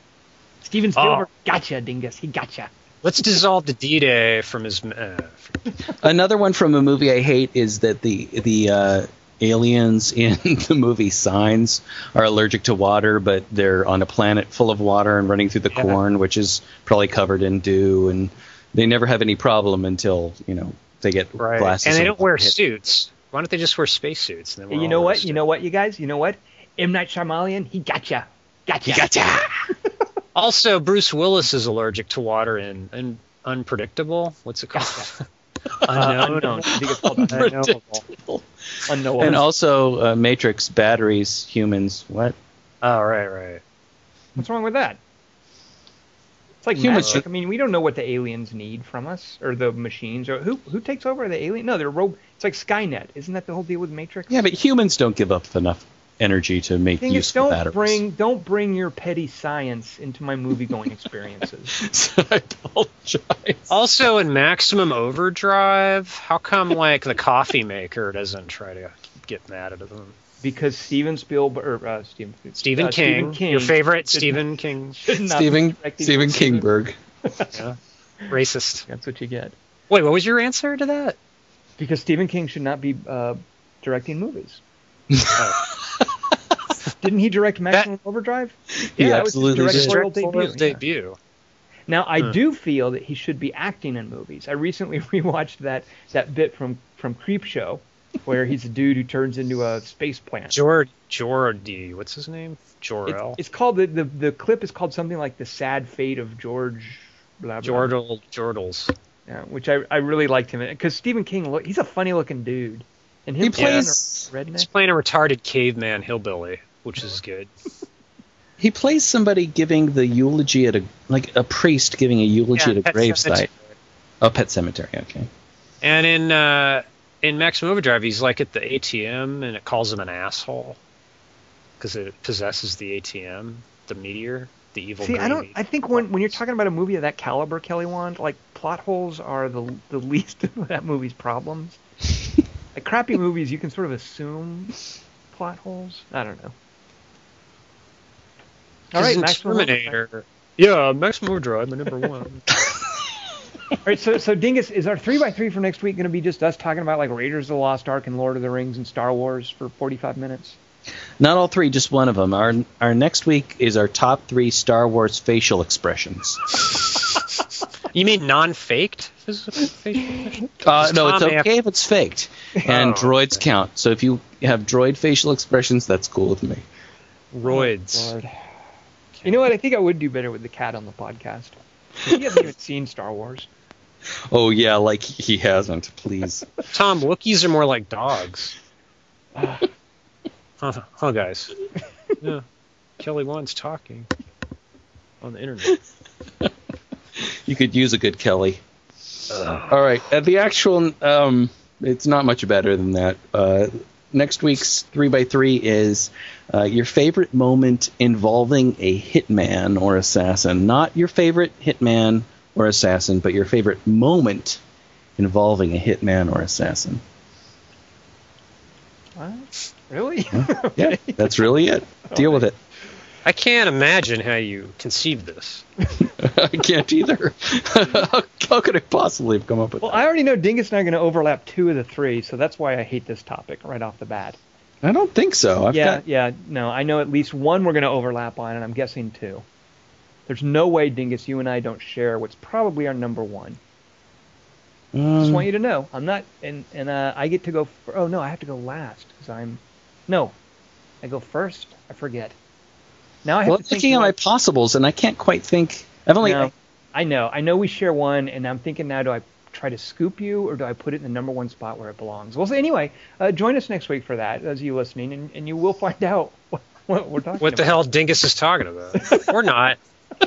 Steven Oh. Spielberg, gotcha, dingus, he gotcha. Let's dissolve the D-Day from his. Uh, Another one from a movie I hate is that the the uh, aliens in the movie Signs are allergic to water, but they're on a planet full of water and running through the Yeah. corn, which is probably covered in dew, and they never have any problem until you know they get right. glasses. And they don't wear hit. suits. Why don't they just wear spacesuits? and then you know what? You know what, you guys? You know what? M Night Shyamalan, he gotcha, gotcha, Gotcha. Also, Bruce Willis is allergic to water and, and unpredictable. What's it called? Uh, Unknown. unknown. I think it's Unknowable. unknowable. And also uh, Matrix batteries, humans. What? Oh, right, right. What's wrong with that? It's like Humans magic. I mean, we don't know what the aliens need from us or the machines or who who takes over the alien? No, they're rob. It's like Skynet. Isn't that the whole deal with Matrix? Yeah, but humans don't give up enough energy to make Thing is, useful don't batteries. bring don't bring your petty science into my movie going experiences. I apologize. Also, in Maximum Overdrive, how come like the coffee maker doesn't try to get mad at them? Because Steven Spielberg or uh, Steven, Stephen uh, King, Stephen your favorite should- Stephen King, should not Stephen Stephen. Kingberg. yeah, racist. That's what you get. Wait, what was your answer to that? Because Stephen King should not be uh, directing movies. Didn't he direct Maximum Overdrive? He that was his directorial Directorial debut, yeah. debut. Now I Huh. do feel that he should be acting in movies. I recently rewatched that that bit from from Creepshow, where he's a dude who turns into a space plant. Jord Jordy, what's his name? It- Jor-El. it's called the, the the clip is called something like the sad fate of George. Blah, blah, Jordal Jordals. Yeah, which I, I really liked him because Stephen King look he's a funny looking dude, and him He plays- a He's playing a retarded caveman hillbilly, which is good. He plays somebody giving the eulogy at a like a priest giving a eulogy at a Pet grave Sematary. site. Oh, pet cemetery. Okay. And in uh, in Maximum Overdrive, he's like at the ATM, and it calls him an asshole because it possesses the ATM, the meteor the evil. See, I don't. I think when when you're talking about a movie of that caliber, Kelly Wand, like plot holes are the the least of that movie's problems. like crappy movies, you can sort of assume plot holes. I don't know. All right, Isn't Maximum Overdrive. Terminator. Yeah, Maximum Overdrive, my number one. All right, so so Dingus, is our three by three for next week going to be just us talking about like Raiders of the Lost Ark and Lord of the Rings and Star Wars for 45 minutes? Not all three, just one of them. Our our next week is our top three Star Wars facial expressions. you mean non-faked? Uh, no, it's Tom have- okay if it's faked, and Oh, droids count. So if you have droid facial expressions, that's cool with me. Roids. Lord. You know what? I think I would do better with the cat on the podcast. He hasn't even seen Star Wars. Oh yeah, like he hasn't. Please. Tom, Wookiees are more like dogs. huh, huh, guys? Yeah. Kelly Wand's talking on the internet. You could use a good Kelly. All right, uh, the actual um, it's not much better than that. Uh, next week's three by three is uh, your favorite moment involving a hitman or assassin. Not your favorite hitman or assassin, but your favorite moment involving a hitman or assassin. What? Really? Yeah, that's really it. Deal with it. I can't imagine how you conceived this. I can't either. how, how could I possibly have come up with Well, that? I already know Dingus and I are going to overlap two of the three, so that's why I hate this topic right off the bat. I don't think so. I've yeah, got yeah, no, I know at least one we're going to overlap on, and I'm guessing two. There's no way, Dingus, you and I don't share what's probably our number one. Just um, want you to know, I'm not, and and uh, I get to go. fir- oh no, I have to go last because I'm, no, I go first. I forget. Now I have well, to I'm think. looking at my possibles, and I can't quite think. I've only No, I know. I know we share one, and I'm thinking now, do I try to scoop you, or do I put it in the number one spot where it belongs? Well, so anyway, uh, join us next week for that, as you listening, and, and you will find out what, what we're talking What the about. hell Dingus is talking about? or not. Do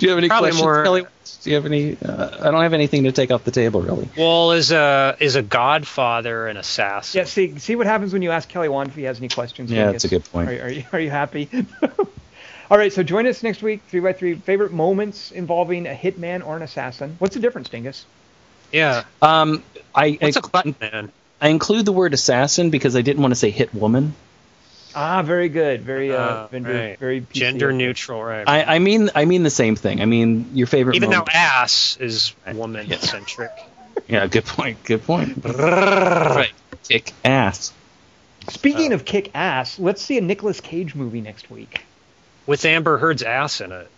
you have any Probably questions, more- Kelly? Do you have any? Uh, I don't have anything to take off the table, really. Well, is a is a godfather an assassin? Yeah, see, see what happens when you ask Kelly Wand if he has any questions. Yeah, Dingus. that's a good point. Are, are you are you happy? All right, so join us next week, three by three. Favorite moments involving a hitman or an assassin. What's the difference, Dingus? Yeah. Um, I What's I, a button man? I include the word assassin because I didn't want to say hit woman. Ah, very good, very uh, Uh, very, right. very PC. Gender neutral, right? I, I mean I mean the same thing. I mean your favorite. Even though ass is woman centric. yeah, good point. Good point. right, kick ass. Speaking of kick ass, let's see a Nicolas Cage movie next week. With Amber Heard's ass in it.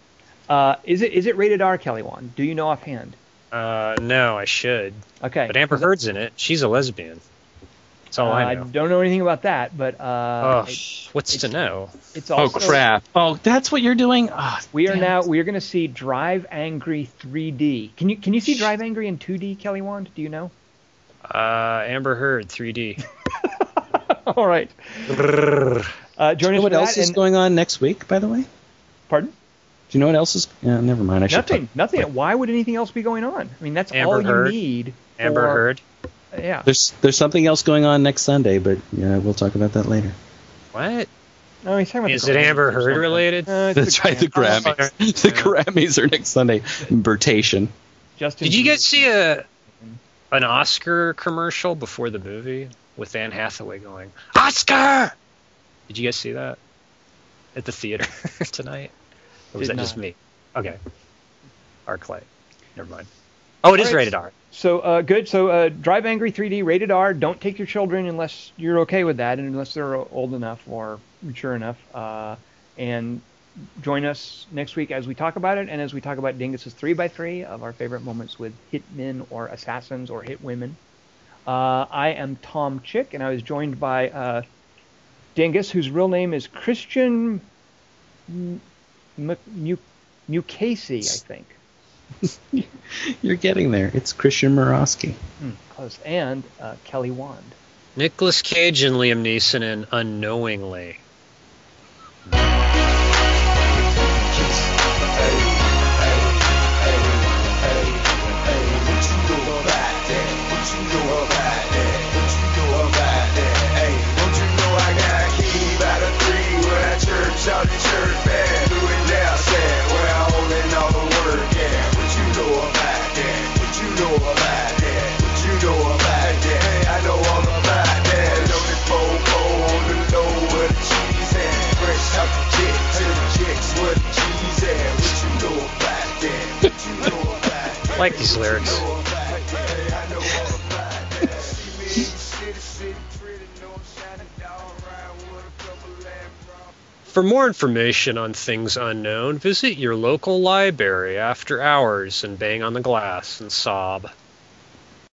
Uh, is it is it rated R, Kelly Wand? Do you know offhand? Uh, no, I should. Okay. But Amber Heard's in it. She's a lesbian. That's all Uh, I know. don't know anything about that, but uh, Oh, it- what's to know? it's Oh crap! Oh, that's what you're doing. Ah, we are now it. we are going to see Drive Angry 3D. Can you can you see Drive Angry in 2D, Kelly Wand? Do you know? Uh, Amber Heard, 3D. All right. Uh, join Do you know us what else is and- going on next week? By the way, Pardon? do you know what else is? Yeah, never mind. I should. Nothing. talk- Nothing. Why would anything else be going on? I mean, that's Amber all you Heard. need. Amber for- Heard. Yeah. There's there's something else going on next Sunday, but yeah, we'll talk about that later. What? No, he's talking about Is the it Amber or Heard related? Uh, it's That's right, the Grammys. Grammys. The Grammys are next Sunday. Bertation. Justin Did you guys see a an Oscar commercial before the movie with Anne Hathaway going Oscar? Did you guys see that at the theater tonight? Or was Did that just me? Okay. Arclight. Never mind. Oh, it is All right. rated R. So uh, good. So uh, Drive Angry 3D rated R. Don't take your children unless you're okay with that, and unless they're old enough or mature enough. Uh, and join us next week as we talk about it, and as we talk about Dingus's three by three of our favorite moments with hitmen or assassins or hit women. Uh, I am Tom Chick, and I was joined by uh, Dingus, whose real name is Christian Mukasey, I think. You're getting there. It's Christian Murawski. Hmm, close. And uh, Kelly Wand. Nicolas Cage and Liam Neeson in Unknowingly. Like these lyrics. For more information on things unknown, visit your local library after hours and bang on the glass and sob.